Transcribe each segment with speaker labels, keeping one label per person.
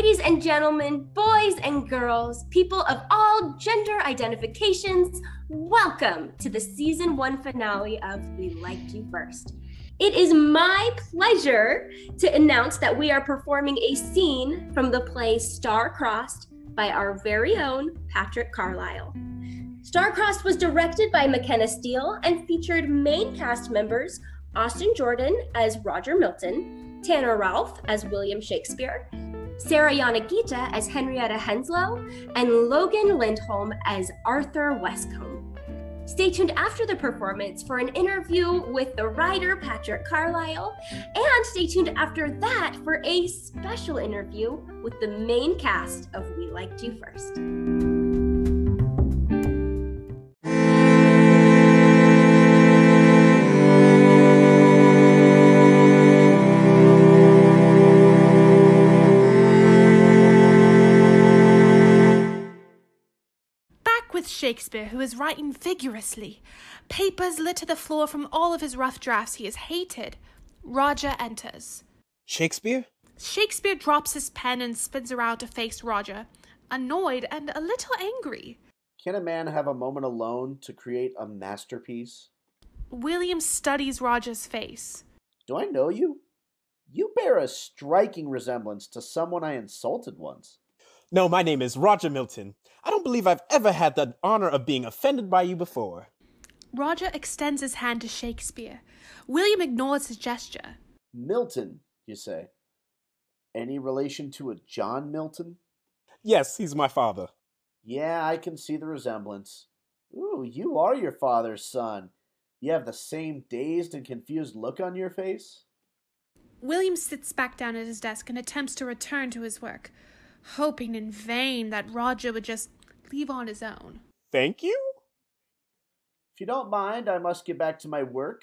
Speaker 1: Ladies and gentlemen, boys and girls, people of all gender identifications, welcome to the season one finale of We Liked You First. It is my pleasure to announce that we are performing a scene from the play Star-Crossed by our very own Patrick Carlile. Star-Crossed was directed by McKenna Steele and featured main cast members Austin Jordan as Roger Milton, Tanner Ralph as William Shakespeare, Sarah Yanagita as Henrietta Henslow, and Logan Lindholm as Arthur Westcombe. Stay tuned after the performance for an interview with the writer Patrick Carlile, and stay tuned after that for a special interview with the main cast of We Liked You First.
Speaker 2: Shakespeare, who is writing vigorously. Papers litter the floor from all of his rough drafts he has hated. Roger enters.
Speaker 3: Shakespeare?
Speaker 2: Shakespeare drops his pen and spins around to face Roger, annoyed and a little angry.
Speaker 4: Can a man have a moment alone to create a masterpiece?
Speaker 2: William studies Roger's face.
Speaker 4: Do I know you? You bear a striking resemblance to someone I insulted once.
Speaker 3: No, my name is Roger Milton. I don't believe I've ever had the honor of being offended by you before.
Speaker 2: Roger extends his hand to Shakespeare. William ignores his gesture.
Speaker 4: Milton, you say? Any relation to a John Milton?
Speaker 3: Yes, he's my father.
Speaker 4: Yeah, I can see the resemblance. Ooh, you are your father's son. You have the same dazed and confused look on your face?
Speaker 2: William sits back down at his desk and attempts to return to his work, hoping in vain that Roger would just leave on his own.
Speaker 3: Thank you?
Speaker 4: If you don't mind, I must get back to my work.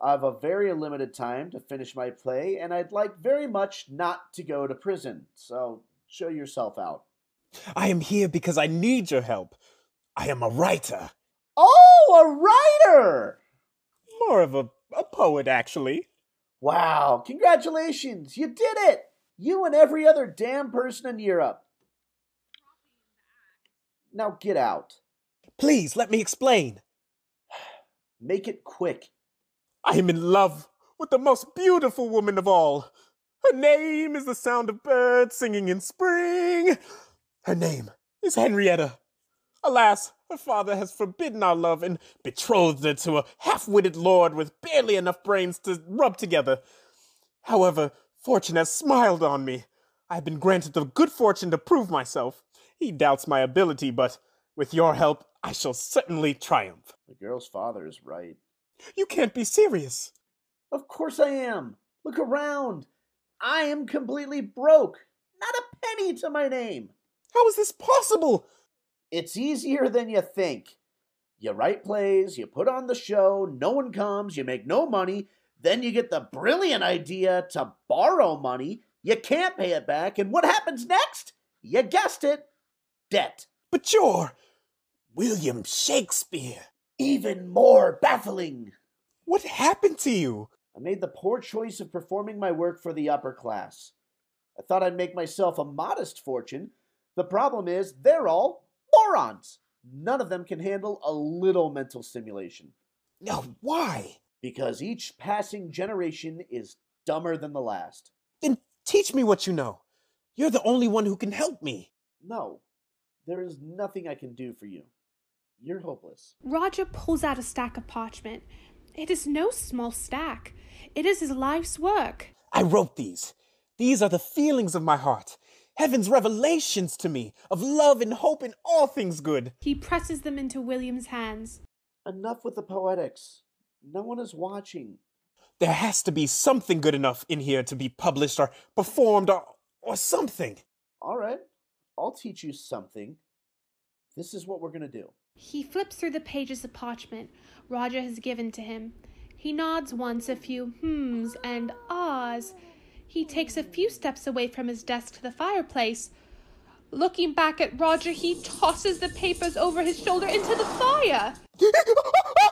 Speaker 4: I have a very limited time to finish my play, and I'd like very much not to go to prison. So show yourself out.
Speaker 3: I am here because I need your help. I am a writer.
Speaker 4: Oh, a writer!
Speaker 3: More of a, a poet, actually.
Speaker 4: Wow, congratulations! You did it! You and every other damn person in Europe. Now get out.
Speaker 3: Please, let me explain.
Speaker 4: Make it quick.
Speaker 3: I am in love with the most beautiful woman of all. Her name is the sound of birds singing in spring. Her name is Henrietta. Alas, her father has forbidden our love and betrothed her to a half witted lord with barely enough brains to rub together. However, fortune has smiled on me. I have been granted the good fortune to prove myself. He doubts my ability, but with your help, I shall certainly triumph.
Speaker 4: The girl's father is right.
Speaker 3: You can't be serious.
Speaker 4: Of course I am. Look around. I am completely broke. Not a penny to my name.
Speaker 3: How is this possible?
Speaker 4: It's easier than you think. You write plays, you put on the show, no one comes, you make no money, then you get the brilliant idea to borrow money, you can't pay it back, and what happens next? You guessed it debt.
Speaker 3: But you're William Shakespeare.
Speaker 4: Even more baffling.
Speaker 3: What happened to you?
Speaker 4: I made the poor choice of performing my work for the upper class. I thought I'd make myself a modest fortune. The problem is, they're all morons. None of them can handle a little mental stimulation.
Speaker 3: Now, why?
Speaker 4: Because each passing generation is dumber than the last.
Speaker 3: Then teach me what you know. You're the only one who can help me.
Speaker 4: No, there is nothing I can do for you. You're hopeless.
Speaker 2: Roger pulls out a stack of parchment. It is no small stack. It is his life's work.
Speaker 3: I wrote these. These are the feelings of my heart. Heaven's revelations to me of love and hope in all things good.
Speaker 2: He presses them into William's hands.
Speaker 4: Enough with the poetics. No one is watching.
Speaker 3: There has to be something good enough in here to be published or performed or, or something.
Speaker 4: All right, I'll teach you something. This is what we're going to do.
Speaker 2: He flips through the pages of parchment Roger has given to him. He nods once a few hms and ahs. He takes a few steps away from his desk to the fireplace. Looking back at Roger, he tosses the papers over his shoulder into the fire.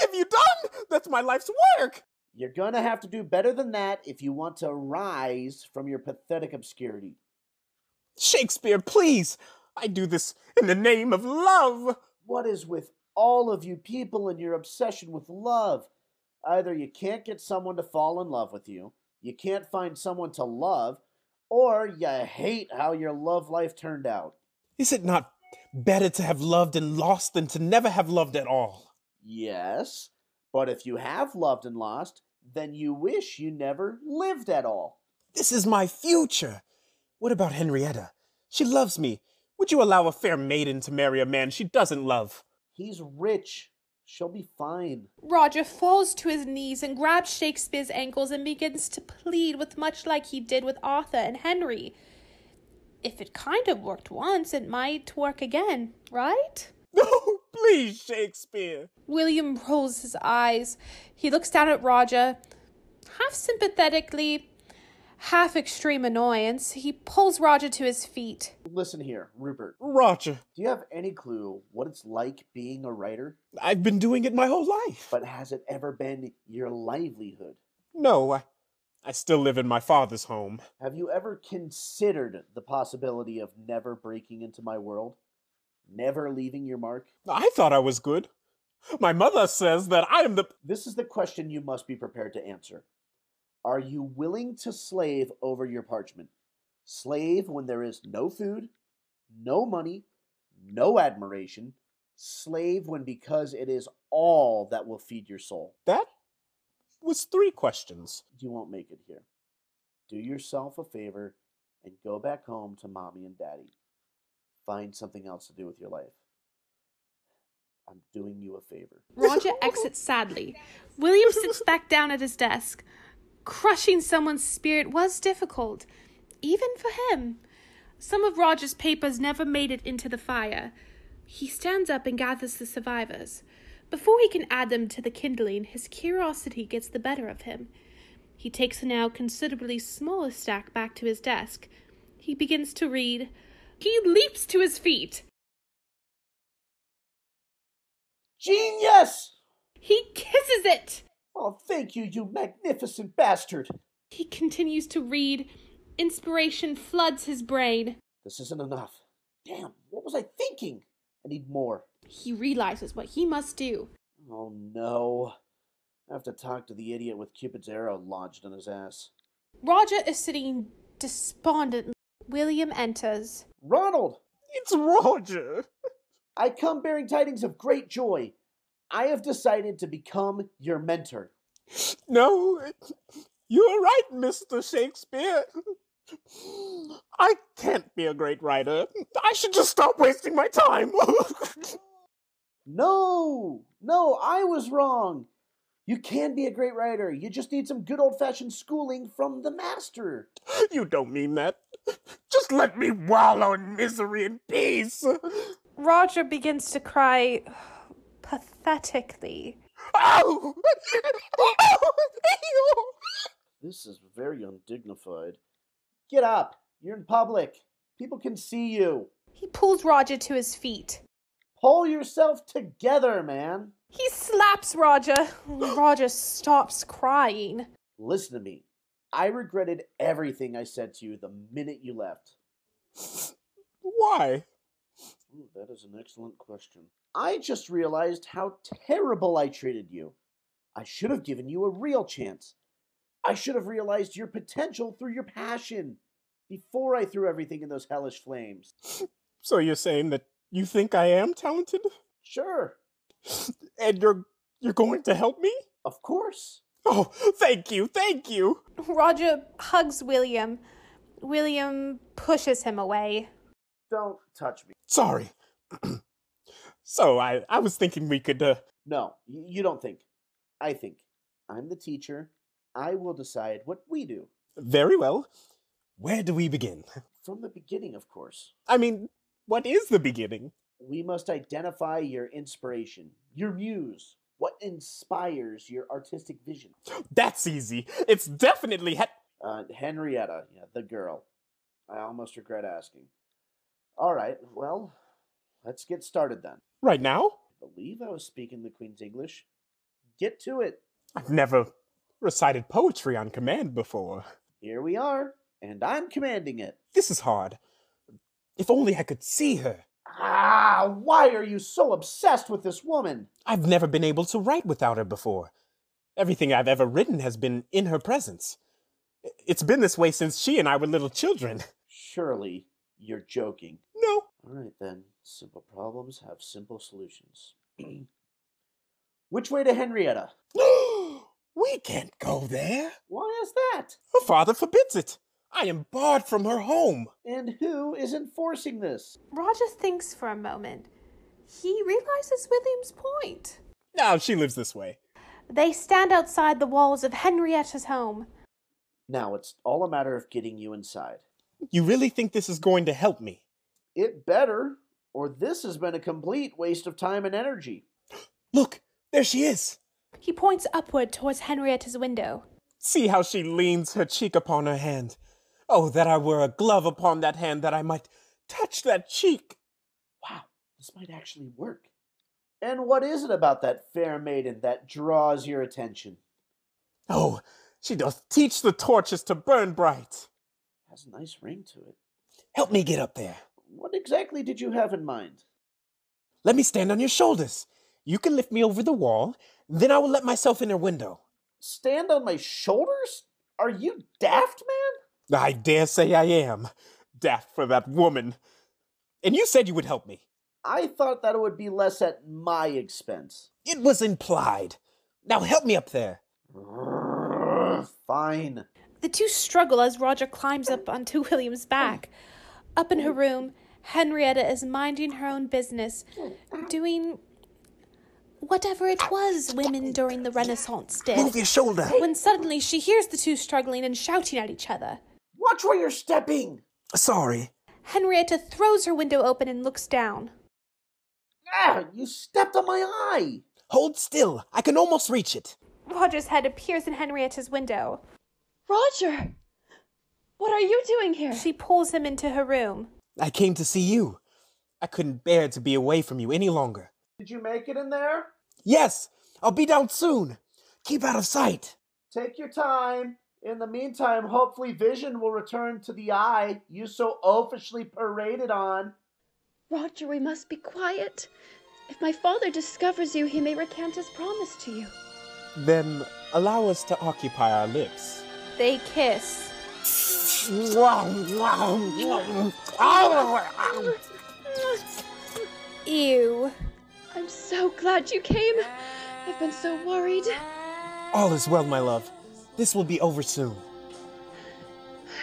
Speaker 3: what have you done? That's my life's work.
Speaker 4: You're going to have to do better than that if you want to rise from your pathetic obscurity.
Speaker 3: Shakespeare, please! I do this in the name of love!
Speaker 4: What is with all of you people and your obsession with love? Either you can't get someone to fall in love with you, you can't find someone to love, or you hate how your love life turned out.
Speaker 3: Is it not better to have loved and lost than to never have loved at all?
Speaker 4: Yes, but if you have loved and lost, then you wish you never lived at all.
Speaker 3: This is my future. What about Henrietta? She loves me. Would you allow a fair maiden to marry a man she doesn't love?
Speaker 4: He's rich. She'll be fine.
Speaker 2: Roger falls to his knees and grabs Shakespeare's ankles and begins to plead with much like he did with Arthur and Henry. If it kind of worked once, it might work again, right?
Speaker 3: No, please, Shakespeare.
Speaker 2: William rolls his eyes. He looks down at Roger, half sympathetically, half extreme annoyance. He pulls Roger to his feet.
Speaker 4: Listen here, Rupert.
Speaker 3: Roger,
Speaker 4: Do you have any clue what it's like being a writer?
Speaker 3: I've been doing it my whole life.
Speaker 4: But has it ever been your livelihood?
Speaker 3: no, I, I still live in my father's home.
Speaker 4: Have you ever considered the possibility of never breaking into my world? Never leaving your mark?
Speaker 3: I thought I was good. My mother says that I am the.
Speaker 4: This is the question you must be prepared to answer. Are you willing to slave over your parchment? Slave when there is no food, no money, no admiration. Slave when because it is all that will feed your soul.
Speaker 3: That was three questions.
Speaker 4: You won't make it here. Do yourself a favor and go back home to mommy and daddy. Find something else to do with your life. I'm doing you a favor.
Speaker 2: Roger exits sadly. William sits back down at his desk. Crushing someone's spirit was difficult, even for him. Some of Roger's papers never made it into the fire. He stands up and gathers the survivors. Before he can add them to the kindling, his curiosity gets the better of him. He takes a now considerably smaller stack back to his desk. He begins to read. He leaps to his feet.
Speaker 4: Genius!
Speaker 2: He kisses it.
Speaker 4: Oh, thank you, you magnificent bastard!
Speaker 2: He continues to read. Inspiration floods his brain.
Speaker 4: This isn't enough. Damn, what was I thinking? I need more.
Speaker 2: He realizes what he must do.
Speaker 4: Oh no. I have to talk to the idiot with Cupid's arrow lodged in his ass.
Speaker 2: Roger is sitting despondently. William enters.
Speaker 4: Ronald!
Speaker 3: It's Roger.
Speaker 4: I come bearing tidings of great joy. I have decided to become your mentor.
Speaker 3: No, you're right, Mr. Shakespeare. I can't be a great writer. I should just stop wasting my time.
Speaker 4: No, no, I was wrong. You can be a great writer. You just need some good old fashioned schooling from the master.
Speaker 3: you don't mean that. Just let me wallow in misery in peace.
Speaker 2: Roger begins to cry pathetically.
Speaker 3: Ow!
Speaker 4: This is very undignified. Get up. You're in public. People can see you.
Speaker 2: He pulls Roger to his feet.
Speaker 4: Pull yourself together, man.
Speaker 2: He slaps Roger. Roger stops crying.
Speaker 4: Listen to me. I regretted everything I said to you the minute you left.
Speaker 3: Why?
Speaker 4: Ooh, that is an excellent question. I just realized how terrible I treated you. I should have given you a real chance. I should have realized your potential through your passion before I threw everything in those hellish flames.
Speaker 3: So you're saying that you think I am talented?
Speaker 4: Sure,
Speaker 3: And you're you're going to help me?
Speaker 4: of course.
Speaker 3: Oh, thank you, thank you.
Speaker 2: Roger hugs William. William pushes him away.
Speaker 4: Don't touch me.
Speaker 3: Sorry. so I I was thinking we could uh
Speaker 4: No, you don't think. I think. I'm the teacher. I will decide what we do.
Speaker 3: very well. Where do we begin?
Speaker 4: From the beginning, of course.
Speaker 3: I mean, what is the beginning?
Speaker 4: We must identify your inspiration, your muse, what inspires your artistic vision.
Speaker 3: That's easy. It's definitely he-
Speaker 4: Uh, Henrietta, yeah, the girl. I almost regret asking. All right, well, let's get started then.
Speaker 3: right now.
Speaker 4: I believe I was speaking the Queen's English. Get to it.
Speaker 3: I've never recited poetry on command before.
Speaker 4: Here we are, and I'm commanding it.
Speaker 3: This is hard. If only I could see her.
Speaker 4: Ah, why are you so obsessed with this woman?
Speaker 3: I've never been able to write without her before. Everything I've ever written has been in her presence. It's been this way since she and I were little children.
Speaker 4: Surely you're joking.
Speaker 3: No.
Speaker 4: All right then. Simple problems have simple solutions. Which way to Henrietta?
Speaker 3: we can't go there.
Speaker 4: Why is that?
Speaker 3: Her father forbids it. I am barred from her home.
Speaker 4: And who is enforcing this?
Speaker 2: Roger thinks for a moment. He realizes William's point.
Speaker 3: Now she lives this way.
Speaker 2: They stand outside the walls of Henrietta's home.
Speaker 4: Now it's all a matter of getting you inside.
Speaker 3: You really think this is going to help me?
Speaker 4: It better, or this has been a complete waste of time and energy.
Speaker 3: Look, there she is.
Speaker 2: He points upward towards Henrietta's window.
Speaker 3: See how she leans her cheek upon her hand. Oh, that I were a glove upon that hand, that I might touch that cheek.
Speaker 4: Wow, this might actually work. And what is it about that fair maiden that draws your attention?
Speaker 3: Oh, she doth teach the torches to burn bright.
Speaker 4: Has a nice ring to it.
Speaker 3: Help me get up there.
Speaker 4: What exactly did you have in mind?
Speaker 3: Let me stand on your shoulders. You can lift me over the wall, then I will let myself in her window.
Speaker 4: Stand on my shoulders? Are you daft, man?
Speaker 3: I dare say I am. Daft for that woman. And you said you would help me.
Speaker 4: I thought that it would be less at my expense.
Speaker 3: It was implied. Now help me up there.
Speaker 4: Fine.
Speaker 2: The two struggle as Roger climbs up onto William's back. Up in her room, Henrietta is minding her own business, doing whatever it was women during the Renaissance did.
Speaker 3: Move your shoulder.
Speaker 2: When suddenly she hears the two struggling and shouting at each other.
Speaker 4: Watch where you're stepping.
Speaker 3: Sorry.
Speaker 2: Henrietta throws her window open and looks down.
Speaker 4: Ah, you stepped on my eye.
Speaker 3: Hold still. I can almost reach it.
Speaker 2: Roger's head appears in Henrietta's window.
Speaker 5: Roger! What are you doing here?
Speaker 2: She pulls him into her room.
Speaker 3: I came to see you. I couldn't bear to be away from you any longer.
Speaker 4: Did you make it in there?
Speaker 3: Yes, I'll be down soon. Keep out of sight.
Speaker 4: Take your time. In the meantime, hopefully vision will return to the eye you so oafishly paraded on.
Speaker 5: Roger, we must be quiet. If my father discovers you, he may recant his promise to you.
Speaker 3: Then allow us to occupy our lips.
Speaker 2: They kiss. Ew.
Speaker 5: I'm so glad you came. I've been so worried.
Speaker 3: All is well, my love. This will be over soon.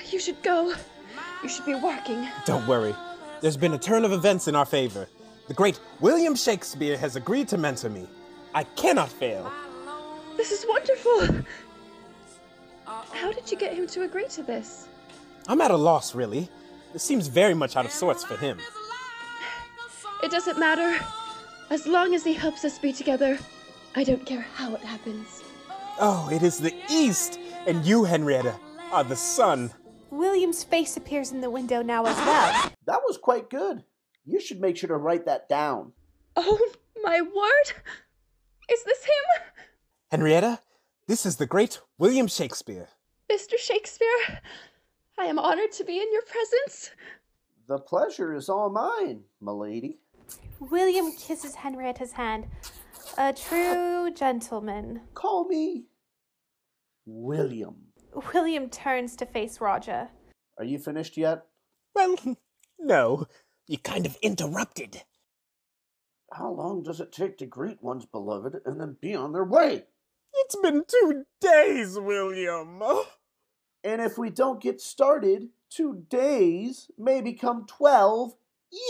Speaker 5: You should go. You should be working.
Speaker 3: Don't worry. There's been a turn of events in our favor. The great William Shakespeare has agreed to mentor me. I cannot fail.
Speaker 5: This is wonderful. How did you get him to agree to this?
Speaker 3: I'm at a loss, really. It seems very much out of sorts for him.
Speaker 5: It doesn't matter. As long as he helps us be together, I don't care how it happens.
Speaker 3: Oh, it is the East, and you, Henrietta, are the sun.
Speaker 2: William's face appears in the window now as well.
Speaker 4: That was quite good. You should make sure to write that down.
Speaker 5: Oh, my word! Is this him?
Speaker 3: Henrietta, this is the great William Shakespeare.
Speaker 5: Mr. Shakespeare, I am honored to be in your presence.
Speaker 4: The pleasure is all mine, milady.
Speaker 2: William kisses Henrietta's hand. A true gentleman.
Speaker 4: Call me William.
Speaker 2: William turns to face Roger.
Speaker 4: Are you finished yet?
Speaker 3: Well, no. You kind of interrupted.
Speaker 4: How long does it take to greet one's beloved and then be on their way?
Speaker 3: It's been two days, William.
Speaker 4: And if we don't get started, two days may become 12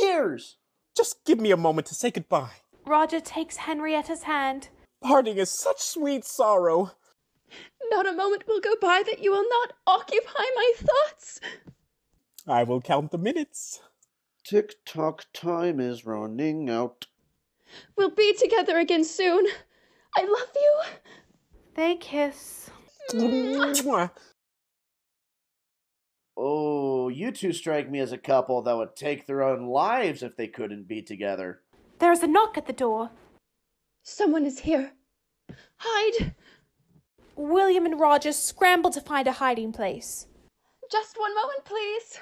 Speaker 4: years.
Speaker 3: Just give me a moment to say goodbye.
Speaker 2: Roger takes Henrietta's hand.
Speaker 3: Parting is such sweet sorrow.
Speaker 5: Not a moment will go by that you will not occupy my thoughts.
Speaker 3: I will count the minutes.
Speaker 4: Tick tock, time is running out.
Speaker 5: We'll be together again soon. I love you.
Speaker 2: They kiss.
Speaker 3: Mwah.
Speaker 4: Oh, you two strike me as a couple that would take their own lives if they couldn't be together.
Speaker 2: There's a knock at the door.
Speaker 5: Someone is here. Hide.
Speaker 2: William and Roger scramble to find a hiding place.
Speaker 5: Just one moment, please.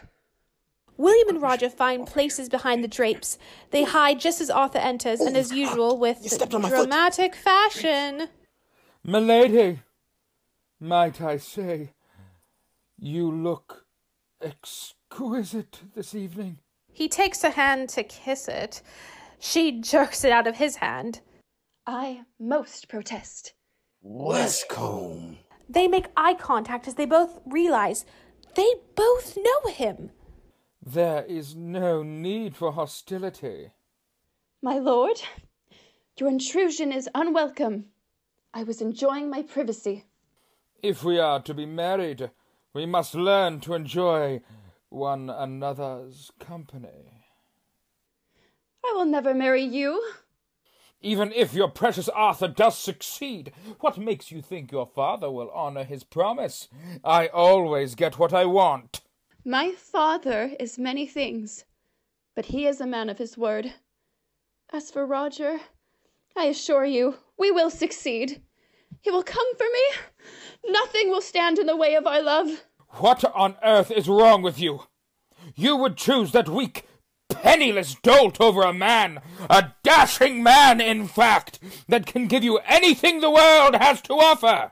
Speaker 2: William and Roger find places behind the drapes. They hide just as Arthur enters, and oh, as usual, with
Speaker 3: You stepped on my foot.
Speaker 2: dramatic fashion.
Speaker 6: Milady, might I say, you look exquisite this evening.
Speaker 2: He takes her hand to kiss it. She jerks it out of his hand.
Speaker 5: I most protest.
Speaker 3: Westcombe.
Speaker 2: They make eye contact as they both realize they both know him.
Speaker 6: There is no need for hostility.
Speaker 5: My lord, your intrusion is unwelcome. I was enjoying my privacy.
Speaker 6: If we are to be married, we must learn to enjoy one another's company.
Speaker 5: I will never marry you.
Speaker 6: Even if your precious Arthur does succeed, what makes you think your father will honor his promise? I always get what I want.
Speaker 5: My father is many things, but he is a man of his word. As for Roger, I assure you, we will succeed. He will come for me. Nothing will stand in the way of our love.
Speaker 6: What on earth is wrong with you? You would choose that weak, penniless dolt over a man, a dashing man, in fact, that can give you anything the world has to offer.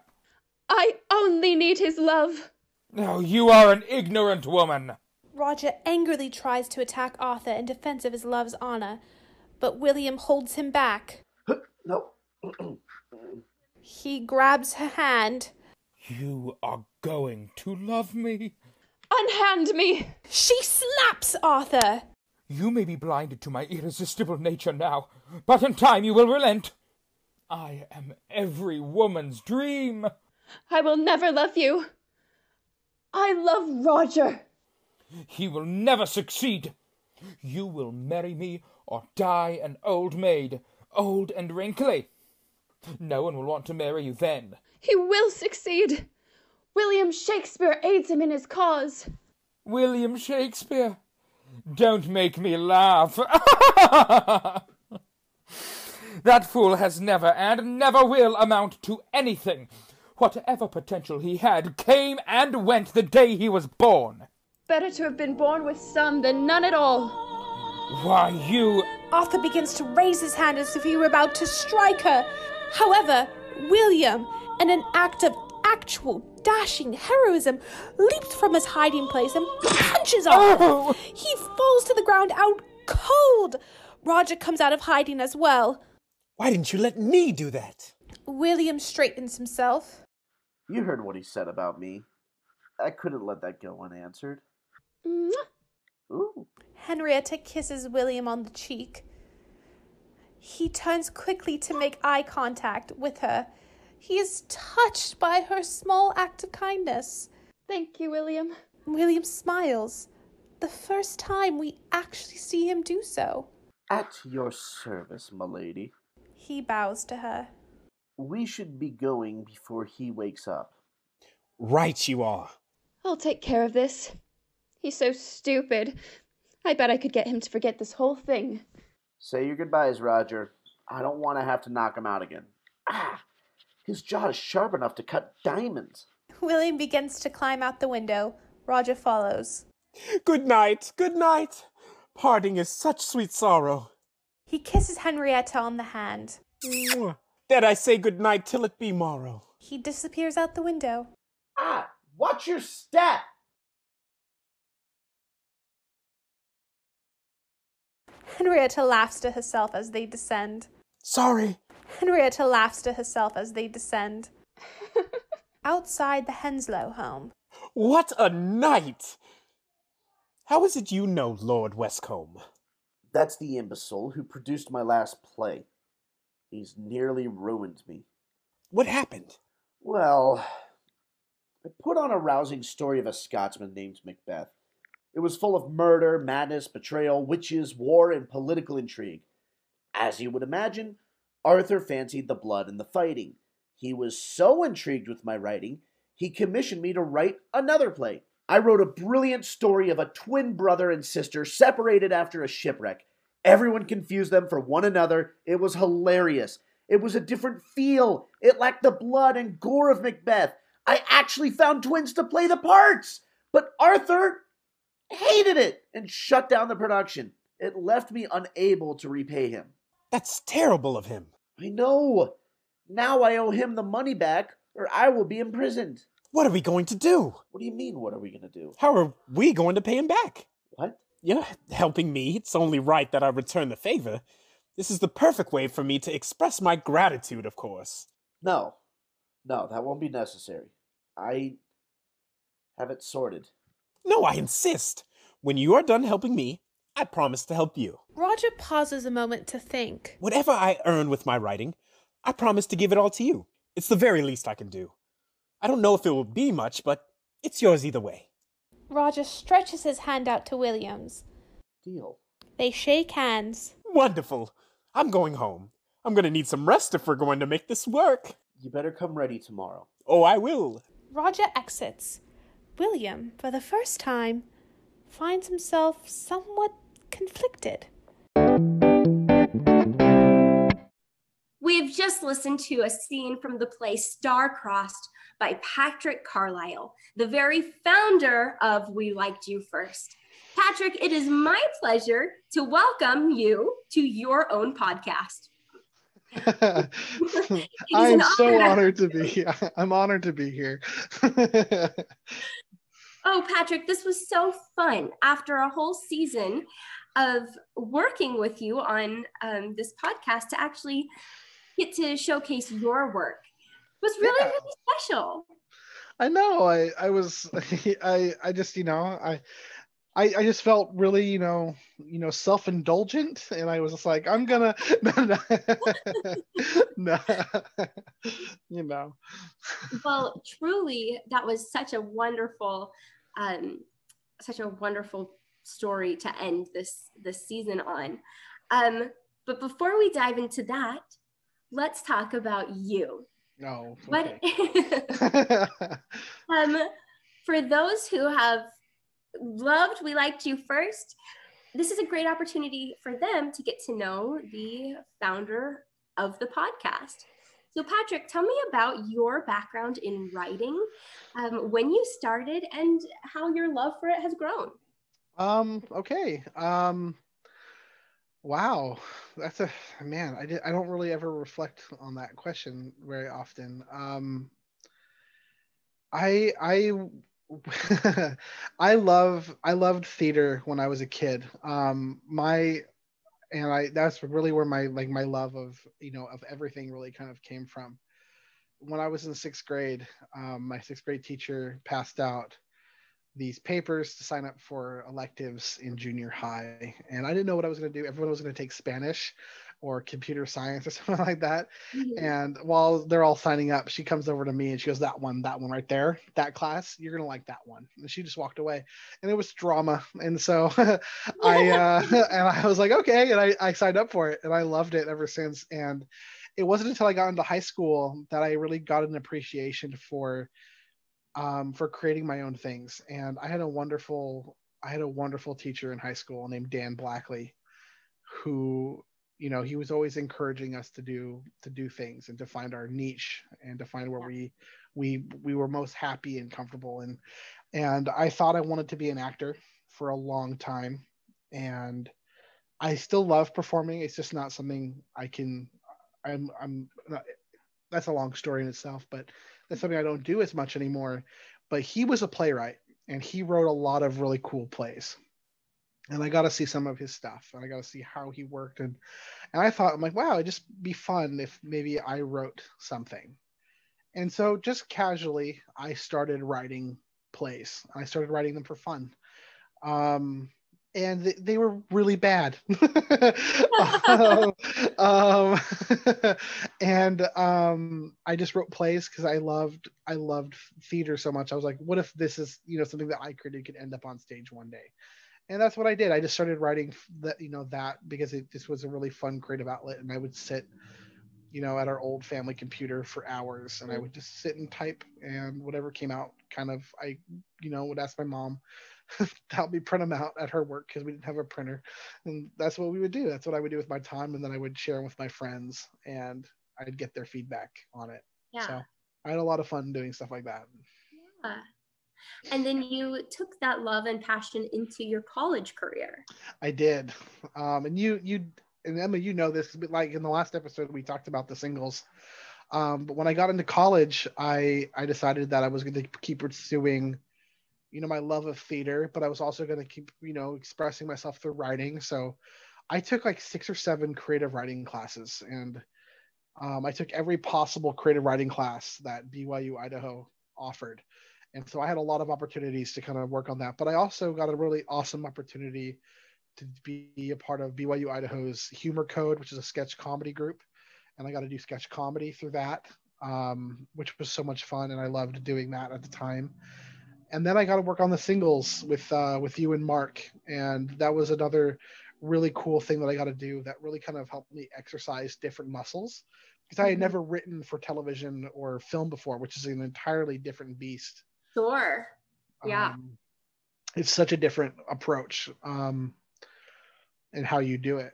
Speaker 5: I only need his love.
Speaker 6: Oh, you are an ignorant woman.
Speaker 2: Roger angrily tries to attack Arthur in defense of his love's honor, but William holds him back.
Speaker 4: No.
Speaker 2: He grabs her hand.
Speaker 6: You are going to love me.
Speaker 5: Unhand me.
Speaker 2: She slaps Arthur.
Speaker 6: You may be blinded to my irresistible nature now, but in time you will relent. I am every woman's dream.
Speaker 5: I will never love you. I love Roger.
Speaker 6: He will never succeed. You will marry me or die an old maid, old and wrinkly. No one will want to marry you then.
Speaker 5: He will succeed. William Shakespeare aids him in his cause.
Speaker 6: William Shakespeare. Don't make me laugh. that fool has never and never will amount to anything. Whatever potential he had came and went the day he was born.
Speaker 5: Better to have been born with some than none at all.
Speaker 6: Why, you.
Speaker 2: Arthur begins to raise his hand as if he were about to strike her. However, William, in an act of actual dashing heroism, leaps from his hiding place and punches Arthur.
Speaker 6: Oh!
Speaker 2: He falls to the ground out cold. Roger comes out of hiding as well.
Speaker 3: Why didn't you let me do that?
Speaker 2: William straightens himself.
Speaker 4: You heard what he said about me. I couldn't let that go unanswered.
Speaker 5: Mwah.
Speaker 4: Ooh.
Speaker 2: Henrietta kisses William on the cheek. He turns quickly to make eye contact with her. He is touched by her small act of kindness.
Speaker 5: Thank you, William.
Speaker 2: William smiles. The first time we actually see him do so.
Speaker 4: At your service, milady.
Speaker 2: He bows to her.
Speaker 4: We should be going before he wakes up.
Speaker 3: Right you are.
Speaker 5: I'll take care of this. He's so stupid. I bet I could get him to forget this whole thing.
Speaker 4: Say your goodbyes, Roger. I don't want to have to knock him out again. Ah! His jaw is sharp enough to cut diamonds.
Speaker 2: William begins to climb out the window. Roger follows.
Speaker 3: Good night, good night. Parting is such sweet sorrow.
Speaker 2: He kisses Henrietta on the hand.
Speaker 3: Mwah. That I say good night till it be morrow.
Speaker 2: He disappears out the window.
Speaker 4: Ah! Watch your step!
Speaker 2: Henrietta laughs to herself as they descend.
Speaker 3: Sorry.
Speaker 2: Henrietta laughs to herself as they descend. Outside the Henslow home,
Speaker 3: What a night! How is it you know Lord Westcombe?
Speaker 4: That's the imbecile who produced my last play. He's nearly ruined me.
Speaker 3: What happened?
Speaker 4: Well, I put on a rousing story of a Scotsman named Macbeth. It was full of murder, madness, betrayal, witches, war, and political intrigue. As you would imagine, Arthur fancied the blood and the fighting. He was so intrigued with my writing, he commissioned me to write another play. I wrote a brilliant story of a twin brother and sister separated after a shipwreck. Everyone confused them for one another. It was hilarious. It was a different feel. It lacked the blood and gore of Macbeth. I actually found twins to play the parts. But Arthur
Speaker 2: hated it, and shut down the production. It left me unable to repay him.
Speaker 3: That's terrible of him.
Speaker 2: I know. Now I owe him the money back, or I will be imprisoned.
Speaker 3: What are we going to do?
Speaker 2: What do you mean, what are we going to do?
Speaker 3: How are we going to pay him back?
Speaker 2: What?
Speaker 3: You're helping me. It's only right that I return the favor. This is the perfect way for me to express my gratitude, of course.
Speaker 2: No. No, that won't be necessary. I have it sorted.
Speaker 3: No, I insist. When you are done helping me, I promise to help you.
Speaker 7: Roger pauses a moment to think.
Speaker 3: Whatever I earn with my writing, I promise to give it all to you. It's the very least I can do. I don't know if it will be much, but it's yours either way.
Speaker 7: Roger stretches his hand out to Williams.
Speaker 2: Deal.
Speaker 7: They shake hands.
Speaker 3: Wonderful. I'm going home. I'm going to need some rest if we're going to make this work.
Speaker 2: You better come ready tomorrow.
Speaker 3: Oh, I will.
Speaker 7: Roger exits. William, for the first time, finds himself somewhat conflicted.
Speaker 1: We have just listened to a scene from the play Star-Crossed by Patrick Carlile, the very founder of We Liked You First. Patrick, it is my pleasure to welcome you to your own podcast.
Speaker 8: I'm so honored to be here. I'm honored to be here.
Speaker 1: Oh, Patrick, this was so fun. After a whole season of working with you on um, this podcast to actually get to showcase your work it was really,
Speaker 8: Yeah.
Speaker 1: really special.
Speaker 8: I know. I I was I I just you know I. I, I just felt really, you know, you know, self-indulgent, and I was just like, I'm gonna, no, no, no. you know,
Speaker 1: Well, truly, that was such a wonderful, um, such a wonderful story to end this this season on. Um, but before we dive into that, let's talk about you.
Speaker 8: no.
Speaker 1: What? um, for those who have loved We Liked You First, this is a great opportunity for them to get to know the founder of the podcast. So, Patrick, tell me about your background in writing, um, when you started, and how your love for it has grown.
Speaker 8: Um, okay. Um, wow. That's a man, I did I don't really ever reflect on that question very often. Um I I I love I loved theater when I was a kid. Um my and I that's really where my like my love of you know of everything really kind of came from. When I was in sixth grade, um, my sixth grade teacher passed out these papers to sign up for electives in junior high. And I didn't know what I was going to do. Everyone was going to take Spanish or computer science or something like that. And while they're all signing up, she comes over to me and she goes, That one, that one right there, that class, you're going to like that one. And she just walked away. And it was drama. And so I, uh, and I was like, Okay. And I, I signed up for it and I loved it ever since. And it wasn't until I got into high school that I really got an appreciation for um, for creating my own things. And I had a wonderful, I had a wonderful teacher in high school named Dan Blackley, who, you know, he was always encouraging us to do to do things and to find our niche and to find where we we we were most happy and comfortable. And and I thought I wanted to be an actor for a long time, and I still love performing. It's just not something I can. I'm I'm. Not, that's a long story in itself, but that's something I don't do as much anymore. But he was a playwright and he wrote a lot of really cool plays. And I got to see some of his stuff and I got to see how he worked. And, and I thought, I'm like, wow, it'd just be fun if maybe I wrote something. And so just casually, I started writing plays. I started writing them for fun. Um, and they, they were really bad. um, um, and um, I just wrote plays because I loved I loved theater so much. I was like, what if this is you know something that I created could end up on stage one day? And that's what I did. I just started writing that you know that because it just was a really fun creative outlet, and I would sit you know at our old family computer for hours and i would just sit and type and whatever came out kind of i you know would ask my mom help me print them out at her work because we didn't have a printer and that's what we would do that's what i would do with my time and then i would share them with my friends and i'd get their feedback on it
Speaker 1: Yeah.
Speaker 8: so i had a lot of fun doing stuff like that
Speaker 1: Yeah. And then you took that love and passion into your college career.
Speaker 8: I did. Um, and you, you, and Emma, you know this, but like in the last episode, we talked about the singles. Um, but when I got into college, I, I decided that I was going to keep pursuing, you know, my love of theater, but I was also going to keep, you know, expressing myself through writing. So I took like six or seven creative writing classes and um, I took every possible creative writing class that BYU Idaho offered. And so I had a lot of opportunities to kind of work on that. But I also got a really awesome opportunity to be a part of BYU Idaho's Humor Code, which is a sketch comedy group. And I got to do sketch comedy through that, um, which was so much fun. And I loved doing that at the time. And then I got to work on the singles with uh, with you and Mark, and that was another really cool thing that I got to do that really kind of helped me exercise different muscles because I had mm-hmm. never written for television or film before, which is an entirely different beast.
Speaker 1: Sure. Yeah.
Speaker 8: Um, it's such a different approach um, and how you do it.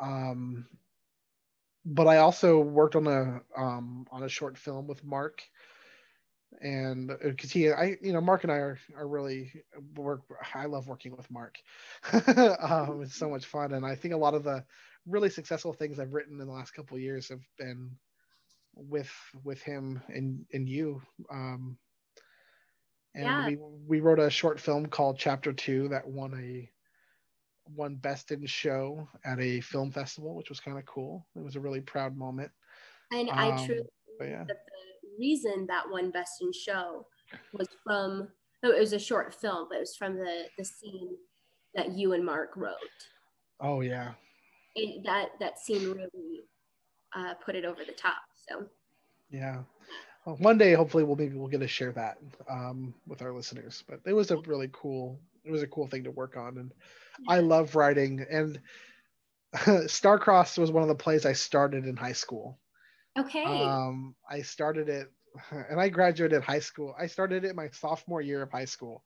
Speaker 8: Um, but I also worked on a um, on a short film with Mark and because uh, he i you know mark and i are, are really work i love working with mark. Um, it's so much fun and i think a lot of the really successful things i've written in the last couple years have been with with him and and you. Um and yeah. we we wrote a short film called chapter two that won a won best in show at a film festival which was kind of cool. It was a really proud moment.
Speaker 1: And um, i truly yeah reason that won Best in Show was from oh it was a short film, but it was from the the scene that you and Mark wrote.
Speaker 8: Oh yeah.
Speaker 1: It, that that scene really uh, put it over the top. So.
Speaker 8: Yeah. Well, one day, hopefully, we'll maybe we'll get to share that um, with our listeners. But it was a really cool. It was a cool thing to work on, and yeah. I love writing. And Starcrossed was one of the plays I started in high school.
Speaker 1: Okay.
Speaker 8: Um, I started it, and I graduated high school. I started it my sophomore year of high school,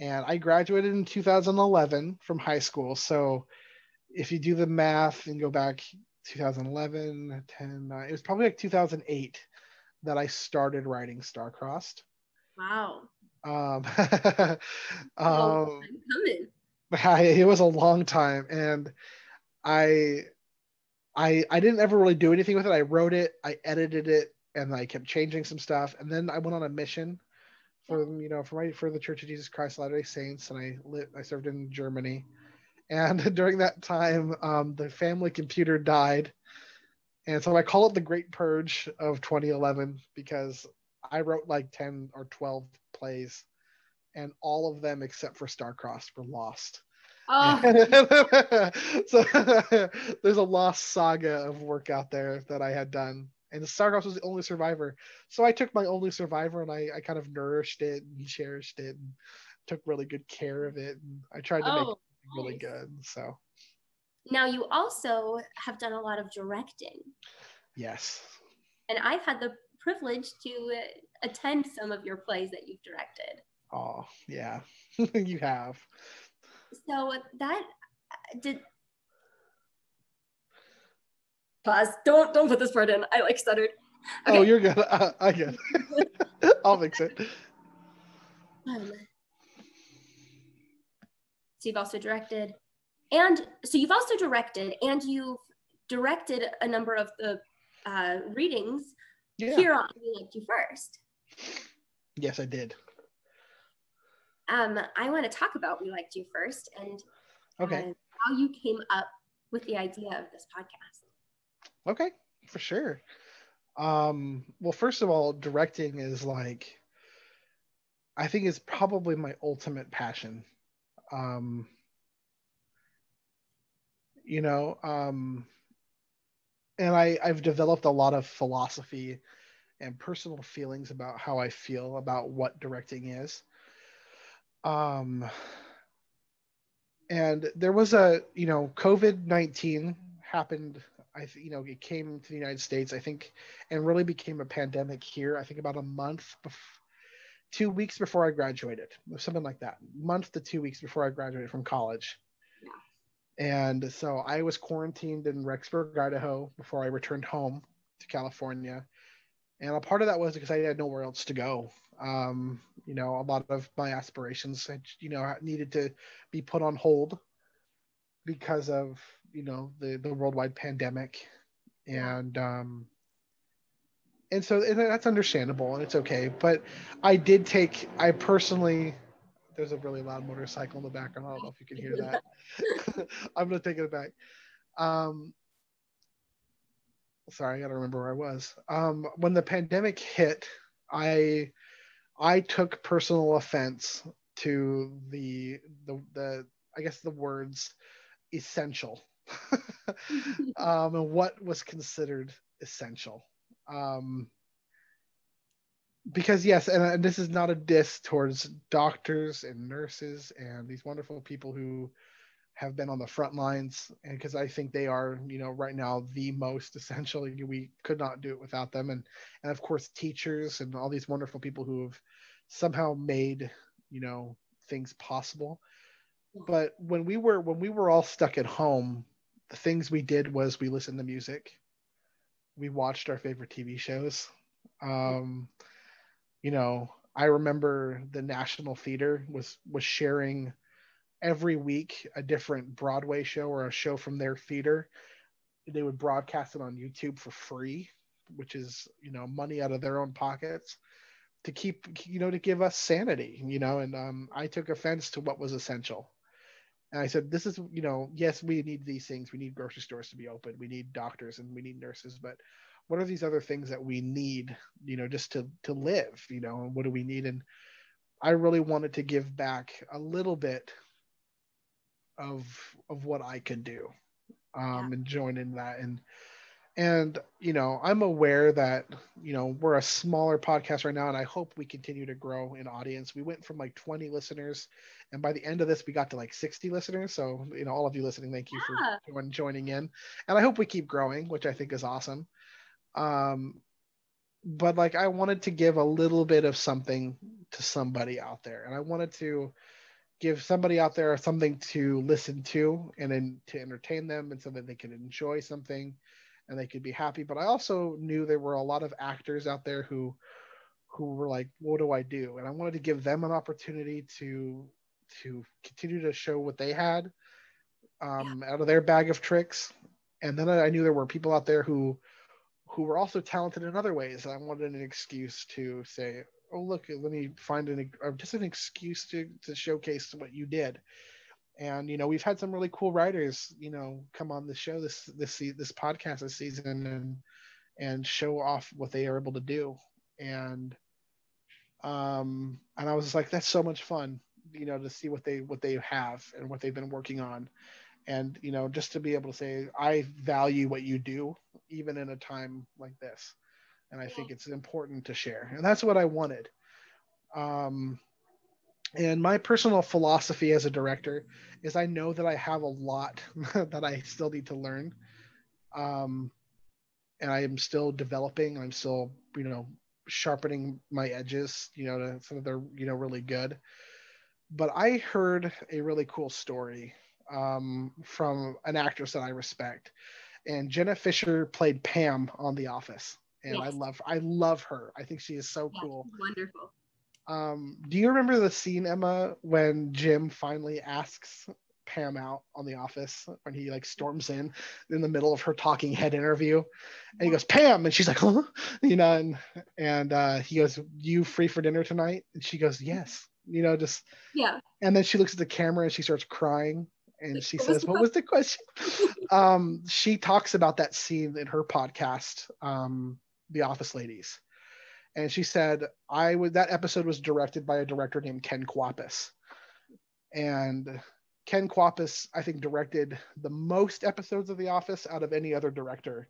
Speaker 8: and I graduated in 2011 from high school. So, if you do the math and go back 2011, 10, it was probably like 2008 that I started writing Starcrossed.
Speaker 1: Wow.
Speaker 8: Um, um, it was a long time, and I I I didn't ever really do anything with it. I wrote it, I edited it, and I kept changing some stuff. And then I went on a mission for you know for my for the Church of Jesus Christ Latter Day Saints, and I lit I served in Germany. And during that time, um, the family computer died, and so I call it the Great Purge of 2011 because I wrote like 10 or 12 plays, and all of them except for Starcrossed were lost. Oh. so there's a lost saga of work out there that I had done. And Starcrossed was the only survivor. So I took my only survivor and I, I kind of nourished it and cherished it and took really good care of it. And I tried to oh, make it really nice. good. So
Speaker 1: now you also have done a lot of directing.
Speaker 8: Yes.
Speaker 1: And I've had the privilege to attend some of your plays that you've directed.
Speaker 8: Oh, yeah. you have
Speaker 1: so that did pause. Don't don't put this part in. I like stuttered.
Speaker 8: Oh, okay. Oh, you're good. I, I get. I'll fix it. Um,
Speaker 1: so you've also directed, and so you've also directed, and you've directed a number of the uh, readings yeah. here on We Liked You First.
Speaker 8: Yes, I did
Speaker 1: um, I want to talk about We Liked You First and
Speaker 8: okay.
Speaker 1: Uh, how you came up with the idea of this podcast.
Speaker 8: Okay, for sure. Um, well, first of all, directing is like, I think is probably my ultimate passion. Um, you know, um, and I, I've developed a lot of philosophy and personal feelings about how I feel about what directing is um and there was a you know covid-19 happened i you know it came to the united states i think and really became a pandemic here i think about a month bef- two weeks before i graduated something like that month to two weeks before i graduated from college yeah. and so i was quarantined in rexburg idaho before i returned home to california and a part of that was because i had nowhere else to go Um, you know, a lot of my aspirations, you know, needed to be put on hold because of you know the the worldwide pandemic, and um, and so and that's understandable and it's okay. But I did take, I personally, there's a really loud motorcycle in the background. I don't know if you can hear that. I'm gonna take it back. Um, sorry, I gotta remember where I was. Um, when the pandemic hit, I I took personal offense to the the the I guess the words essential um, and what was considered essential. Um, because yes, and, and this is not a diss towards doctors and nurses and these wonderful people who have been on the front lines and because i think they are you know right now the most essential. We could not do it without them. And and of course teachers and all these wonderful people who have somehow made you know things possible. But when we were when we were all stuck at home the things we did was we listened to music. We watched our favorite tv shows. Um you know i remember the national theater was was sharing every week a different Broadway show or a show from their theater. They would broadcast it on YouTube for free, which is, you know, money out of their own pockets to keep, you know, to give us sanity, you know. And um, I took offense to what was essential. And I said, this is, you know, yes, we need these things. We need grocery stores to be open. We need doctors and we need nurses. But what are these other things that we need, you know, just to to live, you know, and what do we need? And I really wanted to give back a little bit of of what I could do um, yeah. and join in that. And and you know i'm aware that you know we're a smaller podcast right now and i hope we continue to grow in audience. We went from like 20 listeners and by the end of this we got to like 60 listeners. So you know all of you listening thank you yeah. for joining in. And i hope we keep growing which i think is awesome. Um but like i wanted to give a little bit of something to somebody out there and i wanted to give somebody out there something to listen to and then to entertain them and so that they could enjoy something and they could be happy. But i also knew there were a lot of actors out there who who were like what do i do? And i wanted to give them an opportunity to to continue to show what they had um, yeah. out of their bag of tricks. And then i knew there were people out there who who were also talented in other ways. I wanted an excuse to say oh look, let me find an uh, just an excuse to to showcase what you did. And you know, we've had some really cool writers, you know, come on the show this this this podcast this season and and show off what they are able to do. And um and I was like, that's so much fun, you know, to see what they what they have and what they've been working on. And you know, just to be able to say, I value what you do, even in a time like this and I think it's important to share. And that's what I wanted. Um, and my personal philosophy as a director is I know that I have a lot that I still need to learn. Um, and I am still developing. I'm still, you know, sharpening my edges, you know, to, so that they're, you know, really good. But I heard a really cool story um, from an actress that I respect. And Jenna Fischer played Pam on The Office and yes. I love I love her. I think she is so yes, cool.
Speaker 1: Wonderful.
Speaker 8: Um, do you remember the scene, Emma, when Jim finally asks Pam out on the office when he like storms in in the middle of her talking head interview and he goes pam and she's like huh? you know and and uh he goes you free for dinner tonight and she goes yes you know just
Speaker 1: yeah
Speaker 8: and then she looks at the camera and she starts crying and she what says what was the question um she talks about that scene in her podcast um the Office Ladies, and she said I would that episode was directed by a director named Ken Kwapis, and Ken Kwapis I think directed the most episodes of The Office out of any other director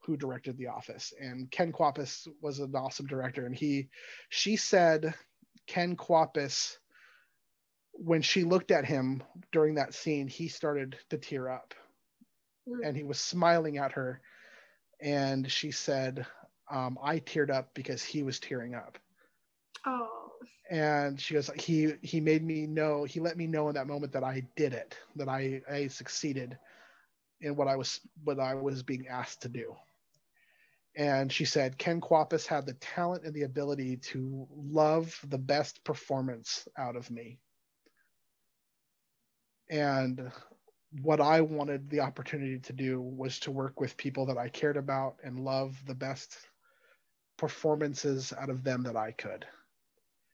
Speaker 8: who directed The Office, and Ken Kwapis was an awesome director, and he she said Ken Kwapis when she looked at him during that scene, he started to tear up. Hmm. and he was smiling at her. And she said, um, I teared up because he was tearing up.
Speaker 1: Oh.
Speaker 8: And she goes, he he made me know, he let me know in that moment that I did it, that I I succeeded in what I was what I was being asked to do. and she said Ken Kwapis had the talent and the ability to love the best performance out of me. And what I wanted the opportunity to do was to work with people that I cared about and love the best performances out of them that I could.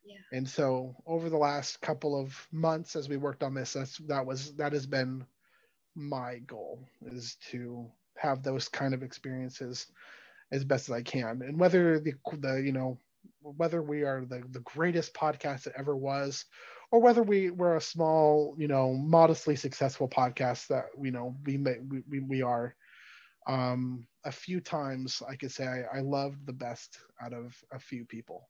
Speaker 1: Yeah.
Speaker 8: And so over the last couple of months as we worked on this, that's that was that has been my goal is to have those kind of experiences as best as I can. And whether the the you know whether we are the, the greatest podcast that ever was or whether we we're a small you know modestly successful podcast that you know we may we, we are um a few times i could say I, I loved the best out of a few people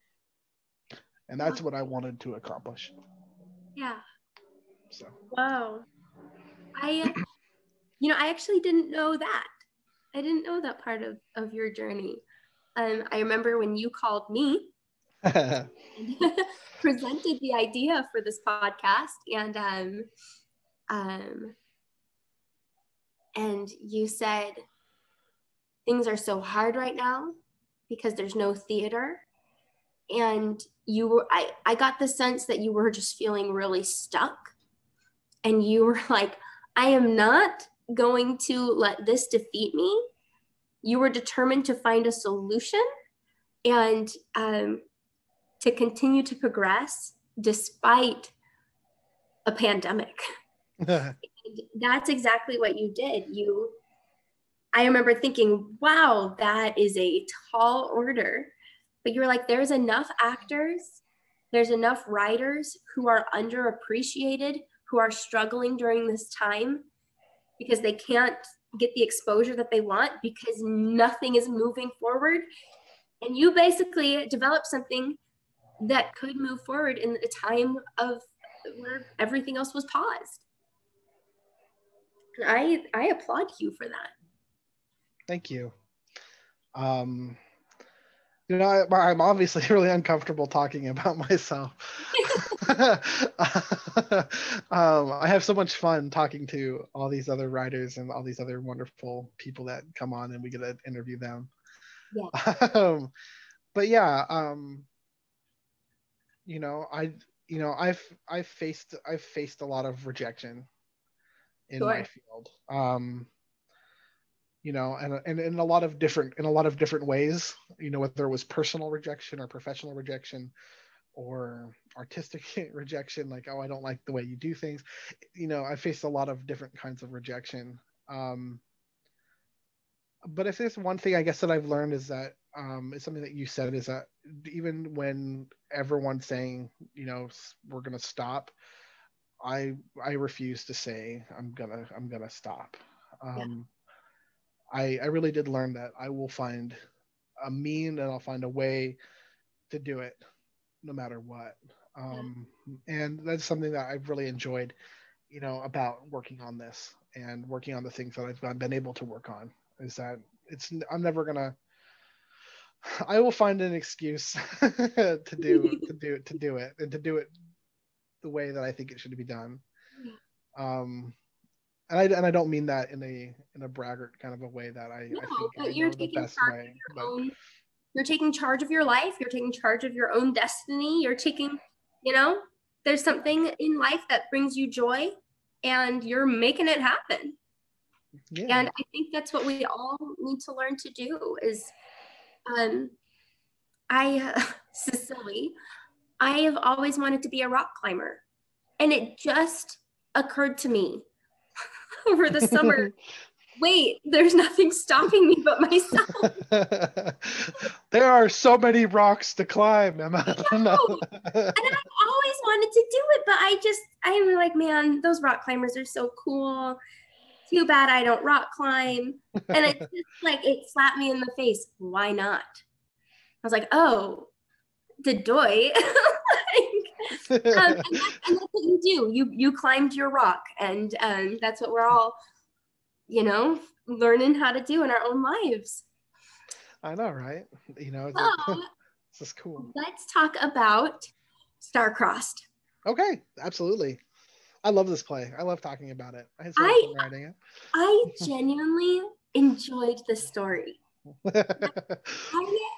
Speaker 8: and that's what i wanted to accomplish
Speaker 1: Yeah.
Speaker 8: so
Speaker 1: Wow. I, you know, I actually didn't know that. I didn't know that part of, of your journey. Um, I remember when you called me presented the idea for this podcast and um, um, and you said things are so hard right now because there's no theater. And you were I, I got the sense that you were just feeling really stuck. And you were like i am not going to let this defeat me. You were determined to find a solution and um, to continue to progress despite a pandemic. That's exactly what you did. You i remember thinking wow that is a tall order. But you're like there's enough actors there's enough writers who are underappreciated who are struggling during this time because they can't get the exposure that they want because nothing is moving forward. And you basically developed something that could move forward in a time of where everything else was paused. I I applaud you for that.
Speaker 8: Thank you. Um, you know, I, I'm obviously really uncomfortable talking about myself. um, I have so much fun talking to all these other writers and all these other wonderful people that come on and we get to interview them.
Speaker 1: Yeah.
Speaker 8: um, but yeah, um, you know, I, you know, I've, I've faced, I've faced a lot of rejection in my field. Um, you know, and, and in a lot of different, in a lot of different ways, you know, whether it was personal rejection or professional rejection or artistic rejection, like, oh, I don't like the way you do things. You know, I faced a lot of different kinds of rejection. Um, but if there's one thing I guess that I've learned is that um, it's something that you said is that even when everyone's saying, you know, we're gonna stop, I I refuse to say I'm gonna I'm gonna stop. Um, I I really did learn that I will find a mean and I'll find a way to do it, no matter what. Um, and that's something that I've really enjoyed, you know, about working on this and working on the things that I've been able to work on. Is that it's I'm never gonna. I will find an excuse to do to do to do it and to do it the way that I think it should be done. Um, and I and I don't mean that in a in a braggart kind of a way that I,
Speaker 1: No,
Speaker 8: I think
Speaker 1: but
Speaker 8: I
Speaker 1: you're taking
Speaker 8: best
Speaker 1: charge
Speaker 8: way.
Speaker 1: Your
Speaker 8: But
Speaker 1: own- you're taking charge of your life. You're taking charge of your own destiny. You're taking, you know, there's something in life that brings you joy, and you're making it happen.
Speaker 8: yeah,
Speaker 1: And I think that's what we all need to learn to do. Is, um, I, Cecily, I have always wanted to be a rock climber, and it just occurred to me over the summer. Wait, there's nothing stopping me but myself.
Speaker 8: there are so many rocks to climb, Emma. No.
Speaker 1: and I've always wanted to do it, but I just I'm like, man, those rock climbers are so cool. Too bad I don't rock climb. And it's just like it slapped me in the face. Why not? I was like, oh, the doy. Um, and, that's, and that's what you do. You you climbed your rock, and um, that's what we're all, you know, learning how to do in our own lives.
Speaker 8: I know, right? You know,
Speaker 1: So
Speaker 8: this is cool.
Speaker 1: let's talk about Star-Crossed.
Speaker 8: Okay, absolutely. I love this play. I love talking about it. I had so much
Speaker 1: I-
Speaker 8: writing it.
Speaker 1: I genuinely enjoyed the story. I,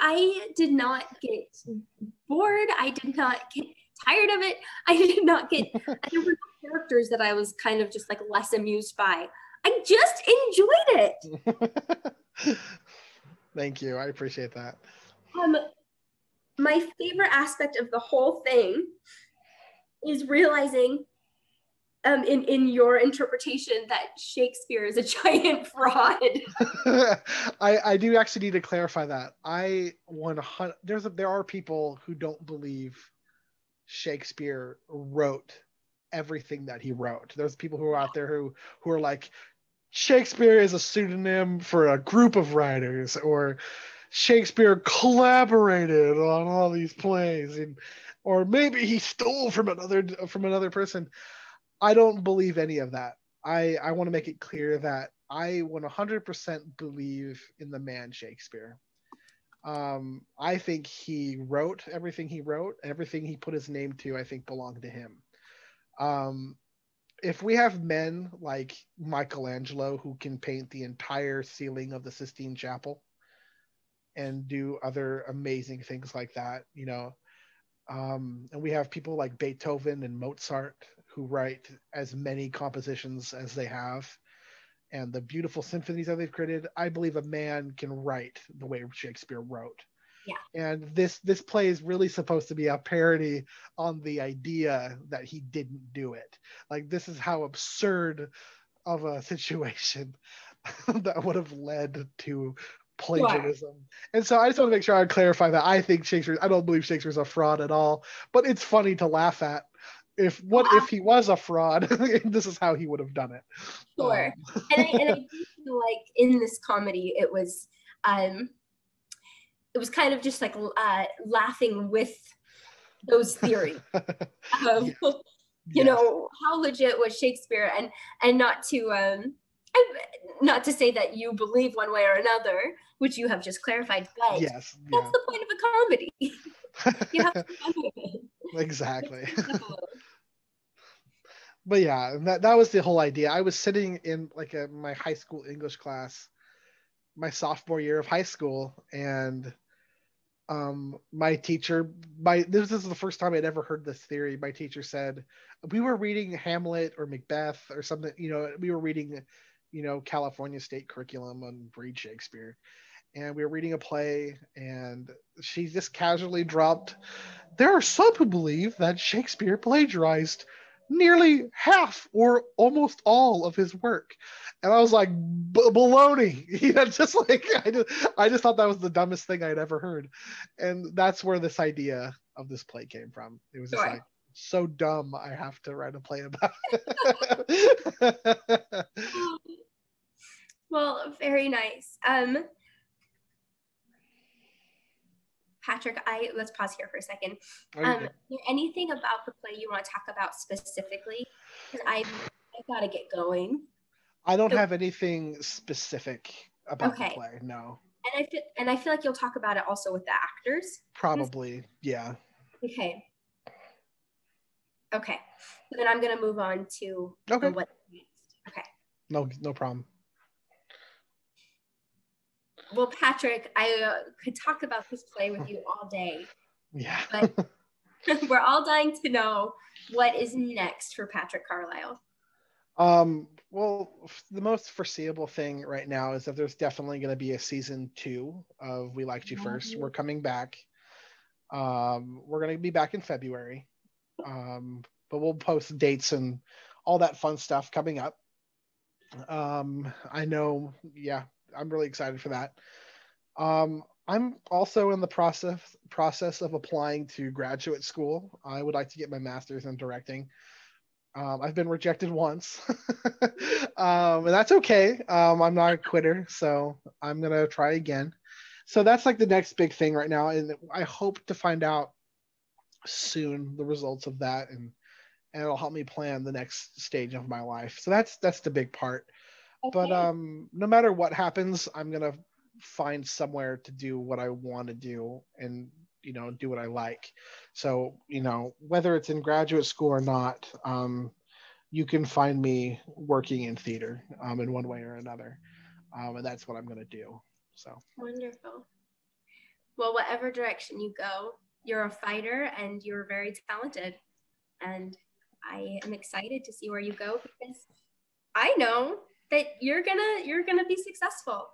Speaker 1: I did not get bored. I did not get tired of it. I did not get there were characters that I was kind of just like less amused by. I just enjoyed it.
Speaker 8: Thank you. I appreciate that.
Speaker 1: Um, my favorite aspect of the whole thing is realizing um, in, in your interpretation that Shakespeare is a giant fraud.
Speaker 8: I, I do actually need to clarify that. I 100 there's a, there are people who don't believe Shakespeare wrote everything that he wrote. There's people who are out there who who are like Shakespeare is a pseudonym for a group of writers or Shakespeare collaborated on all these plays and or maybe he stole from another from another person. I don't believe any of that. I I want to make it clear that I 100% believe in the man Shakespeare. Um, I think he wrote everything he wrote, everything he put his name to. I think belonged to him. Um, if we have men like Michelangelo who can paint the entire ceiling of the Sistine Chapel and do other amazing things like that, you know, um, and we have people like Beethoven and Mozart who write as many compositions as they have and the beautiful symphonies that they've created i believe a man can write the way shakespeare wrote
Speaker 1: yeah.
Speaker 8: and this this play is really supposed to be a parody on the idea that he didn't do it like this is how absurd of a situation that would have led to plagiarism. And so I just want to make sure I clarify that I think Shakespeare, I don't believe Shakespeare's a fraud at all, but it's funny to laugh at if what if he was a fraud? This is how he would have done it.
Speaker 1: Sure. Um. and, I, and I do feel like in this comedy it was um it was kind of just like uh laughing with those theories. Um, you know how legit was shakespeare? And and not to um not to say that you believe one way or another which you have just clarified but
Speaker 8: yes
Speaker 1: that's the point of a comedy. You have to
Speaker 8: exactly but yeah, that that was the whole idea. I was sitting in like a, my high school English class, my sophomore year of high school, and um, my teacher, my this is the first time I'd ever heard this theory. My teacher said we were reading Hamlet or Macbeth or something. You know, we were reading, you know, California State curriculum on read Shakespeare, and we were reading a play, and she just casually dropped. There are some who believe that Shakespeare plagiarized nearly half or almost all of his work. And I was like, baloney. You know, just like I just, I just thought that was the dumbest thing I'd ever heard. And that's where this idea of this play came from. It was just sure. like so dumb I have to write a play about it.
Speaker 1: well, very nice. Um Patrick, I let's pause here for a second. Um, anything about the play you want to talk about specifically? Because I I gotta get going.
Speaker 8: I don't so, have anything specific about okay. the play. No.
Speaker 1: And I feel and I feel like you'll talk about it also with the actors.
Speaker 8: Probably, yeah.
Speaker 1: Okay. Okay. So then I'm gonna move on to
Speaker 8: okay.
Speaker 1: what next. Okay.
Speaker 8: No, no problem.
Speaker 1: Well, Patrick, I uh, could talk about this play with you all day.
Speaker 8: Yeah.
Speaker 1: But we're all dying to know what is next for Patrick Carlile.
Speaker 8: Um, well, the most foreseeable thing right now is that there's definitely going to be a season two of We Liked You 1st We're coming back. Um, we're going to be back in February. Um, but we'll post dates and all that fun stuff coming up. Um, I know, yeah, I'm really excited for that. Um, I'm also in the process process of applying to graduate school. I would like to get my master's in directing. Um, I've been rejected once, um, and that's okay. Um, I'm not a quitter, so I'm gonna try again. So that's like the next big thing right now, and I hope to find out soon the results of that, and and it'll help me plan the next stage of my life. So that's that's the big part. But um, no matter what happens, I'm gonna find somewhere to do what I want to do and you know do what I like. So you know whether it's in graduate school or not, um, you can find me working in theater um, in one way or another, um, and that's what I'm gonna do. So
Speaker 1: Wonderful. Well, whatever direction you go, you're a fighter and you're very talented. And I am excited to see where you go because I know that you're gonna you're gonna be successful.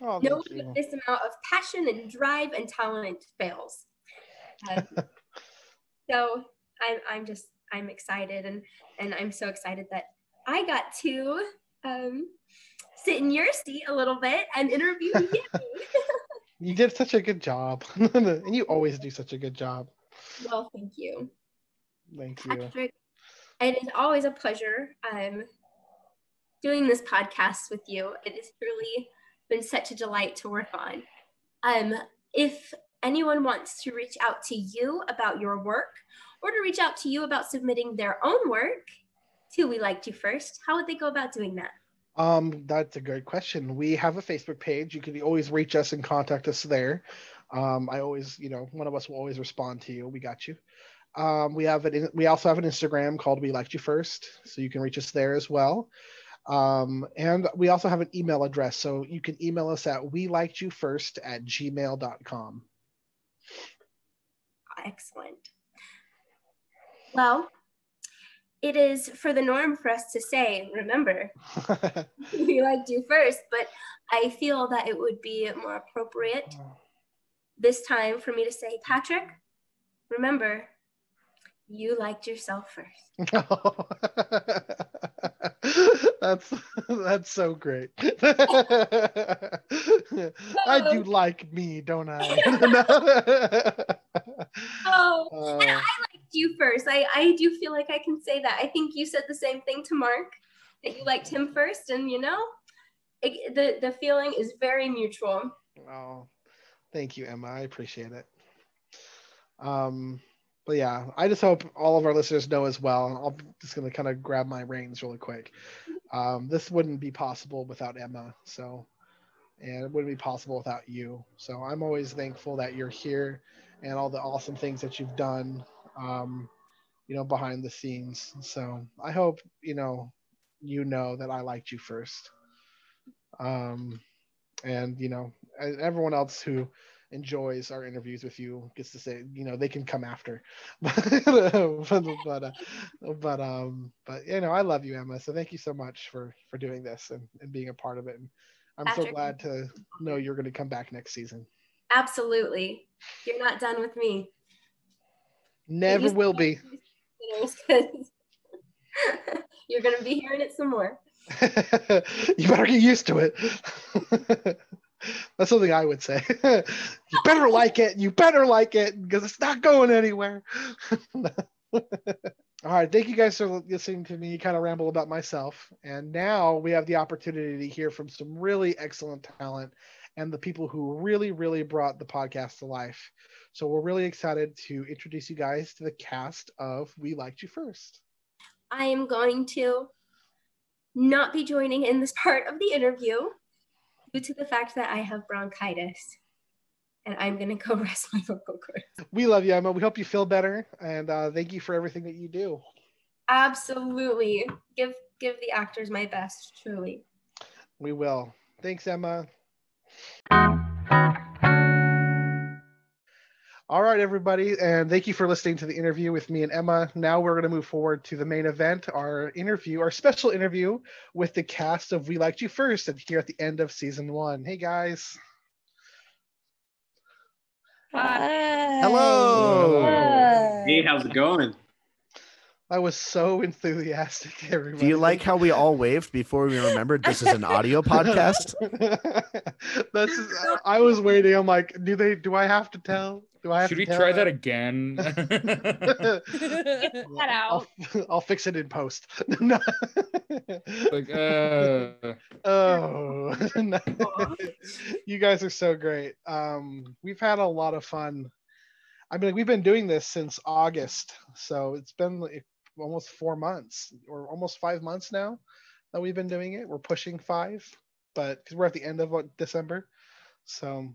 Speaker 8: oh,
Speaker 1: No one with this amount of passion and drive and talent fails. Um, so I'm I'm just I'm excited and and I'm so excited that I got to um, sit in your seat a little bit and interview you.
Speaker 8: you did such a good job, and you always do such a good job.
Speaker 1: well, thank you.
Speaker 8: Thank you.
Speaker 1: Patrick, it is always a pleasure um, doing this podcast with you. It has truly been such a delight to work on. Um, if anyone wants to reach out to you about your work or to reach out to you about submitting their own work to We Liked You First, how would they go about doing that?
Speaker 8: Um, that's a great question. We have a Facebook page. You can always reach us and contact us there. Um, I always, you know, one of us will always respond to you. We got you. Um, we have it. We also have an Instagram called We Liked You First, so you can reach us there as well. Um, and we also have an email address, so you can email us at we liked you first at gmail.com.
Speaker 1: Excellent. Well, it is for the norm for us to say, remember, we liked you first, but I feel that it would be more appropriate this time for me to say, Patrick, remember, you liked yourself first.
Speaker 8: that's that's so great. I do like me, don't I?
Speaker 1: Oh,
Speaker 8: Uh,
Speaker 1: and I liked you first. I, I do feel like I can say that. I think you said the same thing to Mark, that you liked him first, and you know, it, the, the feeling is very mutual.
Speaker 8: oh, thank you, Emma. I appreciate it. Um, but yeah, I just hope all of our listeners know as well. I'm just gonna kind of grab my reins really quick. Um, this wouldn't be possible without Emma. So, and it wouldn't be possible without you. So I'm always thankful that you're here and all the awesome things that you've done. Um, you know, behind the scenes. So I hope you know you know that I liked you first. Um, and you know, everyone else who enjoys our interviews with you gets to say, you know, they can come after. but but uh, but um but you know, I love you, Emma. So thank you so much for for doing this and, and being a part of it. And I'm so glad to know you're going to come back next season.
Speaker 1: Absolutely. You're not done with me.
Speaker 8: Never will be.
Speaker 1: You're going to be hearing it some more.
Speaker 8: you better get used to it. That's something I would say. you better like it. You better like it because it's not going anywhere. All right. Thank you guys for listening to me kind of ramble about myself. And now we have the opportunity to hear from some really excellent talent and the people who really, really brought the podcast to life. So we're really excited to introduce you guys to the cast of We Liked You First.
Speaker 1: I am going to not be joining in this part of the interview due to the fact that I have bronchitis and I'm going to go rest my vocal cords.
Speaker 8: We love you, Emma. We hope you feel better. And uh, thank you for everything that you do.
Speaker 1: Absolutely. Give give the actors my best, truly.
Speaker 8: We will. Thanks, Emma. All right, everybody, and thank you for listening to the interview with me and Emma. Now we're going to move forward to the main event, our interview, our special interview with the cast of We Liked You First, and here at the end of season one. Hey, guys. Hi.
Speaker 4: Hello.
Speaker 9: Hey, how's it going?
Speaker 8: I was so enthusiastic, everybody.
Speaker 4: Do you like how we all waved before we remembered this is an audio podcast?
Speaker 8: That's. I was waiting. I'm like, do they? Do I have to tell? Do I have
Speaker 6: Should
Speaker 8: to
Speaker 6: we try
Speaker 8: them?
Speaker 6: that again?
Speaker 1: That out.
Speaker 8: I'll, I'll fix it in post.
Speaker 6: like, uh,
Speaker 8: oh, you guys are so great. Um, we've had a lot of fun. I mean, we've been doing this since August, so it's been like almost four months or almost five months now that we've been doing it. We're pushing five, but because we're at the end of what, December, so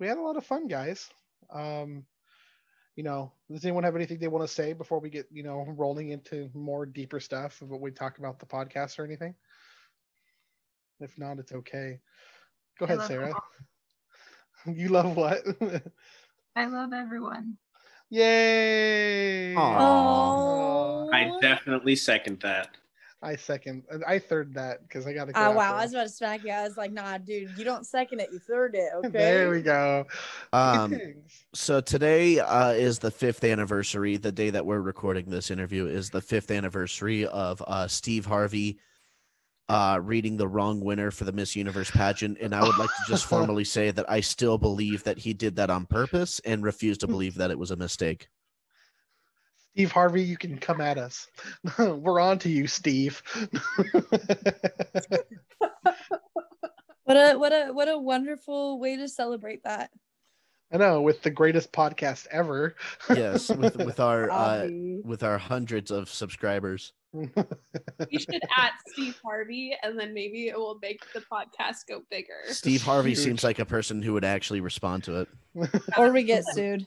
Speaker 8: we had a lot of fun, guys. Um, you know, does anyone have anything they want to say before we get, you know, rolling into more deeper stuff of what we talk about the podcast or anything? If not, it's okay. Go
Speaker 9: I
Speaker 8: ahead, Sarah.
Speaker 9: all-
Speaker 8: You love what?
Speaker 9: I love everyone.
Speaker 8: Yay!
Speaker 10: Oh.
Speaker 11: I definitely second that.
Speaker 8: I second. I third that because I got to go.
Speaker 10: Oh wow,
Speaker 8: after
Speaker 10: I was about to smack you. I was like, nah, dude, you don't second it, you third it. Okay.
Speaker 8: There we go.
Speaker 4: Um, so today uh, is the fifth anniversary. The day that we're recording this interview is the fifth anniversary of uh, Steve Harvey uh, reading the wrong winner for the Miss Universe pageant. And I would like to just formally say that I still believe that he did that on purpose and refuse to believe that it was a mistake.
Speaker 8: Steve Harvey, you can come at us. We're on to you, Steve.
Speaker 10: What a what a what a wonderful way to celebrate that.
Speaker 8: I know, with the greatest podcast ever.
Speaker 4: Yes, with with our uh, with our hundreds of subscribers.
Speaker 7: We should at Steve Harvey, and then maybe it will make the podcast go bigger.
Speaker 4: Steve Harvey
Speaker 8: Huge.
Speaker 4: seems like a person who would actually respond to it.
Speaker 10: Or we get sued.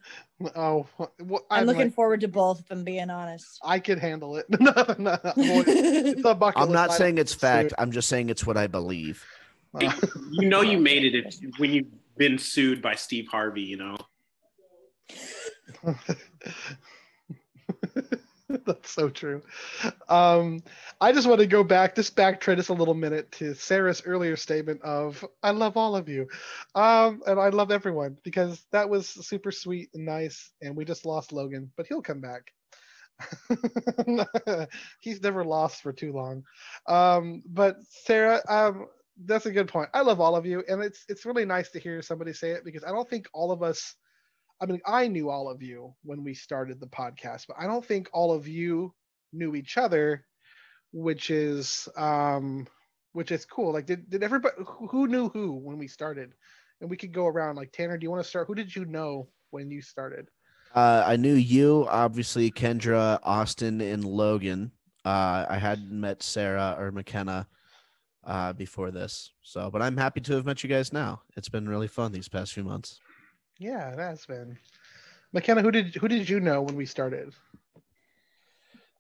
Speaker 8: oh, well,
Speaker 10: I'm,
Speaker 8: I'm
Speaker 10: looking
Speaker 8: like,
Speaker 10: forward to both, if I'm being honest.
Speaker 8: I could handle it. no, no, boy, it's a bucket
Speaker 4: I'm not saying it's
Speaker 8: to
Speaker 4: fact.
Speaker 8: sue.
Speaker 4: I'm just saying it's what I believe.
Speaker 8: Uh,
Speaker 11: You know you made it if, when you've been sued by Steve Harvey, you know.
Speaker 8: That's so true. Um, I just want to go back, just backtrack just a little minute to Sarah's earlier statement of "I love all of you," um, and I love everyone because that was super sweet and nice. And we just lost Logan, but he'll come back. He's never lost for too long. Um, but Sarah, um, that's a good point. I love all of you, and it's it's really nice to hear somebody say it because I don't think all of us. I mean, I knew all of you when we started the podcast, but I don't think all of you knew each other, which is um which is cool. Like did did everybody who knew who when we started? And we could go around like Tanner, do you want to start? Who did you know when you started?
Speaker 4: Uh, I knew you, obviously, Kendra, Austin, and Logan. Uh, I hadn't met Sarah or McKenna uh, before this, so but I'm happy to have met you guys now. It's been really fun these past few months.
Speaker 8: Yeah, that's been McKenna, who did who did you know when we started?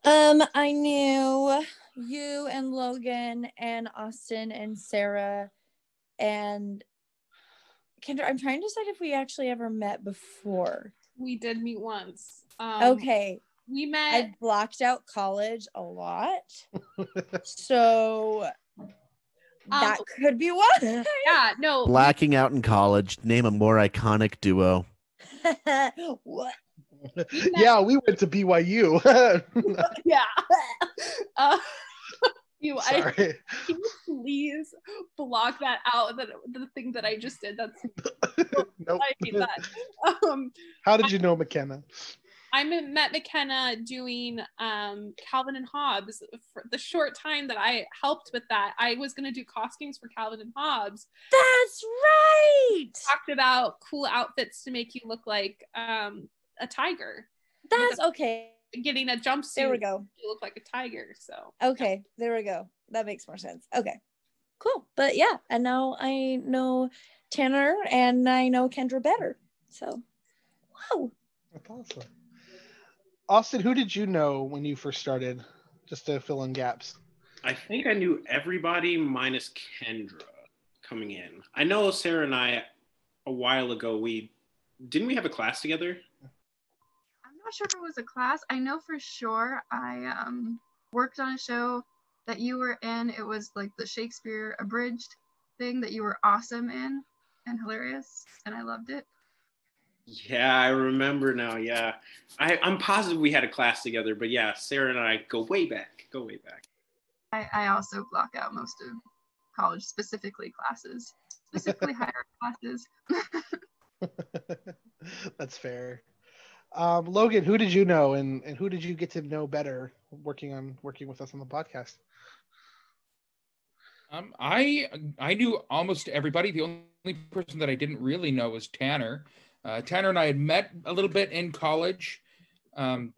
Speaker 10: Um, I knew you and Logan and Austin and Sarah and Kendra. I'm trying to decide if we actually ever met before.
Speaker 7: We did meet once. Um,
Speaker 10: Okay.
Speaker 7: We met.
Speaker 10: I blocked out college a lot. so that could be one.
Speaker 7: yeah, no.
Speaker 4: Blacking out in college. Name a more iconic duo.
Speaker 10: what?
Speaker 8: yeah, we went to BYU.
Speaker 7: yeah. Uh, you, I,
Speaker 8: Sorry.
Speaker 7: can you please block that out? That the thing that I just did. That's
Speaker 8: Nope.
Speaker 7: I hate that. Um,
Speaker 8: How did you know McKenna?
Speaker 7: I met met McKenna doing um, Calvin and Hobbes for the short time that I helped with that. I was going to do costumes for Calvin and Hobbes.
Speaker 10: That's right.
Speaker 7: Talked about cool outfits to make you look like um, a tiger.
Speaker 10: That's okay.
Speaker 7: Getting a jumpsuit.
Speaker 10: There we go.
Speaker 7: You look like a tiger. So
Speaker 10: Okay, there we go. That makes more sense. Okay, cool. But yeah, and now I know Tanner and I know Kendra better. So, wow.
Speaker 8: That's awesome. Austin, who did you know when you first started? Just to fill in gaps.
Speaker 11: I think I knew everybody minus Kendra coming in. I know Sarah and I a while ago we didn't we have a class together?
Speaker 9: I'm not sure if it was a class. I know for sure I um, worked on a show that you were in. It was like the Shakespeare abridged thing that you were awesome in and hilarious, and I loved it.
Speaker 11: Yeah, I remember now. Yeah, I, I'm positive we had a class together, but yeah, Sarah and I go way back. Go way back.
Speaker 9: I, I also block out most of college, specifically classes, specifically higher classes.
Speaker 8: That's fair. Um, Logan, who did you know and, and who did you get to know better working on working with us on the podcast?
Speaker 6: Um, I I knew almost everybody. The only person that I didn't really know was Tanner. Uh, Tanner and I had met a little bit in college, um,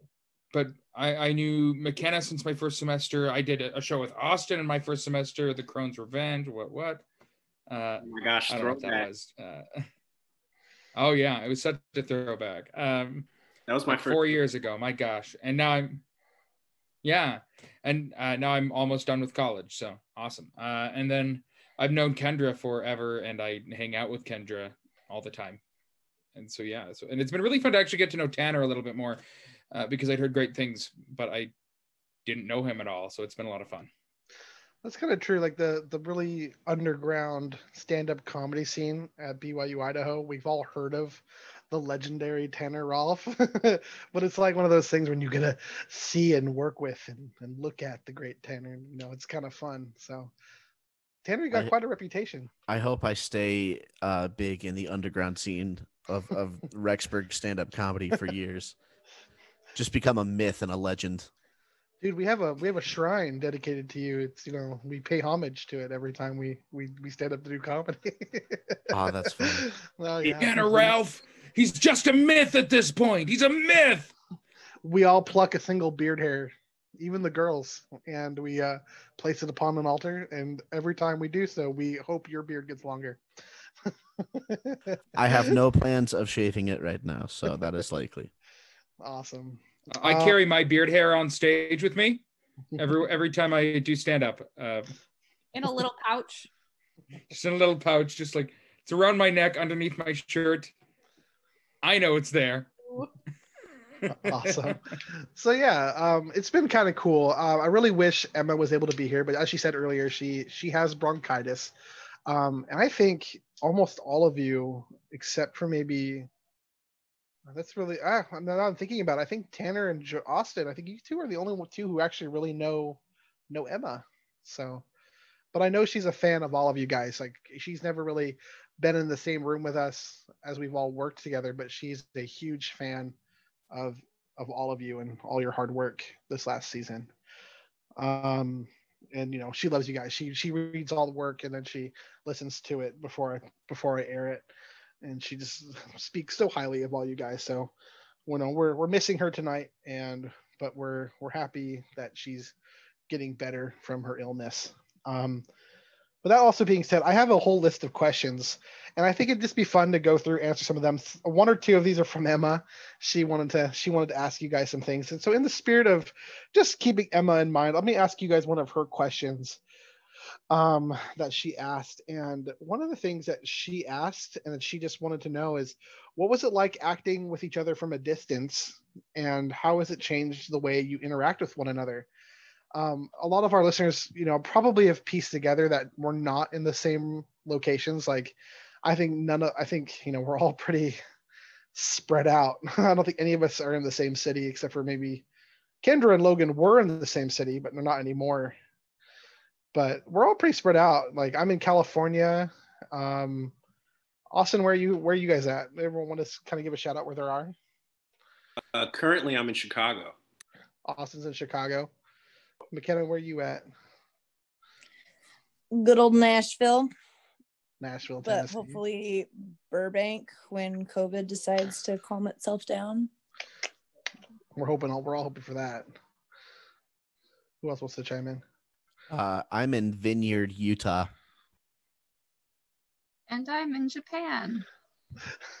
Speaker 6: but I, I knew McKenna since my first semester. I did a, a show with Austin in my first semester, The Crone's Revenge. What what? Uh,
Speaker 11: Oh my gosh,
Speaker 6: I don't know what that
Speaker 11: throwback.
Speaker 6: was. Uh, oh yeah, it was such a throwback. Um,
Speaker 11: That was my
Speaker 6: like
Speaker 11: first.
Speaker 6: four years ago. My gosh, and now I'm, yeah, and uh, now I'm almost done with college. So awesome. Uh, and then I've known Kendra forever, and I hang out with Kendra all the time. And so yeah, so and it's been really fun to actually get to know Tanner a little bit more uh, because I'd heard great things, but I didn't know him at all. So it's been a lot of fun.
Speaker 8: That's kind of true. Like the the really underground stand-up comedy scene at BYU Idaho, we've all heard of the legendary Tanner Rolfe, but it's like one of those things when you get to see and work with and, and look at the great Tanner. You know, it's kind of fun. So Tanner got
Speaker 4: I-
Speaker 8: quite a reputation.
Speaker 4: I hope I stay uh, big in the underground scene of, of Rexburg stand up comedy for years. Just become a myth and a legend.
Speaker 8: Dude, we have a we have a shrine dedicated to you. It's you know we pay homage to it every time we we, we stand up to do comedy.
Speaker 4: Oh, that's funny.
Speaker 8: well, yeah.
Speaker 6: Tanner Ralph, he's just a myth at this point. He's a myth.
Speaker 8: we all pluck a single beard hair, even the girls, and we uh, place it upon an altar. And every time we do so, we hope your beard gets longer.
Speaker 4: I have no plans of shaving it right now, so that is likely.
Speaker 8: Awesome.
Speaker 6: I
Speaker 8: Uh,
Speaker 6: carry my beard hair on stage with me every every time I do stand up. Uh,
Speaker 7: In a little pouch.
Speaker 6: just in a little pouch, just like it's around my neck, underneath my shirt. I know it's there.
Speaker 8: awesome. So yeah, um, it's been kind of cool. Uh, I really wish Emma was able to be here, but as she said earlier, she she has bronchitis, um, and I think almost all of you, except for maybe. That's really ah. Now that I'm thinking about, it, I think Tanner and Austin. I think you two are the only two who actually really know know Emma. So, but I know she's a fan of all of you guys. Like she's never really been in the same room with us as we've all worked together, but she's a huge fan of of all of you and all your hard work this last season. Um, and you know she loves you guys. She she reads all the work and then she listens to it before I before I air it, and she just speaks so highly of all you guys. So, you know we're we're missing her tonight, and but we're we're happy that she's getting better from her illness. Um, but that also being said, I have a whole list of questions, and I think it'd just be fun to go through answer some of them. One or two of these are from Emma. She wanted to she wanted to ask you guys some things, and so in the spirit of just keeping Emma in mind, let me ask you guys one of her questions um, that she asked. And one of the things that she asked and that she just wanted to know is, what was it like acting with each other from a distance, and how has it changed the way you interact with one another? Um, a lot of our listeners, you know, probably have pieced together that we're not in the same locations. Like, I think none of, I think, you know, we're all pretty spread out. I don't think any of us are in the same city except for maybe Kendra and Logan were in the same city, but they're not anymore. But we're all pretty spread out. Like, I'm in California. Um, Austin, where are you, where are you guys at? Everyone want to kind of give a shout out where they are?
Speaker 11: Uh, currently, I'm in Chicago.
Speaker 8: Austin's in Chicago. McKenna, where are you at?
Speaker 10: Good old Nashville,
Speaker 8: Nashville,
Speaker 10: but hopefully Burbank when COVID decides to calm itself down.
Speaker 8: We're hoping. We're all hoping for that. Who else wants to chime in?
Speaker 4: Uh, I'm in Vineyard, Utah.
Speaker 9: And I'm in Japan.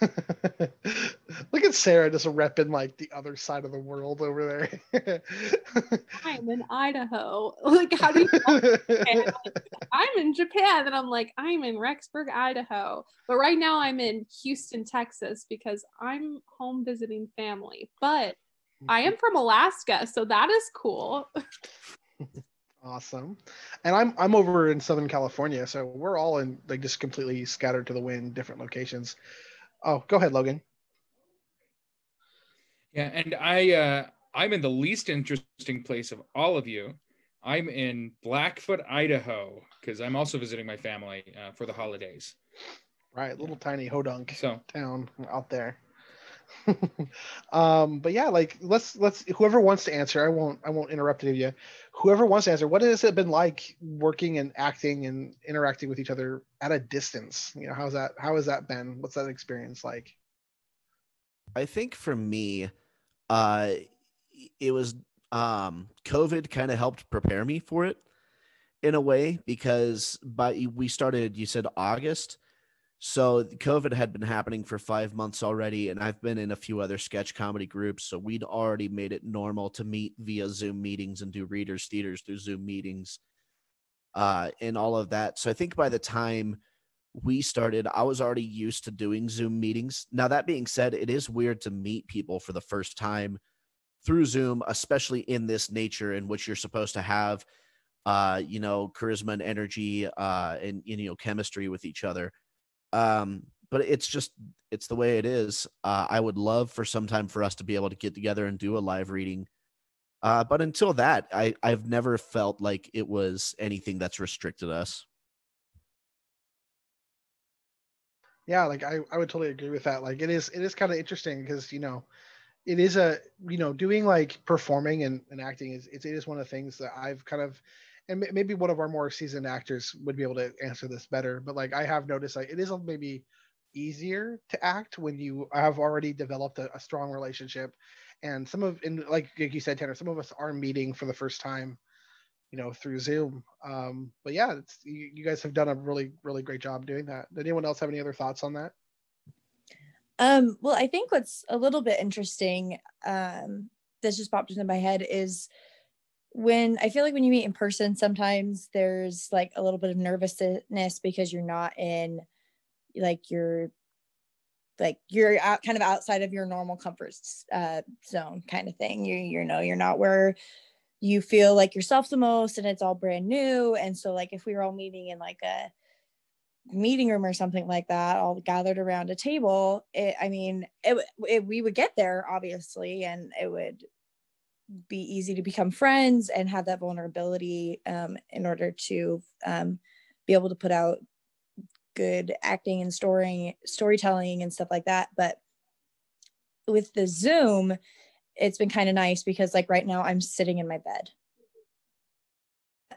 Speaker 8: Look at Sarah just repping like the other side of the world over there.
Speaker 7: I'm in Idaho. Like, how do you? I'm in Japan, and I'm like, I'm in Rexburg, Idaho. But right now, I'm in Houston, Texas, because I'm home visiting family. But I am mm-hmm. from Alaska, so that is cool.
Speaker 8: Awesome. And I'm I'm over in Southern California, so we're all in like just completely scattered to the wind, different locations. Oh, go ahead, Logan.
Speaker 6: Yeah, and I uh I'm in the least interesting place of all of you. I'm in Blackfoot, Idaho, because I'm also visiting my family uh, for the holidays.
Speaker 8: Right, little tiny hodunk
Speaker 6: So
Speaker 8: town out there. um, but yeah, like let's let's whoever wants to answer, I won't I won't interrupt any of you. Whoever wants to answer, what has it been like working and acting and interacting with each other at a distance? You know, how's that how has that been? What's that experience like?
Speaker 4: I think for me, uh, it was um, COVID kind of helped prepare me for it in a way because by we started, you said August, so COVID had been happening for five months already, and I've been in a few other sketch comedy groups, so we'd already made it normal to meet via Zoom meetings and do readers theaters through Zoom meetings. uh, and all of that. So I think by the time we started, I was already used to doing Zoom meetings. Now, that being said, it is weird to meet people for the first time through Zoom, especially in this nature in which you're supposed to have, uh, you know, charisma and energy uh, and, you know, chemistry with each other. Um, but it's just, it's the way it is. Uh, I would love for some time for us to be able to get together and do a live reading uh, but until that, I, I've never felt like it was anything that's restricted us.
Speaker 8: Yeah, like I, I would totally agree with that. Like it is it is kind of interesting because you know, it is a you know doing like performing and, and acting is it is one of the things that I've kind of and maybe one of our more seasoned actors would be able to answer this better. But like I have noticed, like it is maybe easier to act when you have already developed a, a strong relationship. And some of and like, you said tanner some of us are meeting for the first time you know through zoom. Um but yeah you, you guys have done a really really great job doing that. Did anyone else have any other thoughts on that?
Speaker 10: Um well i think what's a little bit interesting um that's just popped into my head is when I feel like when you meet in person, sometimes there's like a little bit of nervousness because you're not in like your like you're out kind of outside of your normal comfort uh, zone kind of thing. You you know you're not where you feel like yourself the most and it's all brand new. And so like if we were all meeting in like a meeting room or something like that all gathered around a table it, i mean it, it, we would get there obviously and it would be easy to become friends and have that vulnerability um, in order to um, be able to put out good acting and story storytelling and stuff like that. But with the zoom it's been kind of nice because like right now i'm sitting in my bed.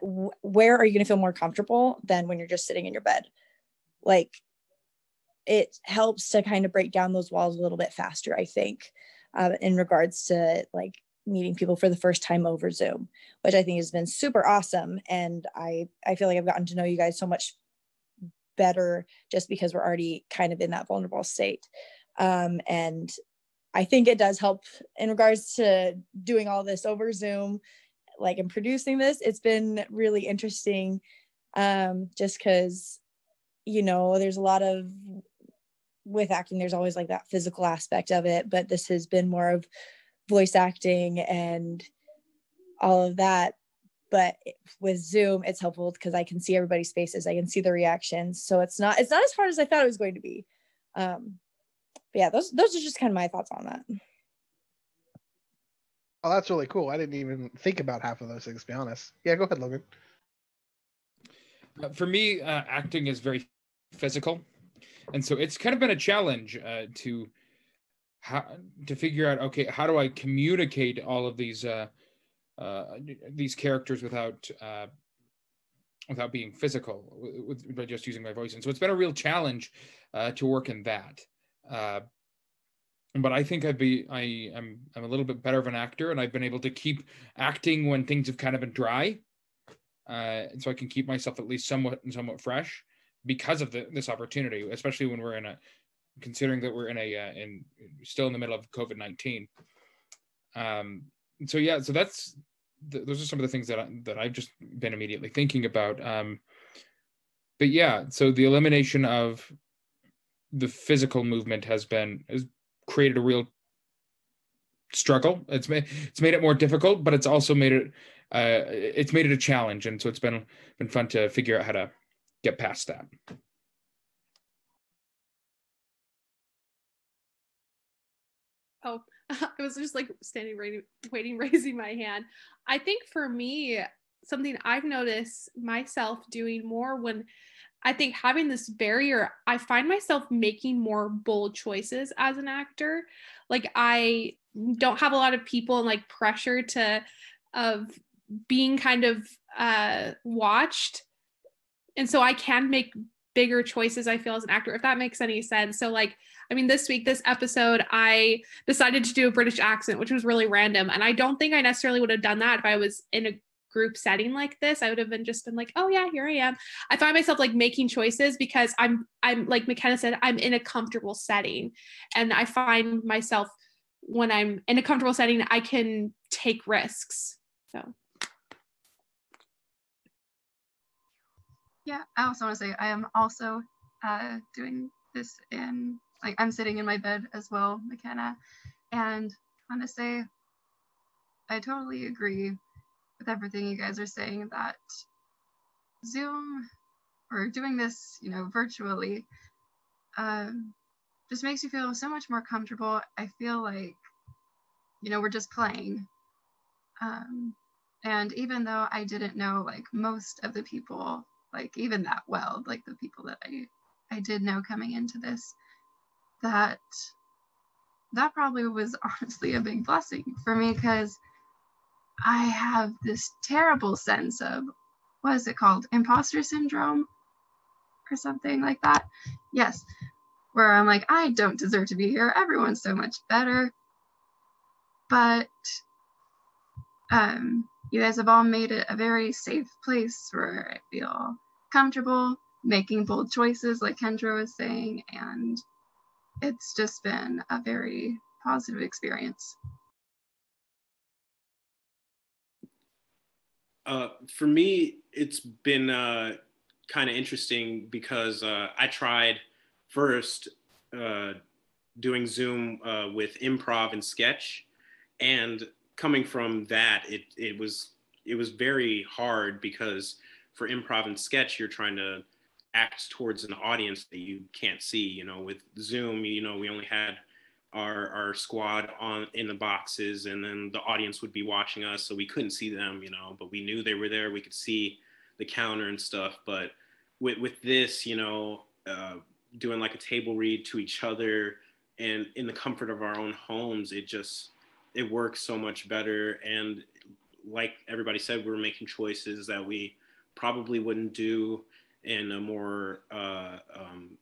Speaker 10: Where are you going to feel more comfortable than when you're just sitting in your bed? Like it helps to kind of break down those walls a little bit faster i think uh, in regards to like meeting people for the first time over zoom which i think has been super awesome and i i feel like i've gotten to know you guys so much better just because we're already kind of in that vulnerable state. Um, and I think it does help in regards to doing all this over Zoom, like in producing this. It's been really interesting um, just because, you know, there's a lot of with acting, there's always like that physical aspect of it, but this has been more of voice acting and all of that. But with zoom it's helpful because i can see everybody's faces. I can see the reactions. So it's not it's not as hard as i thought it was going to be. Um but yeah those those are just kind of my thoughts on that.
Speaker 8: Oh that's really cool. I didn't even think about half of those things to be honest. Yeah go ahead logan.
Speaker 6: Uh, for me uh, acting is very physical. And so it's kind of been a challenge uh, to how to figure out okay how do i communicate all of these uh, uh, these characters without uh, without being physical with, by just using my voice. And so it's been a real challenge uh, to work in that. Uh, but I think I'd be I am I'm, a little bit better of an actor, and I've been able to keep acting when things have kind of been dry, uh, and so I can keep myself at least somewhat somewhat fresh because of the, this opportunity, especially when we're in a considering that we're in a uh, in still in the middle of COVID nineteen. Um, so yeah, so that's th- those are some of the things that I, that I've just been immediately thinking about. Um, but yeah, so the elimination of the physical movement has been has created a real struggle. It's made it's made it more difficult, but it's also made it uh, it's made it a challenge, and so it's been been fun to figure out how to get past that.
Speaker 7: Oh, I was just like standing waiting, raising my hand. I think for me, something I've noticed myself doing more when I think having this barrier, I find myself making more bold choices as an actor. Like I don't have a lot of people and like pressure to of being kind of uh watched. And so I can make bigger choices I feel as an actor, if that makes any sense. So, like, I mean, this week, this episode, I decided to do a British accent, which was really random. And I don't think I necessarily would have done that if I was in a group setting like this. I would have been just been like, oh yeah, here I am. I find myself like making choices because I'm I'm like McKenna said, I'm in a comfortable setting. And I find myself when I'm in a comfortable setting, I can take risks. So
Speaker 9: Yeah, I also want to say I am also uh, doing this in like I'm sitting in my bed as well, McKenna, and I want to say I totally agree with everything you guys are saying that Zoom or doing this, you know, virtually, um, just makes you feel so much more comfortable. I feel like, you know, we're just playing. Um, and even though I didn't know like most of the people, like even that well, like the people that I I did know coming into this, that that probably was honestly a big blessing for me because I have this terrible sense of what is it called? Imposter syndrome or something like that. Yes, where I'm like, I don't deserve to be here. Everyone's so much better. But um, you guys have all made it a very safe place where I feel comfortable making bold choices, like Kendra was saying, and it's just been a very positive experience.
Speaker 11: Uh, for me, it's been uh, kind of interesting because uh, I tried first uh, doing Zoom uh, with improv and sketch, and coming from that, it it was it was very hard because for improv and sketch, you're trying to act towards an audience that you can't see. You know, with Zoom, you know, we only had our our squad on in the boxes, and then the audience would be watching us, so we couldn't see them. You know, but we knew they were there. We could see the counter and stuff. But with with this, you know, uh, doing like a table read to each other and in the comfort of our own homes, it just it works so much better. And like everybody said, we're making choices that we probably wouldn't do in a more uh, um,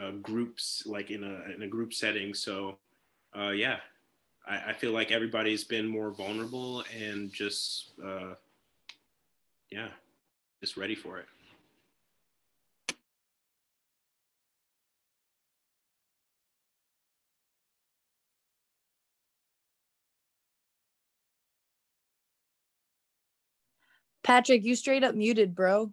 Speaker 11: uh, groups like in a in a group setting. So uh, yeah, I, I, feel like everybody's been more vulnerable and just uh, yeah, just ready for it.
Speaker 10: Patrick, you straight up muted, bro.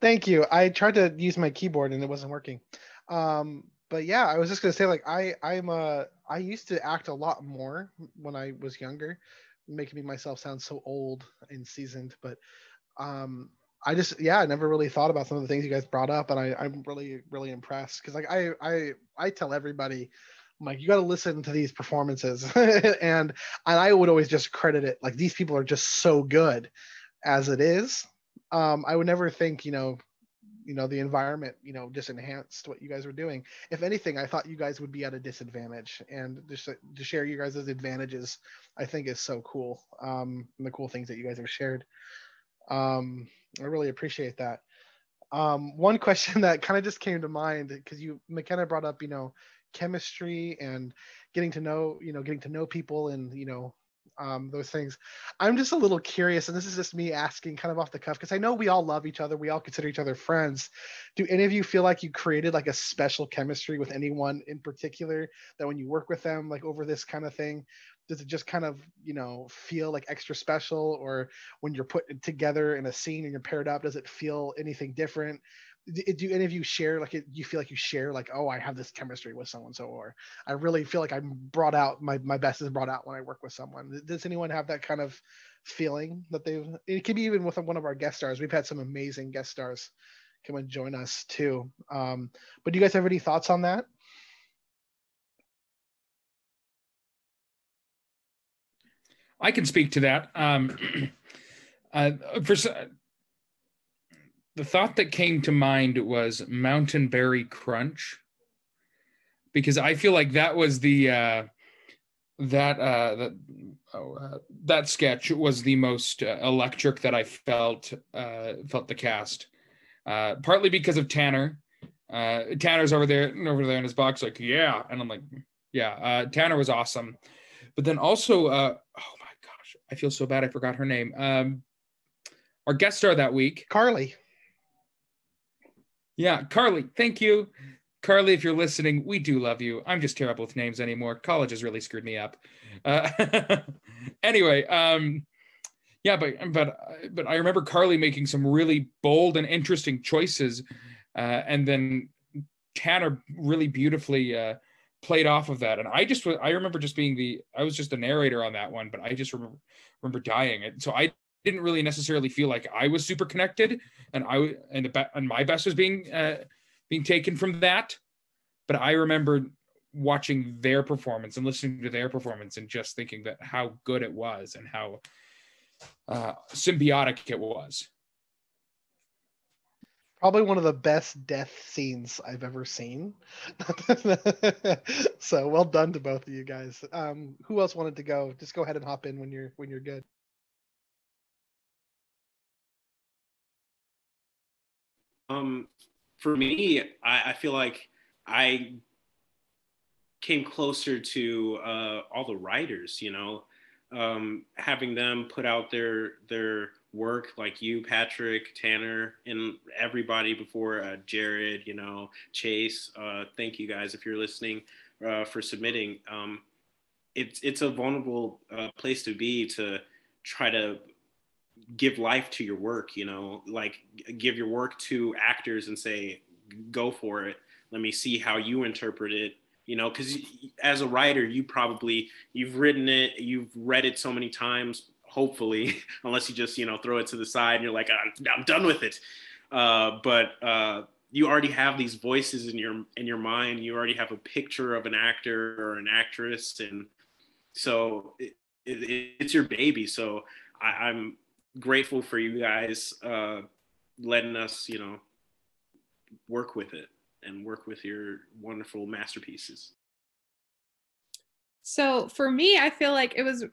Speaker 8: Thank you. I tried to use my keyboard and it wasn't working. Um, but yeah, I was just gonna say like I I'm a I used to act a lot more when I was younger, making me myself sound so old and seasoned. But um, I just yeah, I never really thought about some of the things you guys brought up, and I I'm really really impressed because like I I I tell everybody. I'm like, you got to listen to these performances, and and I would always just credit it like these people are just so good, as it is um, I would never think, you know, you know, the environment, you know, just enhanced what you guys were doing. If anything, I thought you guys would be at a disadvantage, and just to share you guys' advantages, I think is so cool. Um, and the cool things that you guys have shared. Um, I really appreciate that. Um, one question that kind of just came to mind because you McKenna brought up, you know, chemistry and getting to know, you know, getting to know people and you know um, those things. I'm just a little curious, and this is just me asking kind of off the cuff because I know we all love each other. We all consider each other friends. Do any of you feel like you created like a special chemistry with anyone in particular that when you work with them, like over this kind of thing, does it just kind of, you know, feel like extra special? Or when you're put together in a scene and you're paired up, does it feel anything different? Do any of you share like you feel like you share like oh i have this chemistry with someone so or i really feel like i'm brought out my, my best is brought out when i work with someone. Does anyone have that kind of feeling that they've it can be even with one of our guest stars. We've had some amazing guest stars come and join us too. Um, but do you guys have any thoughts on that?
Speaker 6: I can speak to that. Um, uh, for the thought that came to mind was mountain berry crunch because i feel like that was the uh that uh that oh, uh, that sketch was the most uh, electric that i felt uh felt the cast uh partly because of tanner. Uh tanner's over there over there in his box like yeah. And i'm like yeah uh tanner was awesome. But then also uh oh my gosh i feel so bad i forgot her name. Um our guest star that week.
Speaker 8: Carly
Speaker 6: yeah, Carly, thank you. Carly, if you're listening, we do love you. I'm just terrible with names anymore. College has really screwed me up. Uh, anyway, um, yeah, but but but I remember Carly making some really bold and interesting choices, uh, and then Tanner really beautifully uh, played off of that. And I just I remember just being the I was just the narrator on that one, but I just remember remember dying. And so I didn't really necessarily feel like I was super connected, and I and the and my best was being uh, being taken from that. But I remember watching their performance and listening to their performance and just thinking that how good it was and how uh, symbiotic it was.
Speaker 8: Probably one of the best death scenes I've ever seen. so well done to both of you guys. Um, who else wanted to go? Just go ahead and hop in when you're when you're good.
Speaker 11: Um, for me, I, I feel like I came closer to uh, all the writers. You know, um, having them put out their their work, like you, Patrick, Tanner, and everybody before uh, Jared. You know, Chase. Uh, thank you guys if you're listening uh, for submitting. Um, it's it's a vulnerable uh, place to be to try to give life to your work you know like give your work to actors and say go for it. Let me see how you interpret it you know because as a writer you probably you've written it you've read it so many times hopefully unless you just you know throw it to the side and you're like i'm, I'm done with it. Uh, but uh, you already have these voices in your in your mind. You already have a picture of an actor or an actress and so it, it, it's your baby. So I, i'm grateful for you guys uh, letting us, you know, work with it and work with your wonderful masterpieces.
Speaker 7: So for me, I feel like it was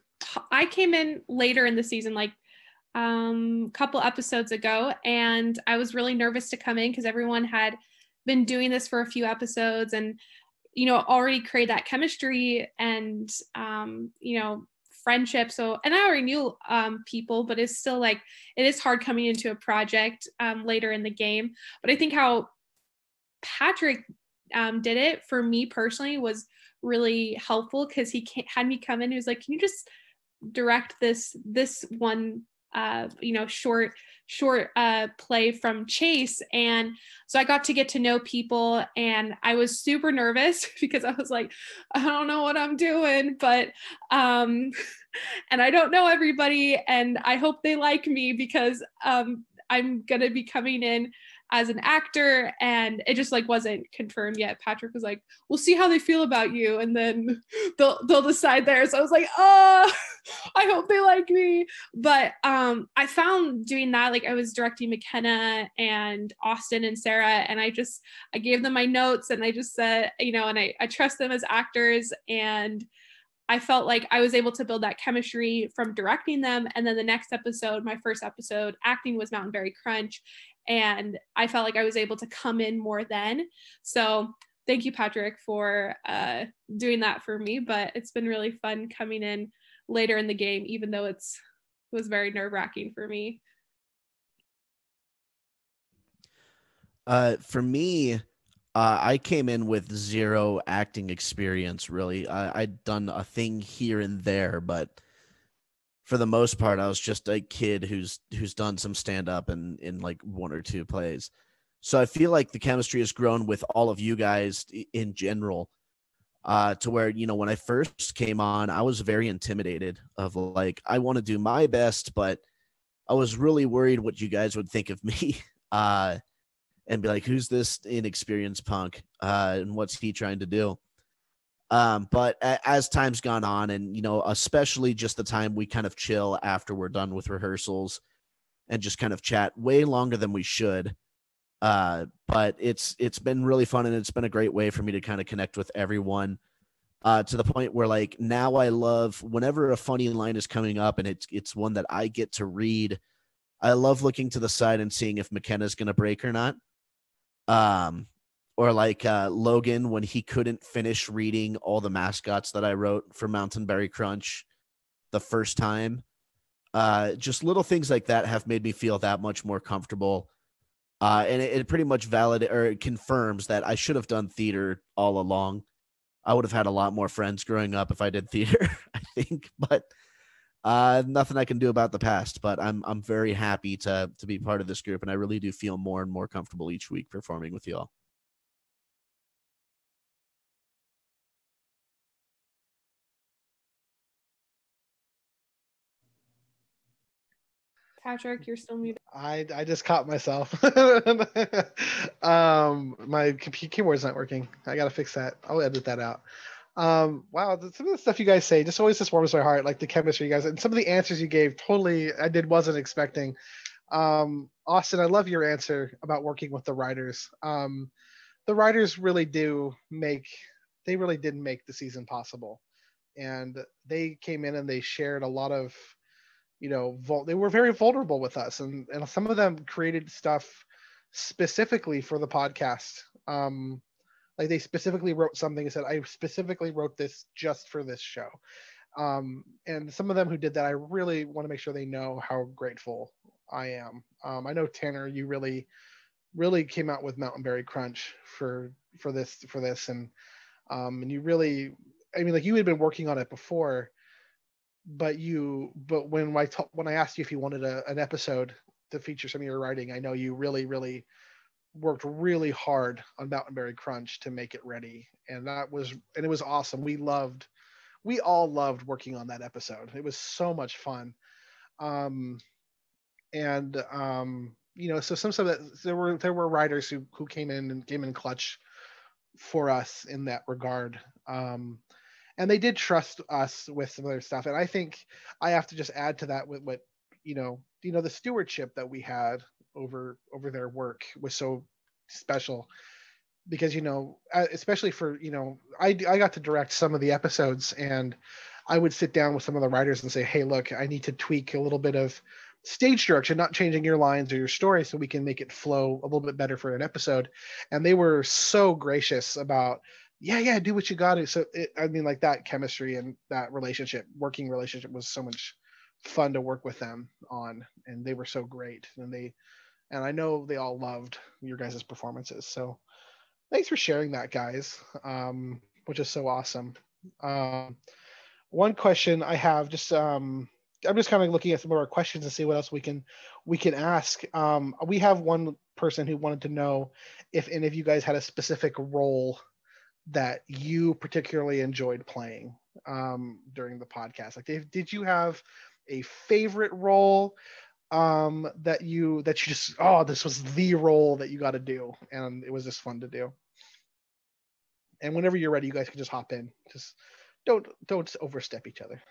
Speaker 7: I came in later in the season, like um couple episodes ago, and I was really nervous to come in because everyone had been doing this for a few episodes and you know already create that chemistry and um you know friendship. So, and I already knew um, people, but it's still like it is hard coming into a project um, later in the game. But I think how Patrick um, did it for me personally was really helpful because he had me come in. He was like, "Can you just direct this this one uh, you know short short uh, play from Chase. And so I got to get to know people and I was super nervous because I was like, I don't know what I'm doing, but, um, and I don't know everybody and I hope they like me because, um, I'm going to be coming in as an actor and it just like wasn't confirmed yet. Patrick was like we'll see how they feel about you and then they'll they'll decide there so i was like oh i hope they like me. But um i found doing that like i was directing mckenna and austin and sarah and i just i gave them my notes and i just said you know and i, I trust them as actors and I felt like I was able to build that chemistry from directing them. And then the next episode, my first episode, acting was Mountain Berry Crunch and I felt like I was able to come in more then. So thank you, Patrick, for uh, doing that for me. But it's been really fun coming in later in the game, even though it's it was very nerve wracking for me.
Speaker 4: Uh, for me, uh, I came in with zero acting experience. Really, I, I'd done a thing here and there, but for the most part, I was just a kid who's who's done some stand up and in like one or two plays. So I feel like the chemistry has grown with all of you guys in general. Uh, to where you know when I first came on, I was very intimidated of like I want to do my best, but I was really worried what you guys would think of me, uh, and be like, "Who's this inexperienced punk? Uh, and what's he trying to do?" Um, but as time's gone on, and you know, especially just the time we kind of chill after we're done with rehearsals and just kind of chat way longer than we should. Uh, but it's it's been really fun and it's been a great way for me to kind of connect with everyone. Uh, to the point where like now I love whenever a funny line is coming up and it's it's one that I get to read. I love looking to the side and seeing if McKenna's gonna break or not. Um, or like uh, Logan when he couldn't finish reading all the mascots that I wrote for Mountain Berry Crunch the first time. Uh, just little things like that have made me feel that much more comfortable. Uh, and it, it pretty much validates or it confirms that I should have done theater all along. I would have had a lot more friends growing up if I did theater, I think. But Uh, nothing I can do about the past, but I'm I'm very happy to to be part of this group, and I really do feel more and more comfortable each week performing with y'all.
Speaker 7: Patrick, you're still muted.
Speaker 8: I I just caught myself. um, my key- keyboard's not working. I gotta fix that. I'll edit that out. Um, wow, some of the stuff you guys say just always just warms my heart, like the chemistry you guys and some of the answers you gave. Totally, I did wasn't expecting. Um, Austin, I love your answer about working with the writers. Um, the writers really do make they really did make the season possible, and they came in and they shared a lot of you know vul- they were very vulnerable with us and and some of them created stuff specifically for the podcast. Um like they specifically wrote something and said i specifically wrote this just for this show. Um and some of them who did that i really want to make sure they know how grateful i am. Um i know tanner you really really came out with mountain berry crunch for for this for this and um and you really i mean like you had been working on it before but you but when I ta- when I asked you if you wanted a, an episode to feature some of your writing, I know you really really worked really hard on Mountain Berry Crunch to make it ready, and that was and it was awesome. We loved, we all loved working on that episode. It was so much fun, um, and um, you know, so some of that there were there were writers who who came in and came in clutch for us in that regard. Um, and they did trust us with some other stuff. And i think i have to just add to that with what you know you know the stewardship that we had over over their work was so special. Because you know uh, especially for you know i i got to direct some of the episodes and i would sit down with some of the writers and say hey look i need to tweak a little bit of stage direction not changing your lines or your story so we can make it flow a little bit better for an episode. And they were so gracious about yeah yeah do what you got to so it, i mean like that chemistry and that relationship working relationship was so much fun to work with them on and they were so great. And they and i know they all loved your guys' performances. So thanks for sharing that guys um which is so awesome. Um one question i have just um i'm just kind of looking at some of our questions and see what else we can we can ask. Um we have one person who wanted to know if any of you guys had a specific role that you particularly enjoyed playing um, during the podcast? Like, did, did you have a favorite role um, that you that you just oh this was the role that you got to do and it was just fun to do? And whenever you're ready, you guys can just hop in. Just don't don't overstep each other.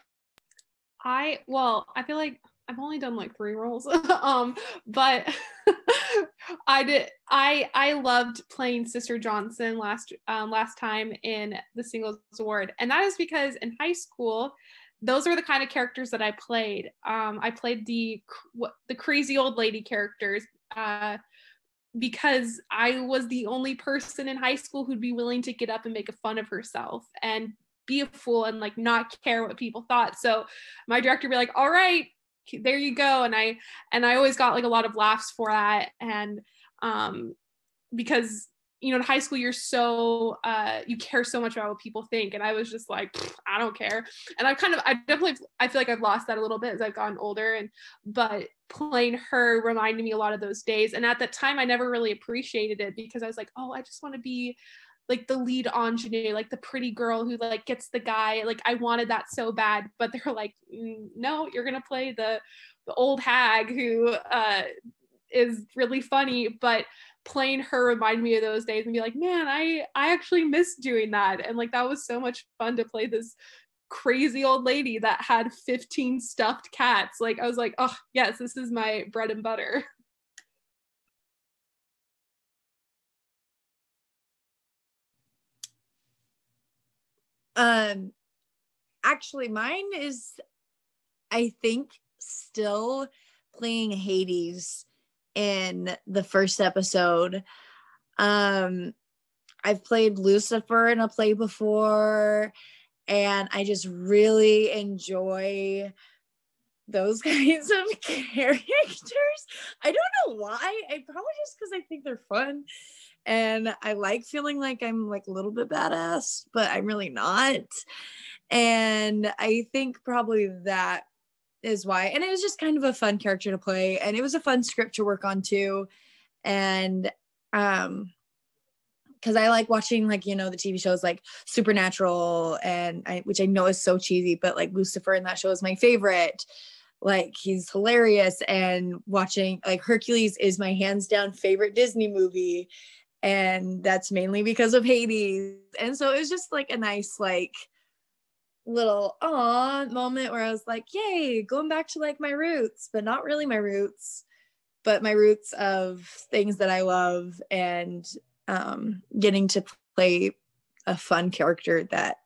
Speaker 7: I well, I feel like I've only done like three roles. um, but I did I I loved playing Sister Johnson last um last time in the singles award. And that is because in high school, those are the kind of characters that I played. Um, I played the the crazy old lady characters uh, because I was the only person in high school who'd be willing to get up and make a fun of herself and be a fool and like not care what people thought. So my director be like, "All right, there you go. And i and i always got like a lot of laughs for that. And um because you know in high school you're so uh you care so much about what people think. And i was just like i don't care. And i've kind of i definitely i feel like i've lost that a little bit as i've gotten older. And but playing her reminded me a lot of those days. And at that time i never really appreciated it because i was like oh i just want to be like the lead ingenue, like the pretty girl who like gets the guy. Like I wanted that so bad, but they're like, mm, no, you're gonna play the the old hag who uh, is really funny, but playing her remind me of those days and be like, man, I I actually miss doing that, and like that was so much fun to play this crazy old lady that had 15 stuffed cats. Like I was like, oh yes, this is my bread and butter.
Speaker 10: Um, actually, mine is, I think, still playing Hades in the first episode. Um, I've played Lucifer in a play before, and I just really enjoy those kinds of characters. I don't know why. I probably just because I think they're fun and I like feeling like I'm like a little bit badass, but I'm really not. And I think probably that is why. And it was just kind of a fun character to play, and it was a fun script to work on too. And um, because I like watching like you know the TV shows like Supernatural and I, which I know is so cheesy, but like Lucifer in that show is my favorite. Like he's hilarious, and watching like Hercules is my hands down favorite Disney movie, and that's mainly because of Hades. And so it was just like a nice like little aw moment where I was like, yay, going back to like my roots, but not really my roots, but my roots of things that I love and um, getting to play a fun character that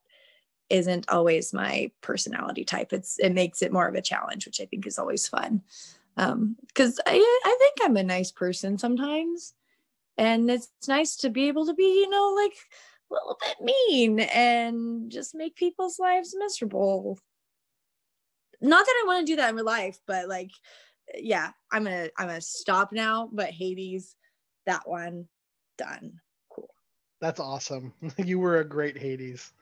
Speaker 10: isn't always my personality type. It's it makes it more of a challenge, which I think is always fun. Um, because I I think I'm a nice person sometimes. And it's nice to be able to be, you know, like a little bit mean and just make people's lives miserable. Not that I want to do that in real life, but like, yeah, I'm gonna I'm gonna stop now. But Hades, that one, done. Cool.
Speaker 8: That's awesome. you were a great Hades.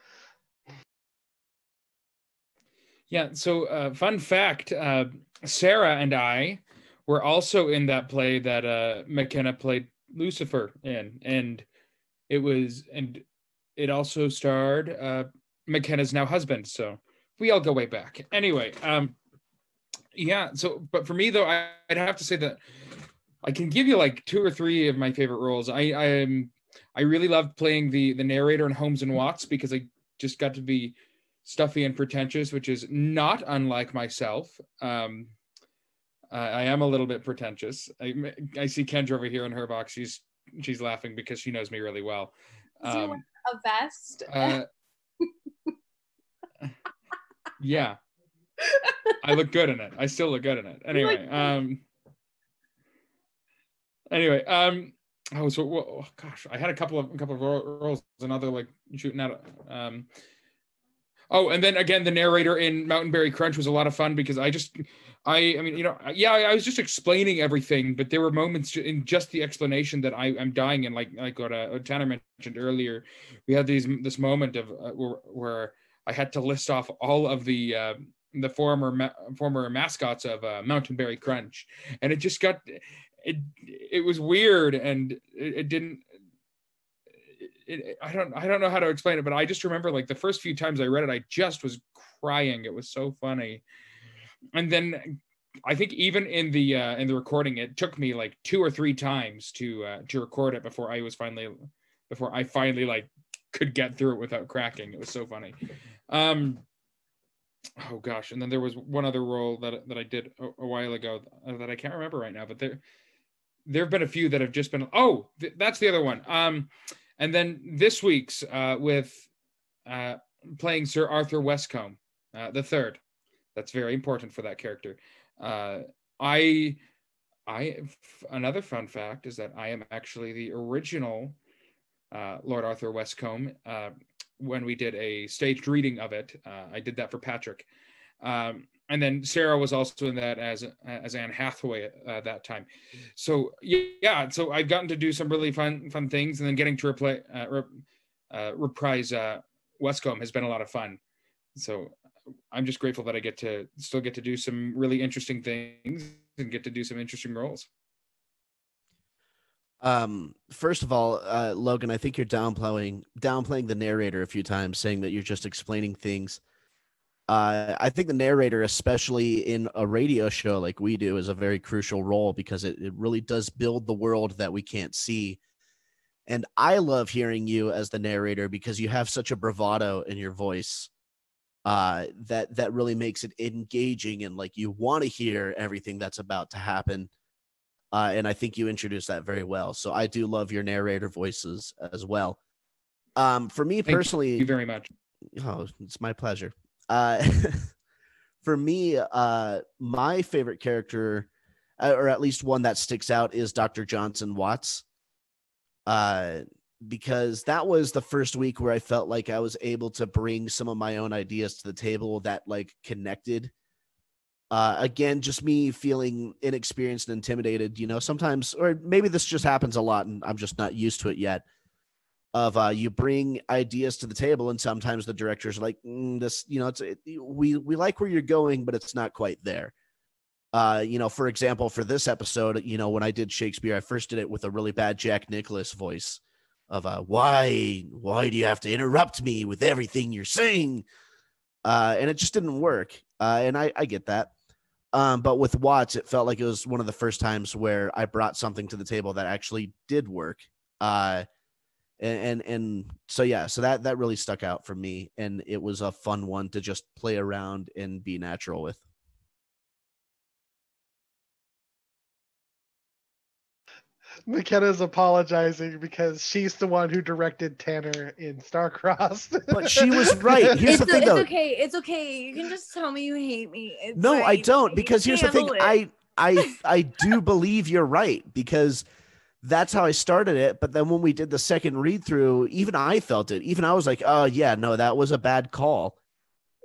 Speaker 6: Yeah. So, uh, fun fact: uh, Sarah and I were also in that play that uh, McKenna played Lucifer in, and it was and it also starred uh, McKenna's now husband. So we all go way back. Anyway, um, yeah. So, but for me though, I, would have to say that I can give you like two or three of my favorite roles. I I am I really loved playing the the narrator in Holmes and Watts because I just got to be stuffy and pretentious, which is not unlike myself. Um, I am a little bit pretentious. I, I see Kendra over here in her box. She's she's laughing because she knows me really well. Um,
Speaker 12: a vest.
Speaker 6: Uh, yeah. I look good in it. I still look good in it. Anyway, um anyway, um oh so oh, gosh, I had a couple of a couple of roles another like shooting out um Oh, and then again, the narrator in Mountain Berry Crunch was a lot of fun because I just, I, I mean, you know, yeah, I was just explaining everything, but there were moments in just the explanation that I, I'm dying. And like, like what uh, Tanner mentioned earlier, we had these this moment of uh, where, where I had to list off all of the uh, the former ma- former mascots of uh, Mountain Berry Crunch, and it just got it it was weird and it, it didn't it, I don't I don't know how to explain it, but I just remember like the first few times I read it, I just was crying. It was so funny. And then I think even in the uh, in the recording, it took me like two or three times to uh, to record it before I was finally before I finally like could get through it without cracking. It was so funny. Um, oh gosh, and then there was one other role that that I did a, a while ago that I can't remember right now, but there there have been a few that have just been. Oh, th- that's the other one. Um, and then this week's uh, with uh, playing Sir Arthur Westcombe, uh, the third. That's very important for that character. Uh, I, I, another fun fact is that I am actually the original uh, Lord Arthur Westcombe. Uh, when we did a staged reading of it, I did that for Patrick. Um, and then Sarah was also in that as as Anne Hathaway at uh, that time. So yeah, so I've gotten to do some really fun fun things, and then getting to replay uh, rep, uh, reprise uh, Westcombe has been a lot of fun. So I'm just grateful that I get to still get to do some really interesting things and get to do some interesting roles.
Speaker 4: Um, first of all, uh, Logan, I think you're downplaying downplaying the narrator a few times, saying that you're just explaining things uh, I think the narrator, especially in a radio show like we do, is a very crucial role because it, it really does build the world that we can't see. And I love hearing you as the narrator because you have such a bravado in your voice uh, that that really makes it engaging and like you want to hear everything that's about to happen. Uh, and I think you introduced that very well. So I do love your narrator voices as well. Um, for me
Speaker 6: Thank
Speaker 4: personally,
Speaker 6: you very much.
Speaker 4: Oh, it's my pleasure. Uh, for me, uh, my favorite character, uh, or at least one that sticks out, is Dr. Johnson Watts. Uh, because that was the first week where I felt like I was able to bring some of my own ideas to the table that like connected. Uh, again, just me feeling inexperienced and intimidated, you know, sometimes, or maybe this just happens a lot and I'm just not used to it yet. Of uh, you bring ideas to the table, and sometimes the directors are like, mm, "This, you know, it's it, we we like where you're going, but it's not quite there." Uh, you know, for example, for this episode, you know, when I did Shakespeare, I first did it with a really bad Jack Nicholas voice of uh, "Why, why do you have to interrupt me with everything you're saying?" Uh, and it just didn't work. Uh, and I, I get that. Um, but with Watts, it felt like it was one of the first times where I brought something to the table that actually did work. Uh, and, and and so yeah, so that that really stuck out for me, and it was a fun one to just play around and be natural with.
Speaker 8: McKenna's apologizing because she's the one who directed Tanner in Starcrossed.
Speaker 4: But she was right. Here's
Speaker 12: it's,
Speaker 4: the thing,
Speaker 12: it's
Speaker 4: though.
Speaker 12: okay. It's okay. You can just tell me you hate me. It's
Speaker 4: No, I don't
Speaker 12: You
Speaker 4: because here's the thing.
Speaker 12: it.
Speaker 4: I I I do believe you're right because that's how I started it. But then when we did the second read through, even I felt it. Even I was like, oh yeah, no, that was a bad call.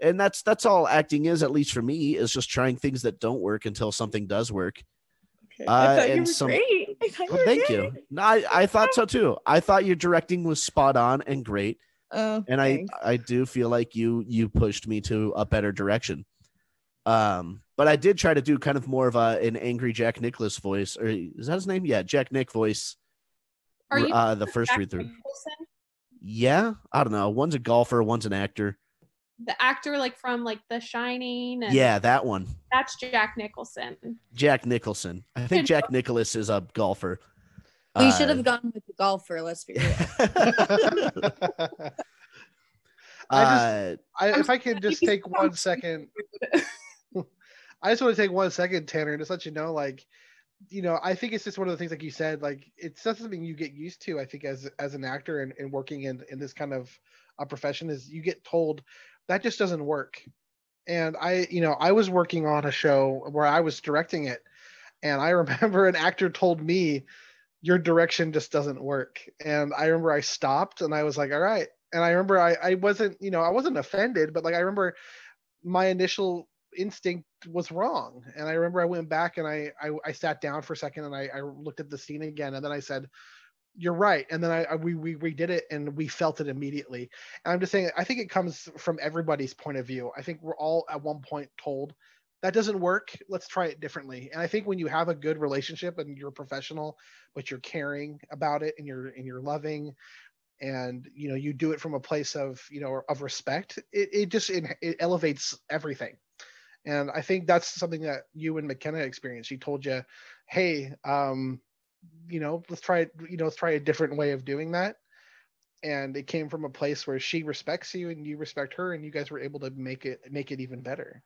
Speaker 4: And that's that's all acting is, at least for me, is just trying things that don't work until something does work.
Speaker 12: I
Speaker 4: Uh,
Speaker 12: thought you were
Speaker 4: some-
Speaker 12: great. I you
Speaker 4: Well,
Speaker 12: were
Speaker 4: thank
Speaker 12: great.
Speaker 4: you. No, I, I thought so too. I thought your directing was spot on and great.
Speaker 12: Oh,
Speaker 4: and I. I do feel like you you pushed me to a better direction. Um, but I did try to do kind of more of a an angry Jack Nicholas voice, or is that his name? Yeah, Jack Nick voice.
Speaker 7: Are you
Speaker 4: uh, the first
Speaker 7: Jack
Speaker 4: read through?
Speaker 7: Nicholson?
Speaker 4: Yeah, I don't know. One's a golfer, one's an actor.
Speaker 7: The actor like from like The Shining. And
Speaker 4: Yeah, that one,
Speaker 7: That's Jack Nicholson.
Speaker 4: Jack Nicholson. I think Jack Nicholas is a golfer.
Speaker 12: We should
Speaker 4: Uh,
Speaker 12: have gone with the golfer. Let's be it out.
Speaker 8: I just,
Speaker 4: uh,
Speaker 8: I, if I
Speaker 7: can
Speaker 8: just take one second, I just want to take one second, Tanner, and just let you know, like, you know, I think it's just one of the things, like you said, like it's not something you get used to. I think as as an actor and, and working in in this kind of a profession is you get told that just doesn't work. And I, you know, I was working on a show where I was directing it, and I remember an actor told me, "Your direction just doesn't work." And I remember I stopped and I was like, "All right." And I remember I I wasn't, you know, I wasn't offended, but like I remember my initial instinct was wrong. And i remember i went back and i i, I sat down for a second and I, I looked at the scene again. And then i said you're right. And then I, I we, we redid it and we felt it immediately. And i'm just saying i think it comes from everybody's point of view. I think we're all at one point told that doesn't work. Let's try it differently. And i think when you have a good relationship and you're professional but you're caring about it and you're and you're loving and you know you do it from a place of you know of respect it, it just it, it elevates everything and I think that's something that you and McKenna experienced. She told you, "Hey, um, you know, let's try it. You know, let's try a different way of doing that." And it came from a place where she respects you and you respect her, and you guys were able to make it make it even better.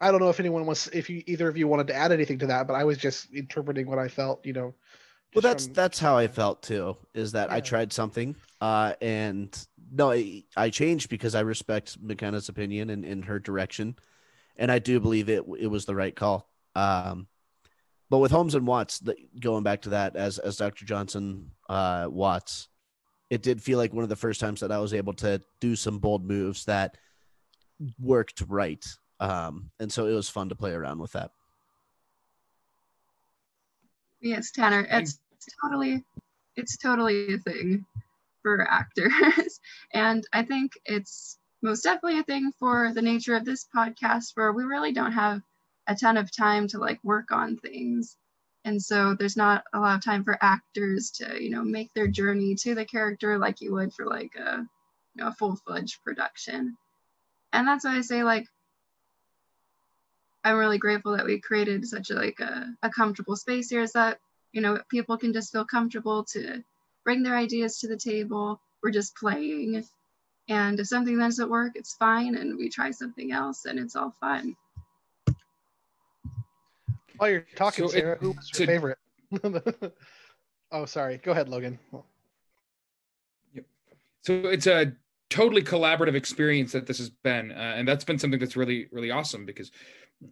Speaker 8: I don't know if anyone wants, if you either of you wanted to add anything to that, but I was just interpreting what I felt. You know.
Speaker 4: Well that's
Speaker 8: from-
Speaker 4: that's how i felt too is that i tried something uh and no I, I changed because i respect mckenna's opinion and in her direction and i do believe it it was the right call. Um but with holmes and watts the, going back to that as as dr johnson uh watts it did feel like one of the first times that i was able to do some bold moves that worked right um and so it was fun to play around with that.
Speaker 9: Yes, Tanner, it's totally it's totally a thing for actors. and I think it's most definitely a thing for the nature of this podcast where we really don't have a ton of time to like work on things. And so there's not a lot of time for actors to, you know, make their journey to the character like you would for like a you know, a full-fledged production. And that's why I say like I'm really grateful that we created such a like a, a comfortable space here is that you know people can just feel comfortable to bring their ideas to the table we're just playing and if something doesn't work it's fine and we try something else and it's all fun
Speaker 8: While you're talking,
Speaker 6: So it-
Speaker 8: Sarah, who was
Speaker 6: so-
Speaker 8: your favorite? oh, sorry. Go ahead, Logan.
Speaker 6: So it's a totally collaborative experience that this has been, uh, and that's been something that's really, really awesome because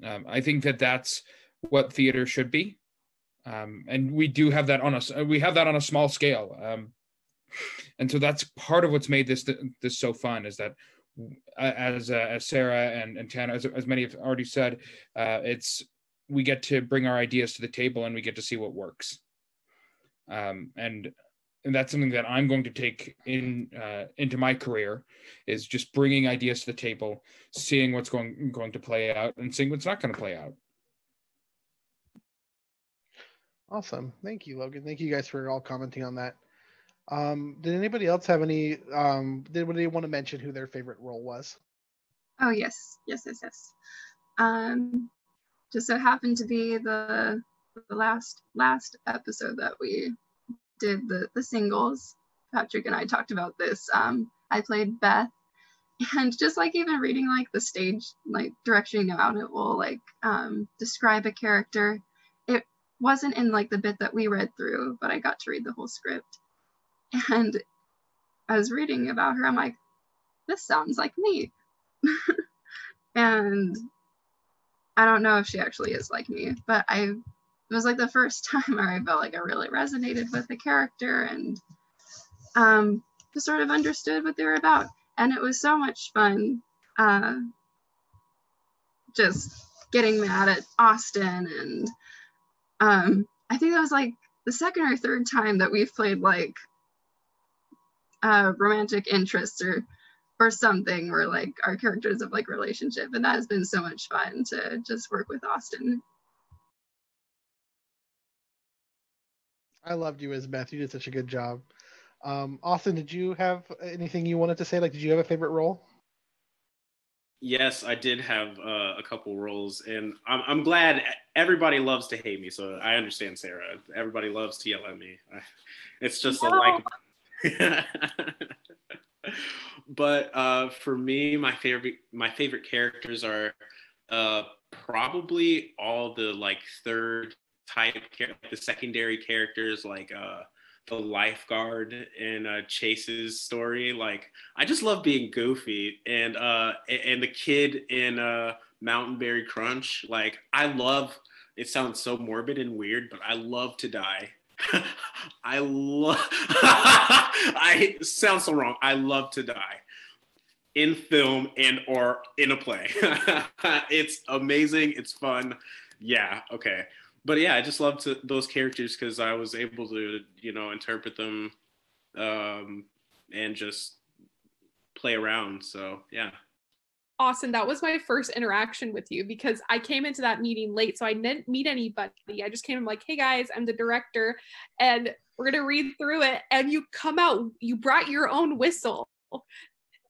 Speaker 6: um, I think that that's what theater should be, um, and we do have that on us. we have that on a small scale, um, and so that's part of what's made this this so fun is that uh, as uh, as Sarah and and Tanner, as, as many have already said, uh, it's we get to bring our ideas to the table and we get to see what works. um, and and that's something that I'm going to take in uh, into my career is just bringing ideas to the table, seeing what's going going to play out, and seeing what's not going to play out.
Speaker 8: Awesome. Thank you, Logan. Thank you guys for all commenting on that. Um, did anybody else have any? Um, did anybody want to mention who their favorite role was?
Speaker 9: Oh yes, yes, yes, yes. Um, just so happened to be the the last last episode that we did the the singles. Patrick and I talked about this. Um, I played Beth, and just like even reading like the stage like direction out, it will like um, describe a character. Wasn't in like the bit that we read through, but I got to read the whole script, and I was reading about her. I'm like, this sounds like me, and I don't know if she actually is like me, but I it was like the first time where I felt like I really resonated with the character and um, just sort of understood what they were about. And it was so much fun uh, just getting mad at Austin. And um, I think that was like the second or third time that we've played like uh, romantic interests or or something where like our characters have like relationship and that has been so much fun to just work with austin
Speaker 8: I loved you as Beth. You did such a good job. Um, Austin, did you have anything you wanted to say? Like, did you have a favorite role?
Speaker 11: Yes, I did have uh, a couple roles, and I'm, I'm glad everybody loves to hate me. So I understand, Sarah. Everybody loves to yell at me. It's just no. a like. but uh, for me, my favorite my favorite characters are uh, probably all the like third type the secondary characters like uh the lifeguard in uh, Chase's story. Like, I just love being goofy, and uh, and the kid in uh, Mountain Berry Crunch. Like, I love. It sounds so morbid and weird, but I love to die. I love. I sound so wrong. I love to die in film and or in a play. it's amazing. It's fun. Yeah. Okay but yeah, I just loved those characters because I was able to, you know, interpret them um, and just play around. So yeah.
Speaker 7: Austin, that was my first interaction with you because I came into that meeting late, so I didn't meet anybody. I just came in like, "Hey guys, I'm the director, and we're gonna read through it." And you come out, you brought your own whistle.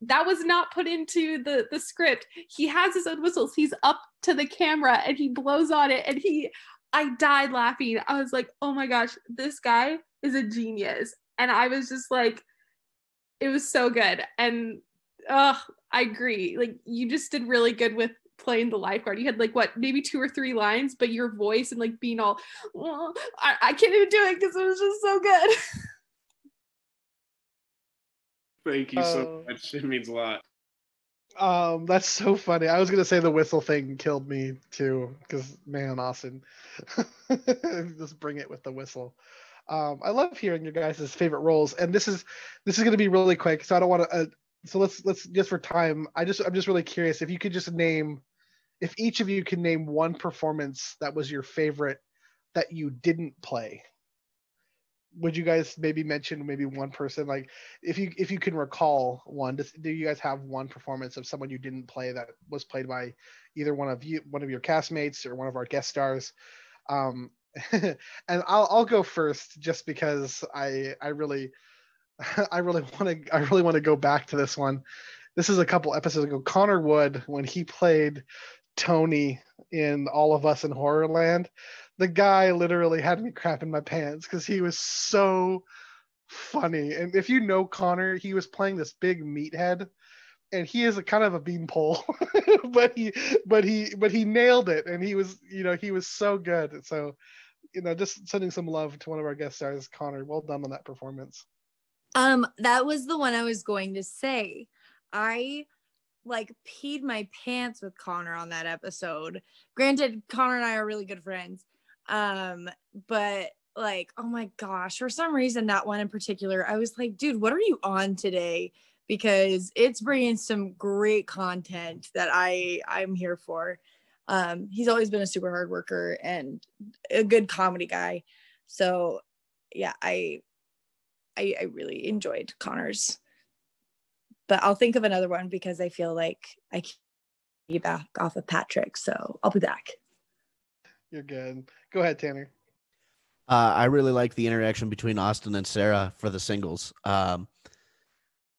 Speaker 7: That was not put into the the script. He has his own whistles. He's up to the camera and he blows on it, and he I died laughing. I was like, oh my gosh, this guy is a genius. And I was just like, it was so good. And uh, I agree. Like you just did really good with playing the lifeguard. You had like what, maybe two or three lines, but your voice and like being all, oh, I, I can't even do it because it was just so good.
Speaker 11: Thank you so uh, much. It means a lot.
Speaker 8: Um, that's so funny. I was gonna say the whistle thing killed me too, because man, Austin, just bring it with the whistle. Um, I love hearing your guys' favorite roles, and this is this is gonna be really quick, so I don't want to. Uh, so let's let's just for time. I just I'm just really curious if you could just name, if each of you can name one performance that was your favorite that you didn't play would you guys maybe mention maybe one person like if you if you can recall one do, do you guys have one performance of someone you didn't play that was played by either one of you one of your castmates or one of our guest stars um and I'll I'll go first just because I I really I really want to I really want to go back to this one. This is a couple episodes ago. Connor Wood when he played Tony in All of Us in Horrorland the guy literally had me crap in my pants because he was so funny. And if you know Connor, he was playing this big meathead, and he is a kind of a beanpole, but he but he but he nailed it, and he was you know he was so good. So you know just sending some love to one of our guest stars, Connor. Well done on that performance.
Speaker 10: Um, that was the one I was going to say. I like peed my pants with Connor on that episode. Granted, Connor and I are really good friends, um, but like, oh my gosh, for some reason, that one in particular, I was like, dude, what are you on today? Because it's bringing some great content that I I'm here for. Um, he's always been a super hard worker and a good comedy guy. So yeah, I, I, I really enjoyed Connor's. But I'll think of another one because I feel like I can't be back off of Patrick, so I'll be back.
Speaker 8: You're good. Go ahead, Tanner.
Speaker 4: Uh, I really like the interaction between Austin and Sarah for the singles. Um,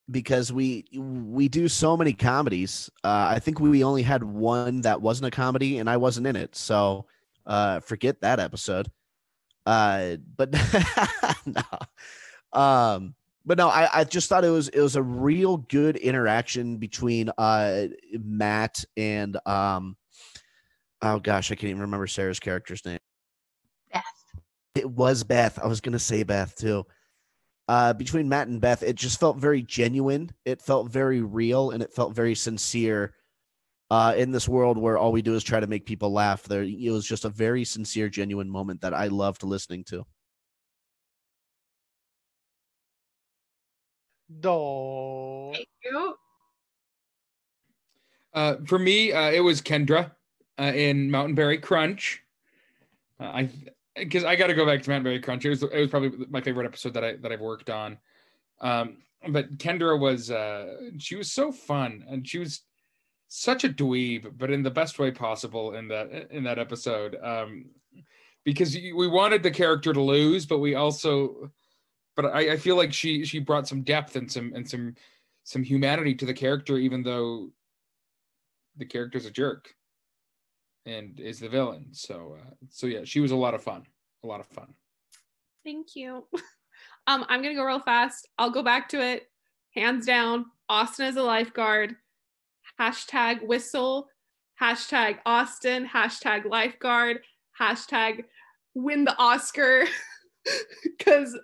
Speaker 4: because we we do so many comedies. Uh, I think we only had one that wasn't a comedy, and I wasn't in it. So uh, forget that episode. Uh, but no, um, but no, I, I just thought it was it was a real good interaction between uh Matt and um, oh gosh, I can't even remember Sarah's character's name.
Speaker 9: Beth.
Speaker 4: It was Beth. I was gonna say Beth too uh, between Matt and Beth, it just felt very genuine. It felt very real, and it felt very sincere. Uh, in this world where all we do is try to make people laugh, there it was just a very sincere, genuine moment that I loved listening to.
Speaker 8: Doll.
Speaker 9: Thank you.
Speaker 6: Uh, for me, uh, it was Kendra uh, in Mountain Berry Crunch. Uh, I because I got to go back to Mountain Berry Crunch. It was it was probably my favorite episode that I that I've worked on. Um, but Kendra was uh, she was so fun and she was such a dweeb, but in the best way possible in that in that episode. Um, because we wanted the character to lose, but we also, but I, I feel like she she brought some depth and some and some some humanity to the character, even though the character's a jerk and is the villain. So uh, so yeah, she was a lot of fun. A lot of fun.
Speaker 7: Thank you. um, I'm gonna go real fast. I'll go back to it. Hands down, Austin is a lifeguard. Hashtag whistle. Hashtag Austin. Hashtag lifeguard. Hashtag win the Oscar. Because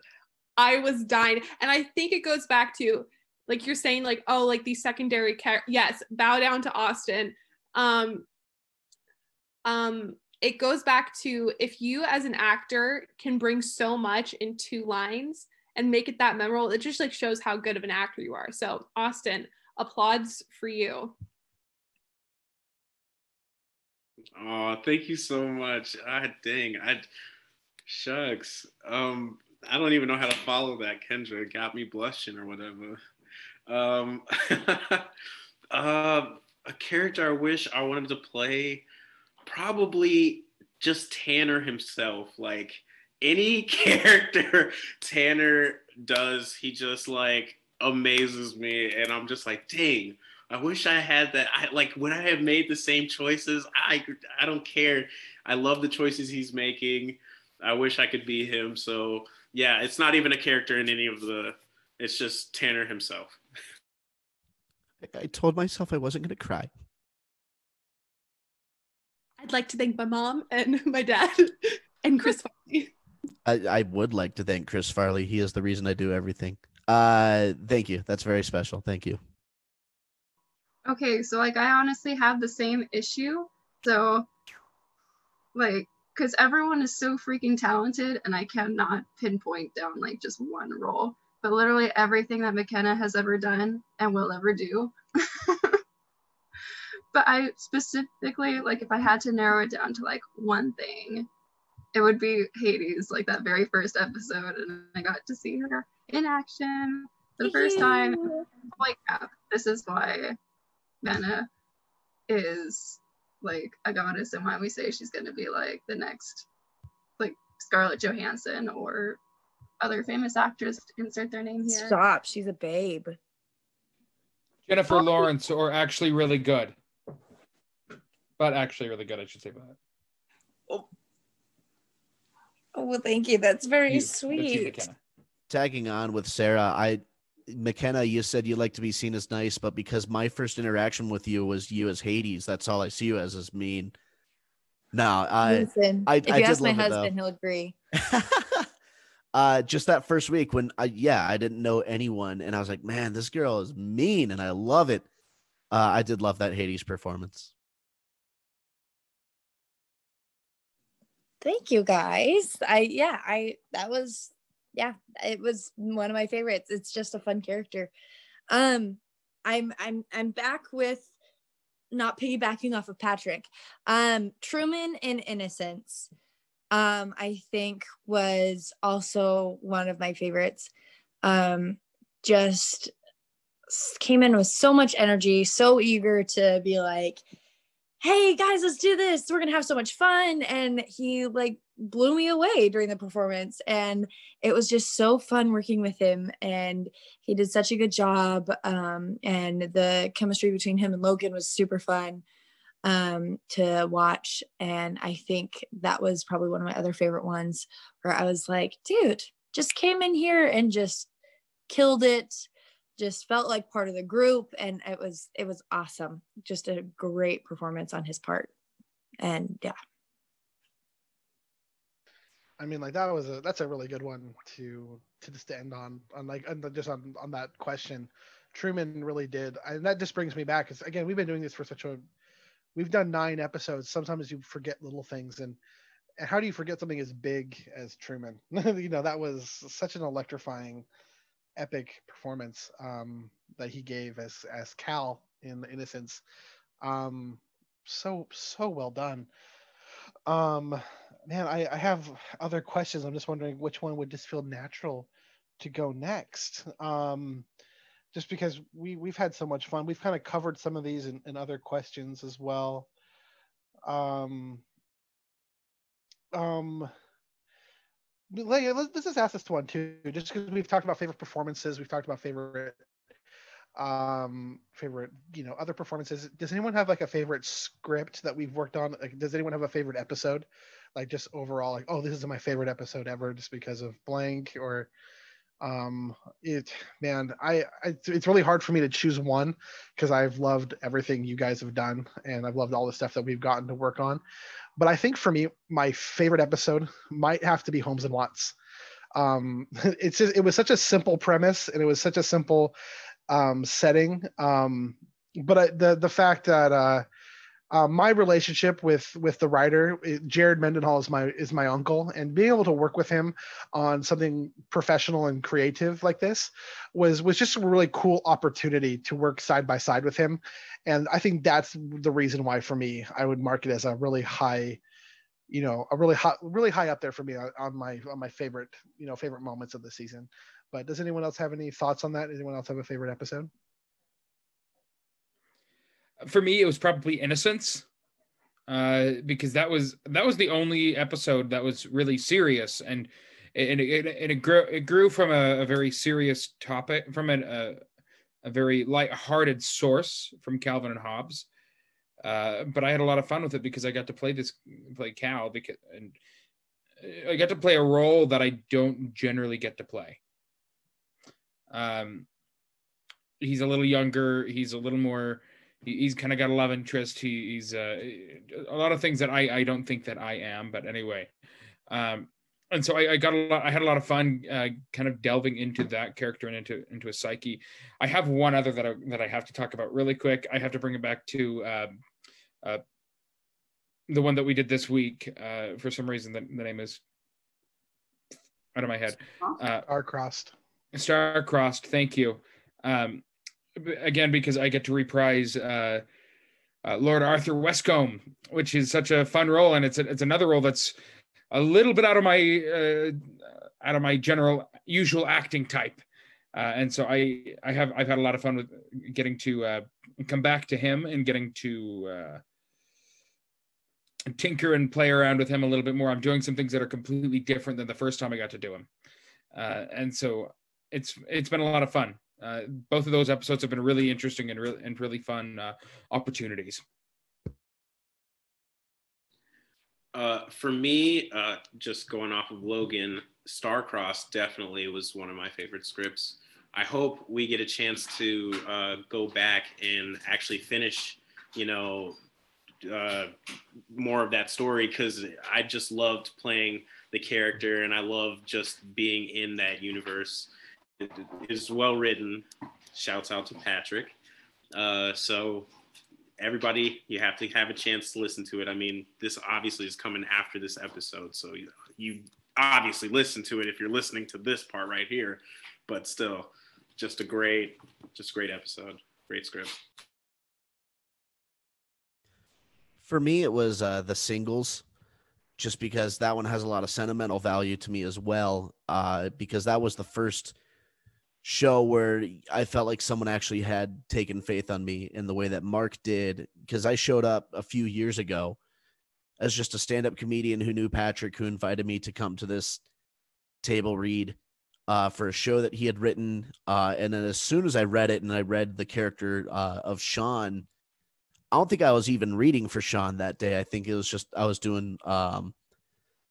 Speaker 7: I was dying, and I think it goes back to like you're saying, like oh, like these secondary care. yes, bow down to Austin. Um, um it goes back to if you as an actor can bring so much in two lines and make it that memorable it just like shows how good of an actor you are so austin applauds for you
Speaker 11: Oh, thank you so much. Ah, dang. I shucks. Um, I don't even know how to follow that. Kendra got me blushing or whatever. Um, uh, a character I wish I wanted to play probably just Tanner himself. Like any character Tanner does, he just like amazes me, and I'm just like, dang. I wish I had that. I like when I have made the same choices. I I don't care. I love the choices he's making. I wish I could be him. So yeah, it's not even a character in any of the. It's just Tanner himself.
Speaker 4: I told myself I wasn't going to cry.
Speaker 7: i'd like to thank my mom and my dad and chris Farley.
Speaker 4: I, I would like to thank Chris Farley. He is the reason I do everything. Uh, thank you. That's very special. Thank you.
Speaker 9: Okay, so like I honestly have the same issue. So like because everyone is so freaking talented and I cannot pinpoint down like just one role. But literally everything that McKenna has ever done and will ever do. but I specifically like if I had to narrow it down to like one thing, it would be Hades, like that very first episode, and I got to see her in action for the first time. Like, this is why Vanna is like a goddess and why we say she's gonna be like the next like Scarlett Johansson or other famous actress insert their name here.
Speaker 10: Stop. She's a babe.
Speaker 6: Jennifer oh. Lawrence, or actually really good, but actually really good, I should say. But
Speaker 10: Oh, oh well, thank you. That's very
Speaker 6: you.
Speaker 10: Sweet.
Speaker 4: Tagging on with Sarah, I McKenna, you said you like to be seen as nice, but because my first interaction with you was you as Hades, that's all I see you as is mean. No, I
Speaker 10: Listen,
Speaker 4: I,
Speaker 10: if
Speaker 4: I
Speaker 10: you
Speaker 4: did
Speaker 10: ask my husband, he'll agree.
Speaker 4: uh just that first week when I yeah, I didn't know anyone and I was like, man, this girl is mean and I love it. Uh I did love that Hades performance.
Speaker 10: Thank you guys. I yeah, I that was yeah, it was one of my favorites. It's just a fun character. Um I'm I'm I'm back with not piggybacking off of Patrick. Um Truman in Innocence. um, I think was also one of my favorites. Um, just came in with so much energy, so eager to be like, hey guys, let's do this. We're gonna have so much fun. And he like blew me away during the performance. And it was just so fun working with him. And he did such a good job. Um, and the chemistry between him and Logan was super fun um to watch and i think that was probably one of my other favorite ones where i was like dude just came in here and just killed it just felt like part of the group and it was it was awesome just a great performance on his part and yeah
Speaker 8: I mean, like that was a that's a really good one to to just end on on like just on on that question. Truman really did, and that just brings me back because again, we've been doing this for such a we've done nine episodes. Sometimes you forget little things, and, and how do you forget something as big as Truman? you know, that was such an electrifying, epic performance um, that he gave as as Cal in Innocence. Um, so so well done. Um, man, I, I have other questions. I'm just wondering which one would just feel natural to go next. Um, just because we we've had so much fun. We've kind of covered some of these in other questions as well. Um, um, let's, let's just ask this one too, just because we've talked about favorite performances, we've talked about favorite um favorite you know other performances does anyone have like a favorite script that we've worked on like does anyone have a favorite episode like just overall like oh this is my favorite episode ever just because of blank or um it man i, I it's really hard for me to choose one because i've loved everything you guys have done and i've loved all the stuff that we've gotten to work on. But i think for me my favorite episode might have to be holmes and watts. Um it's just it was such a simple premise and it was such a simple um setting. Um but I, the the fact that uh uh, my relationship with with the writer Jared Mendenhall is my is my uncle, and being able to work with him on something professional and creative like this was was just a really cool opportunity to work side by side with him, and I think that's the reason why for me I would mark it as a really high, you know, a really high really high up there for me on, on my on my favorite you know favorite moments of the season. But does anyone else have any thoughts on that? Anyone else have a favorite episode?
Speaker 6: For me it was probably innocence uh because that was that was the only episode that was really serious. And and it, and it grew it grew from a, a very serious topic from an, a a very light-hearted source from Calvin and Hobbes. Uh but I had a lot of fun with it because I got to play this play Cal because and I got to play a role that I don't generally get to play. Um he's a little younger he's a little more he's kind of got a love interest. He, he's uh, a lot of things that I, I don't think that I am, but anyway. Um, and so I, I got a lot, I had a lot of fun uh, kind of delving into that character and into, into a psyche. I have one other that I, that I have to talk about really quick. I have to bring it back to um, uh, the one that we did this week. Uh, for some reason, the, the name is out of my head. Uh,
Speaker 8: Star-crossed.
Speaker 6: Star-crossed. Thank you. Um, again, because I get to reprise uh, uh, Lord Arthur Westcombe, which is such a fun role, and it's a, it's another role that's a little bit out of my uh, out of my general usual acting type. Uh, and so I I have I've had a lot of fun with getting to uh, come back to him and getting to uh, tinker and play around with him a little bit more. I'm doing some things that are completely different than the first time I got to do him, and so it's it's been a lot of fun. Uh, both of those episodes have been really interesting and really and really fun uh, opportunities.
Speaker 11: Uh, for me, uh, just going off of Logan, Starcross definitely was one of my favorite scripts. I hope we get a chance to uh, go back and actually finish, you know, uh, more of that story because I just loved playing the character and I love just being in that universe. It is well written. Shouts out to Patrick. Uh, so everybody you have to have a chance to listen to it i mean this obviously is coming after this episode so you, you obviously listen to it if you're listening to this part right here but still just a great just great episode great script
Speaker 4: For me, it was uh, the singles.
Speaker 13: just because that one has a lot of sentimental value to me as well. Uh, because that was the first show where I felt like someone actually had taken faith on me in the way that Mark did. Because I showed up a few years ago as just a stand up comedian who knew Patrick, who invited me to come to this table read uh, for a show that he had written. Uh, and then as soon as I read it and I read the character uh, of Sean, I don't think I was even reading for Sean that day. I think it was just I was doing um,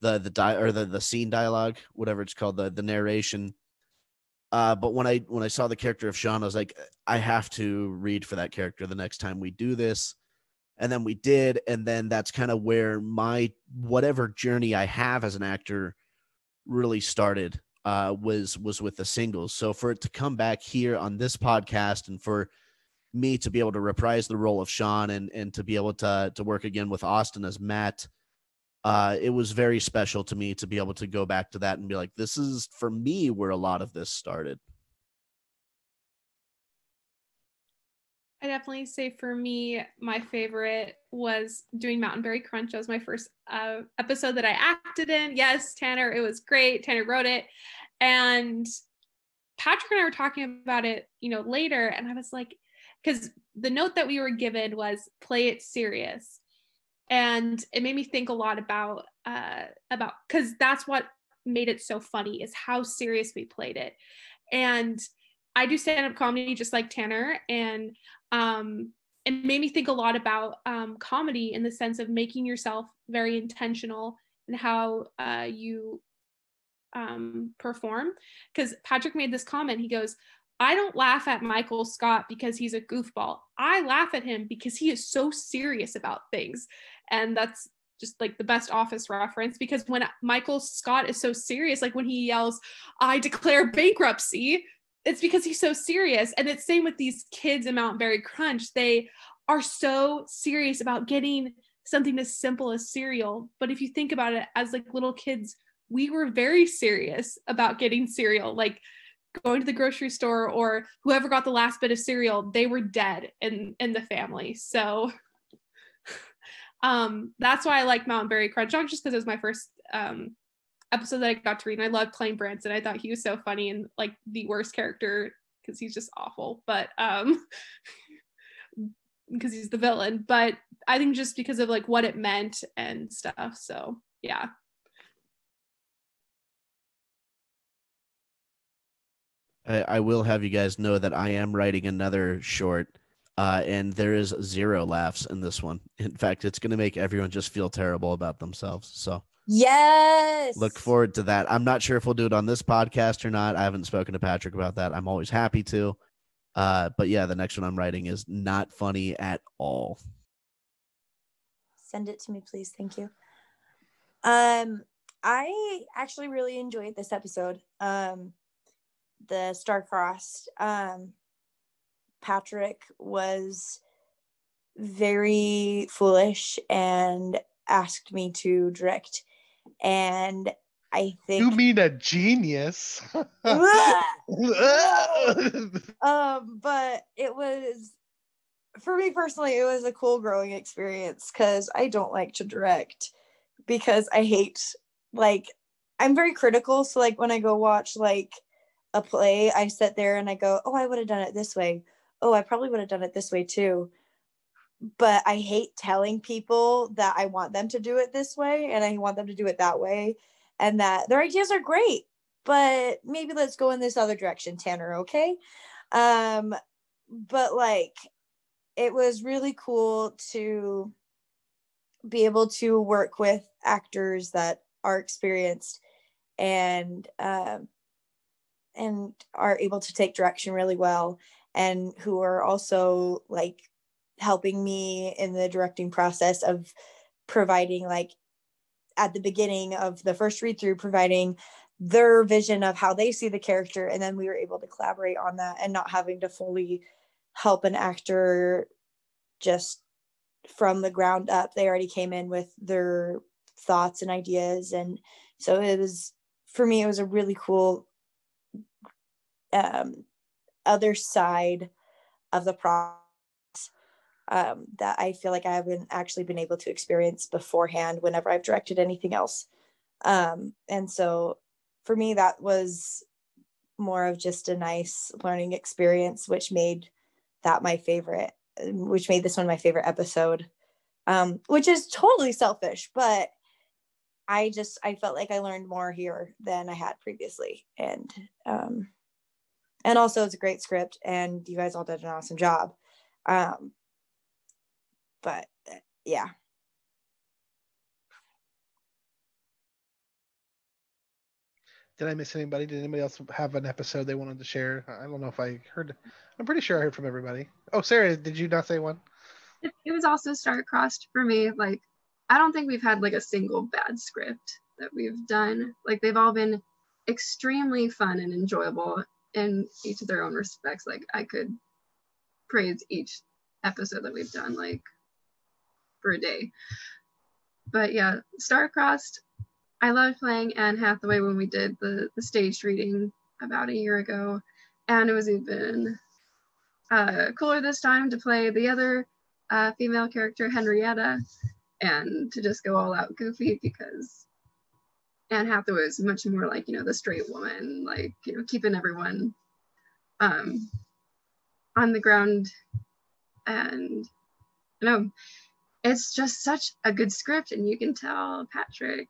Speaker 13: the the di- or the the scene dialogue, whatever it's called, the the narration. Uh, but when I when I saw the character of Sean, I was like, I have to read for that character the next time we do this. And then we did, and then that's kind of where my whatever journey I have as an actor really started. Uh, was was with the singles. So for it to come back here on this podcast and for me to be able to reprise the role of Sean and and to be able to to work again with Austin as Matt, uh, it was very special to me to be able to go back to that and be like, this is for me where a lot of this started.
Speaker 7: I definitely say for me, my favorite was doing Mountain Berry Crunch. That was my first uh, episode that I acted in. Yes, Tanner, it was great. Tanner wrote it. And Patrick and I were talking about it, you know, later. And I was like, because the note that we were given was play it serious. And it made me think a lot about, uh, about, because that's what made it so funny is how serious we played it. And I do stand up comedy just like Tanner. And um, it made me think a lot about um, comedy in the sense of making yourself very intentional and in how uh, you um, perform. Because Patrick made this comment. He goes, I don't laugh at Michael Scott because he's a goofball. I laugh at him because he is so serious about things. And that's just like the best office reference because when Michael Scott is so serious, like when he yells, I declare bankruptcy, it's because he's so serious. And it's same with these kids in Mount Berry Crunch. They are so serious about getting something as simple as cereal. But if you think about it as like little kids, we were very serious about getting cereal. Like going to the grocery store or whoever got the last bit of cereal, they were dead in in the family. So um that's why I like Mountain Berry Crunch, not just because it was my first um episode that I got to read. And I loved Cline Branson. I thought he was so funny and like the worst character because he's just awful. But um because he's the villain. But I think just because of like what it meant and stuff. So yeah.
Speaker 13: I, I will have you guys know that I am writing another short, uh, and there is zero laughs in this one. In fact, it's going to make everyone just feel terrible about themselves. So
Speaker 10: Yes.
Speaker 13: look forward to that. I'm not sure if we'll do it on this podcast or not. I haven't spoken to Patrick about that. I'm always happy to. Uh, but yeah, the next one I'm writing is not funny at all.
Speaker 10: Send it to me, please. Thank you. Um, I actually really enjoyed this episode. Um, the star-crossed. Um, Patrick was very foolish and asked me to direct, and I think
Speaker 8: You mean a genius?
Speaker 10: um, but it was for me personally, it was a cool growing experience because I don't like to direct because I hate like I'm very critical. So like when I go watch like a play, I sit there and I go, Oh, I would have done it this way. Oh, I probably would have done it this way too. But I hate telling people that I want them to do it this way and I want them to do it that way and that their ideas are great but maybe let's go in this other direction tanner okay um but like it was really cool to be able to work with actors that are experienced and um and are able to take direction really well and who are also like helping me in the directing process of providing like at the beginning of the first read through providing their vision of how they see the character and then we were able to collaborate on that and not having to fully help an actor just from the ground up. They already came in with their thoughts and ideas and so it was for me it was a really cool um other side of the process um, that I feel like I haven't actually been able to experience beforehand whenever I've directed anything else. Um, and so for me, that was more of just a nice learning experience, which made that my favorite, which made this one my favorite episode, um, which is totally selfish, but I just I felt like I learned more here than I had previously, and um, and also it's a great script, and you guys all did an awesome job. Um, but yeah,
Speaker 8: Did I miss anybody? Did anybody else have an episode they wanted to share? I don't know if I heard. I'm pretty sure I heard from everybody. Oh, Sarah, did you not say one?
Speaker 9: It, it was also star-crossed for me. Like, I don't think we've had like a single bad script that we've done. Like, they've all been extremely fun and enjoyable in each of their own respects. Like, I could praise each episode that we've done like for a day. But yeah, star-crossed I loved playing Anne Hathaway when we did the, the staged reading about a year ago. And it was even uh, cooler this time to play the other uh, female character, Henrietta, and to just go all out goofy because Anne Hathaway is much more like, you know, the straight woman, like, you know, keeping everyone um, on the ground. And, you know, it's just such a good script. And you can tell Patrick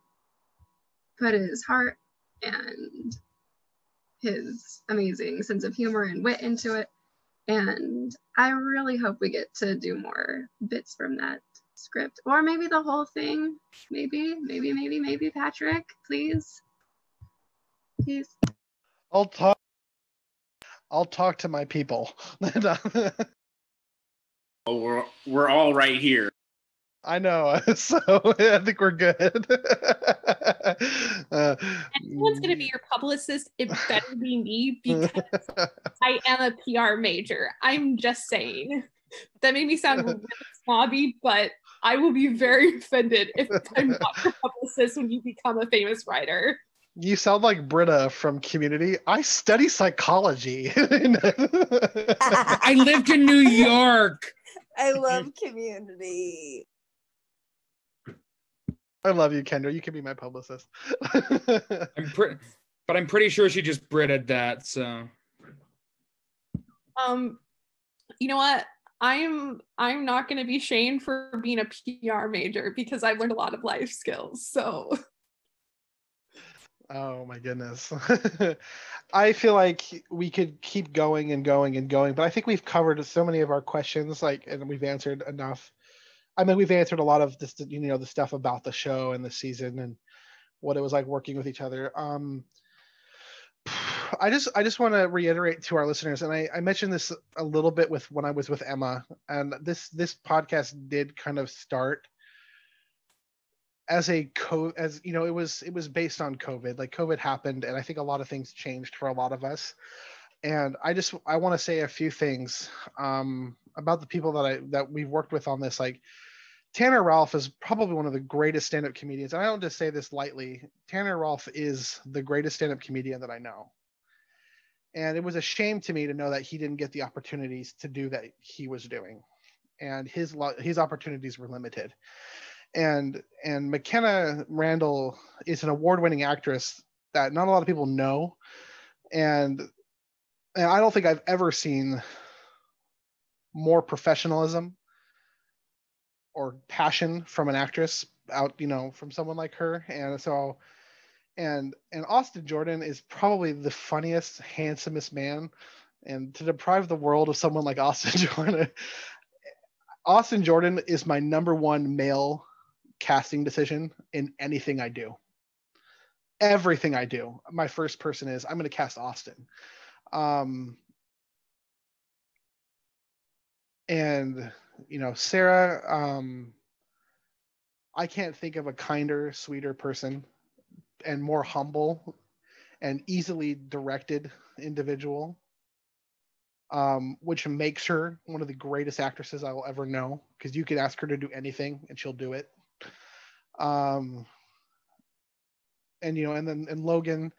Speaker 9: put his heart and his amazing sense of humor and wit into it. And I really hope we get to do more bits from that script or maybe the whole thing. Maybe, maybe, maybe, maybe, Patrick, please. Please.
Speaker 8: I'll talk. I'll talk to my people.
Speaker 11: oh, we're, we're all right here.
Speaker 8: I know. So I think we're good.
Speaker 7: uh, Anyone's going to be your publicist. It better be me because I am a PR major. I'm just saying. That made me sound really snobby, but I will be very offended if I'm not your publicist when you become a famous writer.
Speaker 8: You sound like Britta from Community. I study psychology.
Speaker 6: I lived in New York.
Speaker 10: I love Community.
Speaker 8: I love you, Kendra. You can be my publicist.
Speaker 6: I'm pretty, but I'm pretty sure she just Britta'd that. So,
Speaker 7: um, you know what? I'm I'm not going to be shamed for being a PR major because I've learned a lot of life skills. So.
Speaker 8: Oh my goodness. I feel like we could keep going and going and going, but I think we've covered so many of our questions, like, and we've answered enough I mean, we've answered a lot of this, you know, the stuff about the show and the season and what it was like working with each other. Um, I just, I just want to reiterate to our listeners, and I, I mentioned this a little bit with when I was with Emma, and this, this podcast did kind of start as a co as you know it was it was based on covid like covid happened and i think a lot of things changed for a lot of us and i just i want to say a few things um, about the people that i that we've worked with on this like Tanner Ralph is probably one of the greatest stand-up comedians. And I don't just say this lightly. Tanner Ralph is the greatest stand-up comedian that I know. And it was a shame to me to know that he didn't get the opportunities to do that he was doing. And his his opportunities were limited. And and McKenna Randall is an award-winning actress that not a lot of people know. And and I don't think I've ever seen more professionalism or passion from an actress out you know from someone like her and so and and austin jordan is probably the funniest handsomest man. And to deprive the world of someone like austin jordan austin jordan is my number one male casting decision in anything i do. Everything i do. My first person is i'm going to cast austin. Um and you know, Sarah, um, I can't think of a kinder, sweeter person and more humble and easily directed individual, um, which makes her one of the greatest actresses I will ever know because you could ask her to do anything and she'll do it. Um, and you know, and then and Logan,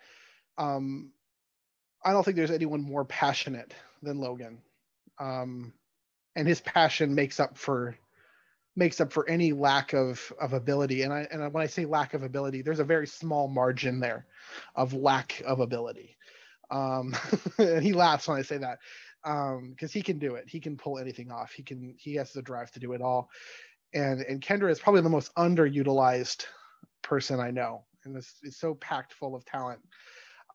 Speaker 8: um, I don't think there's anyone more passionate than Logan. Um, and his passion makes up for makes up for any lack of of ability. And i and when i say lack of ability there's a very small margin there of lack of ability. Um and he laughs when i say that um because he can do it. He can pull anything off. He can he has the drive to do it all. And and kendra is probably the most underutilized person i know. And it's, it's so packed full of talent.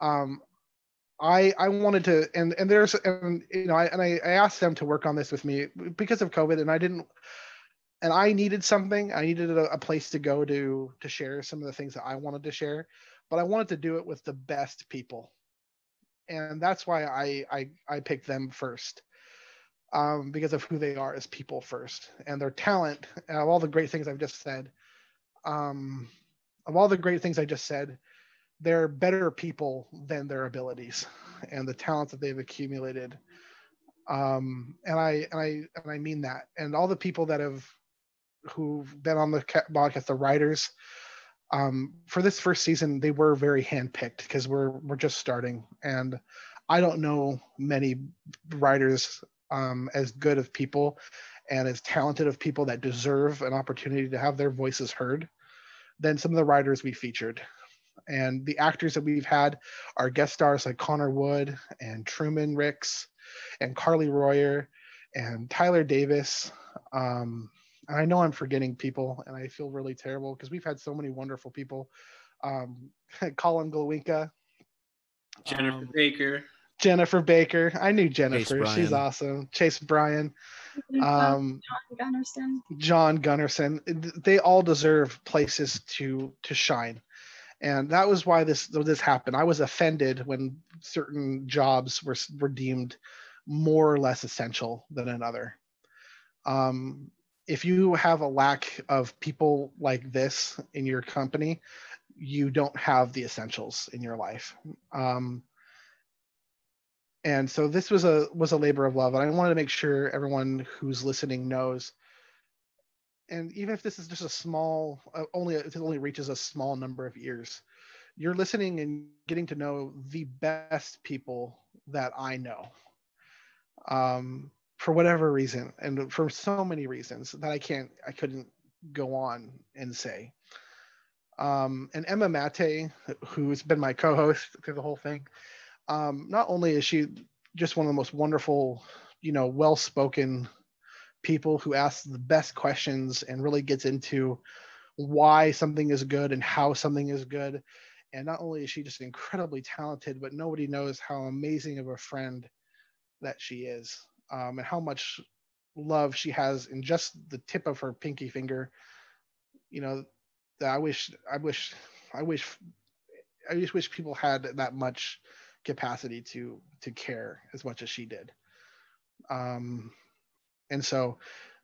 Speaker 8: Um I I wanted to and and there's and you know I and I, I asked them to work on this with me because of COVID and I didn't and I needed something I needed a, a place to go to to share some of the things that I wanted to share but I wanted to do it with the best people. And that's why I I I picked them first um, because of who they are as people first and their talent. And of all the great things I've just said um, of all the great things I just said they're better people than their abilities and the talents that they've accumulated. Um and i and i and i mean that. And all the people that have who've been on the podcast the writers um for this first season they were very handpicked because we're we're just starting and i don't know many writers um as good of people and as talented of people that deserve an opportunity to have their voices heard than some of the writers we featured and the actors that we've had are guest stars like Connor Wood and Truman Ricks and Carly Royer and Tyler Davis. Um, I know I'm forgetting people, and I feel really terrible because we've had so many wonderful people. Um, Colin Glowinka,
Speaker 11: Jennifer
Speaker 8: um,
Speaker 11: Baker.
Speaker 8: Jennifer Baker. I knew Jennifer. She's awesome. Chase Bryan. Um,
Speaker 9: John Gunnarsson.
Speaker 8: John Gunnarsson. They all deserve places to to shine and that was why this this happened. I was offended when certain jobs were were deemed more or less essential than another. Um, if you have a lack of people like this in your company, you don't have the essentials in your life. Um, and so this was a was a labor of love, and I wanted to make sure everyone who's listening knows and even if this is just a small uh, only it only reaches a small number of ears you're listening and getting to know the best people that i know um, for whatever reason and for so many reasons that i can't i couldn't go on and say um, and emma mate who's been my co-host through the whole thing um, not only is she just one of the most wonderful you know well-spoken people who ask the best questions and really gets into why something is good and how something is good. And not only is she just incredibly talented, but nobody knows how amazing of a friend that she is um, and how much love she has in just the tip of her pinky finger. You know, that I wish, I wish, I wish, I just wish people had that much capacity to to care as much as she did. Um, and so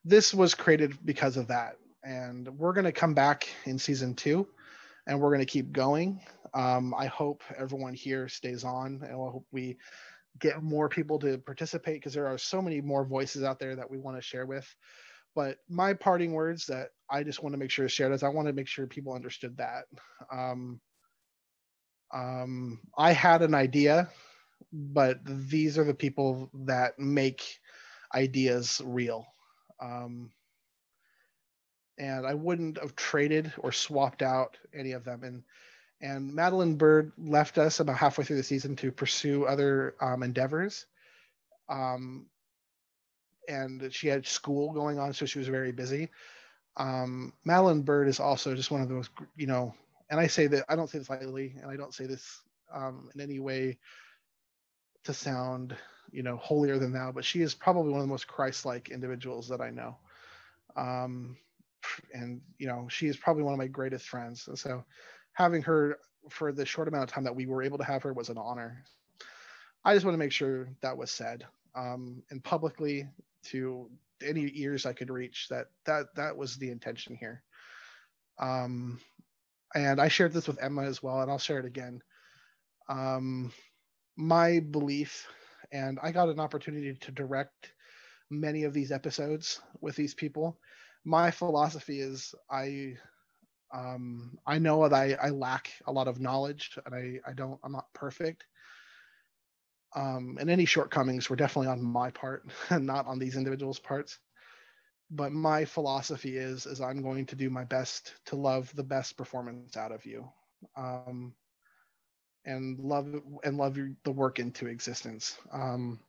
Speaker 8: this was created because of that. And we're going to come back in season two and we're going to keep going. Um, I hope everyone here stays on and I hope we get more people to participate because there are so many more voices out there that we want to share with. But my parting words that I just want to make sure is shared is I want to make sure people understood that. Um, um, I had an idea, but these are the people that make ideas real. Um, and I wouldn't have traded or swapped out any of them. And and Madeline Bird left us about halfway through the season to pursue other um, endeavors. Um, and she had school going on, so she was very busy. Um, Madeline Bird is also just one of those, you know, and I say that I don't say this lightly, and I don't say this um, in any way to sound you know holier than thou but she is probably one of the most christ-like individuals that i know um and you know she is probably one of my greatest friends and so having her for the short amount of time that we were able to have her was an honor. I just want to make sure that was said um and publicly to any ears i could reach that that that was the intention here. Um and i shared this with emma as well and i'll share it again. Um my belief and I got an opportunity to direct many of these episodes with these people. My philosophy is I um, I know that I, I lack a lot of knowledge and I, I don't I'm not perfect. Um, and any shortcomings were definitely on my part and not on these individuals' parts. But my philosophy is is I'm going to do my best to love the best performance out of you. Um, and love and love your, the work into existence. Um,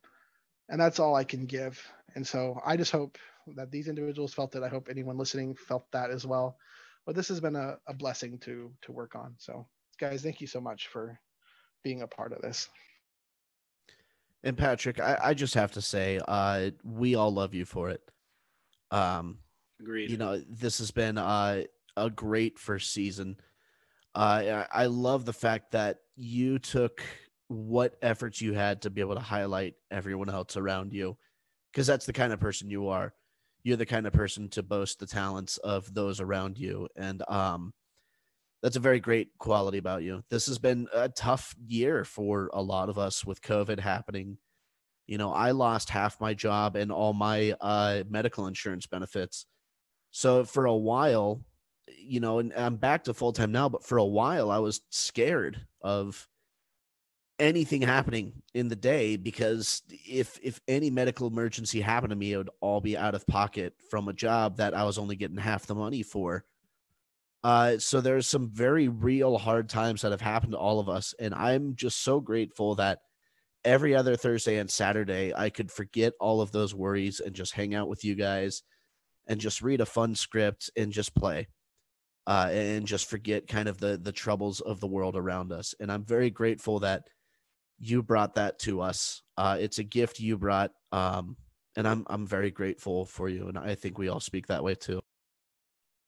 Speaker 8: and that's all I can give. And so I just hope that these individuals felt it. I hope anyone listening felt that as well. But this has been a, a blessing to to work on. So guys, thank you so much for being a part of this.
Speaker 4: And Patrick, I, I just have to say, uh, we all love you for it. Um,
Speaker 11: Agreed.
Speaker 4: You know, this has been uh, a great first season. Uh, I, I love the fact that you took what efforts you had to be able to highlight everyone else around you, because that's the kind of person you are. You're the kind of person to boast the talents of those around you, and um, that's a very great quality about you. This has been a tough year for a lot of us with COVID happening. You know, I lost half my job and all my uh, medical insurance benefits. So for a while, you know, and I'm back to full time now, but for a while I was scared of anything happening in the day because if if any medical emergency happened to me, it would all be out of pocket from a job that I was only getting half the money for. Uh, so there's some very real hard times that have happened to all of us, and I'm just so grateful that every other Thursday and Saturday I could forget all of those worries and just hang out with you guys and just read a fun script and just play. Uh, and just forget kind of the the troubles of the world around us. And I'm very grateful that you brought that to us. Uh, it's a gift you brought, um, and I'm I'm very grateful for you. And I think we all speak that way too.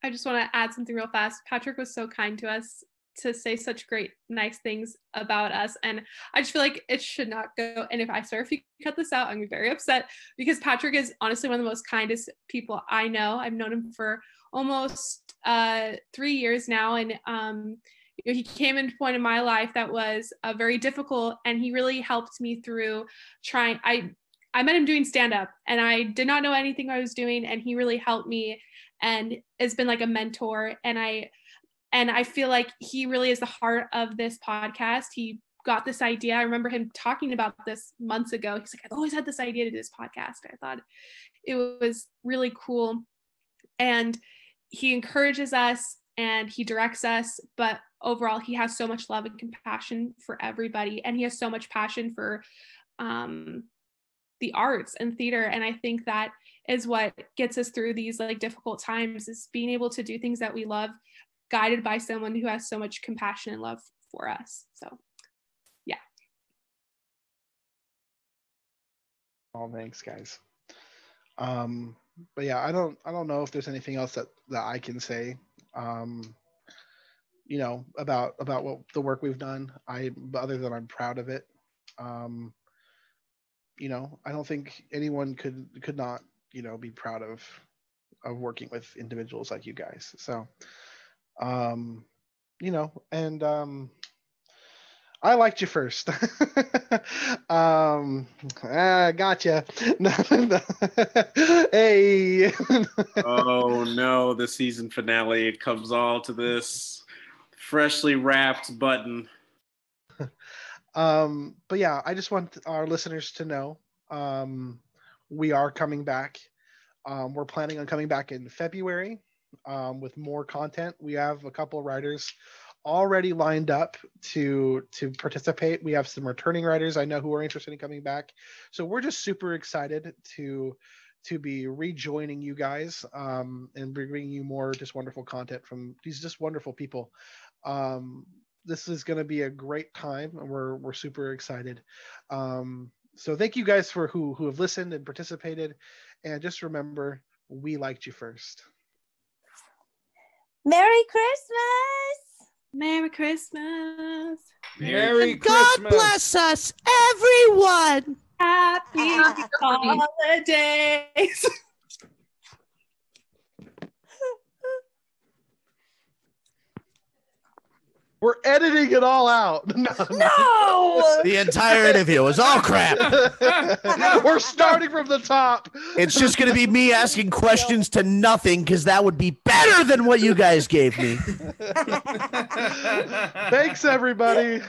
Speaker 7: I just want to add something real fast. Patrick was so kind to us to say such great, nice things about us. And I just feel like it should not go. And if I start, if you cut this out, I'm very upset because Patrick is honestly one of the most kindest people I know. I've known him for almost uh, three years now. And um, you know, he came into point in my life that was uh, very difficult and he really helped me through trying. I I met him doing stand up and I did not know anything I was doing and he really helped me and has been like a mentor and I and I feel like he really is the heart of this podcast. He got this idea. I remember him talking about this months ago. He's like, I've always had this idea to do this podcast. I thought it was really cool. And he encourages us and he directs us, but overall, he has so much love and compassion for everybody. And he has so much passion for um, the arts and theater. And I think that is what gets us through these like difficult times is being able to do things that we love guided by someone who has so much compassion and love for us so yeah
Speaker 8: oh thanks guys um but yeah i don't i don't know if there's anything else that that i can say um you know about about what the work we've done. I other than i'm proud of it um you know i don't think anyone could could not you know be proud of of working with individuals like you guys. So um you know and um I liked you first. um, ah, gotcha. hey.
Speaker 11: oh no, the season finale it comes all to this freshly wrapped button.
Speaker 8: Um, but yeah, I just want our listeners to know um, we are coming back. Um, we're planning on coming back in February um, with more content. We have a couple of writers already lined up to to participate. We have some returning writers I know who are interested in coming back. So we're just super excited to to be rejoining you guys um, and bringing you more just wonderful content from these just wonderful people. Um, this is going to be a great time, and we're we're super excited. Um, so thank you guys for who who have listened and participated, and just remember we liked you first.
Speaker 10: Merry Christmas!
Speaker 7: Merry Christmas!
Speaker 6: Merry Christmas.
Speaker 4: God bless us, everyone.
Speaker 7: Happy holidays!
Speaker 8: We're editing it all out. No,
Speaker 10: No!
Speaker 4: The entire interview was all crap.
Speaker 8: we're starting from the top.
Speaker 4: It's just going to be me asking questions to nothing because that would be better than what you guys gave me.
Speaker 8: Thanks, everybody.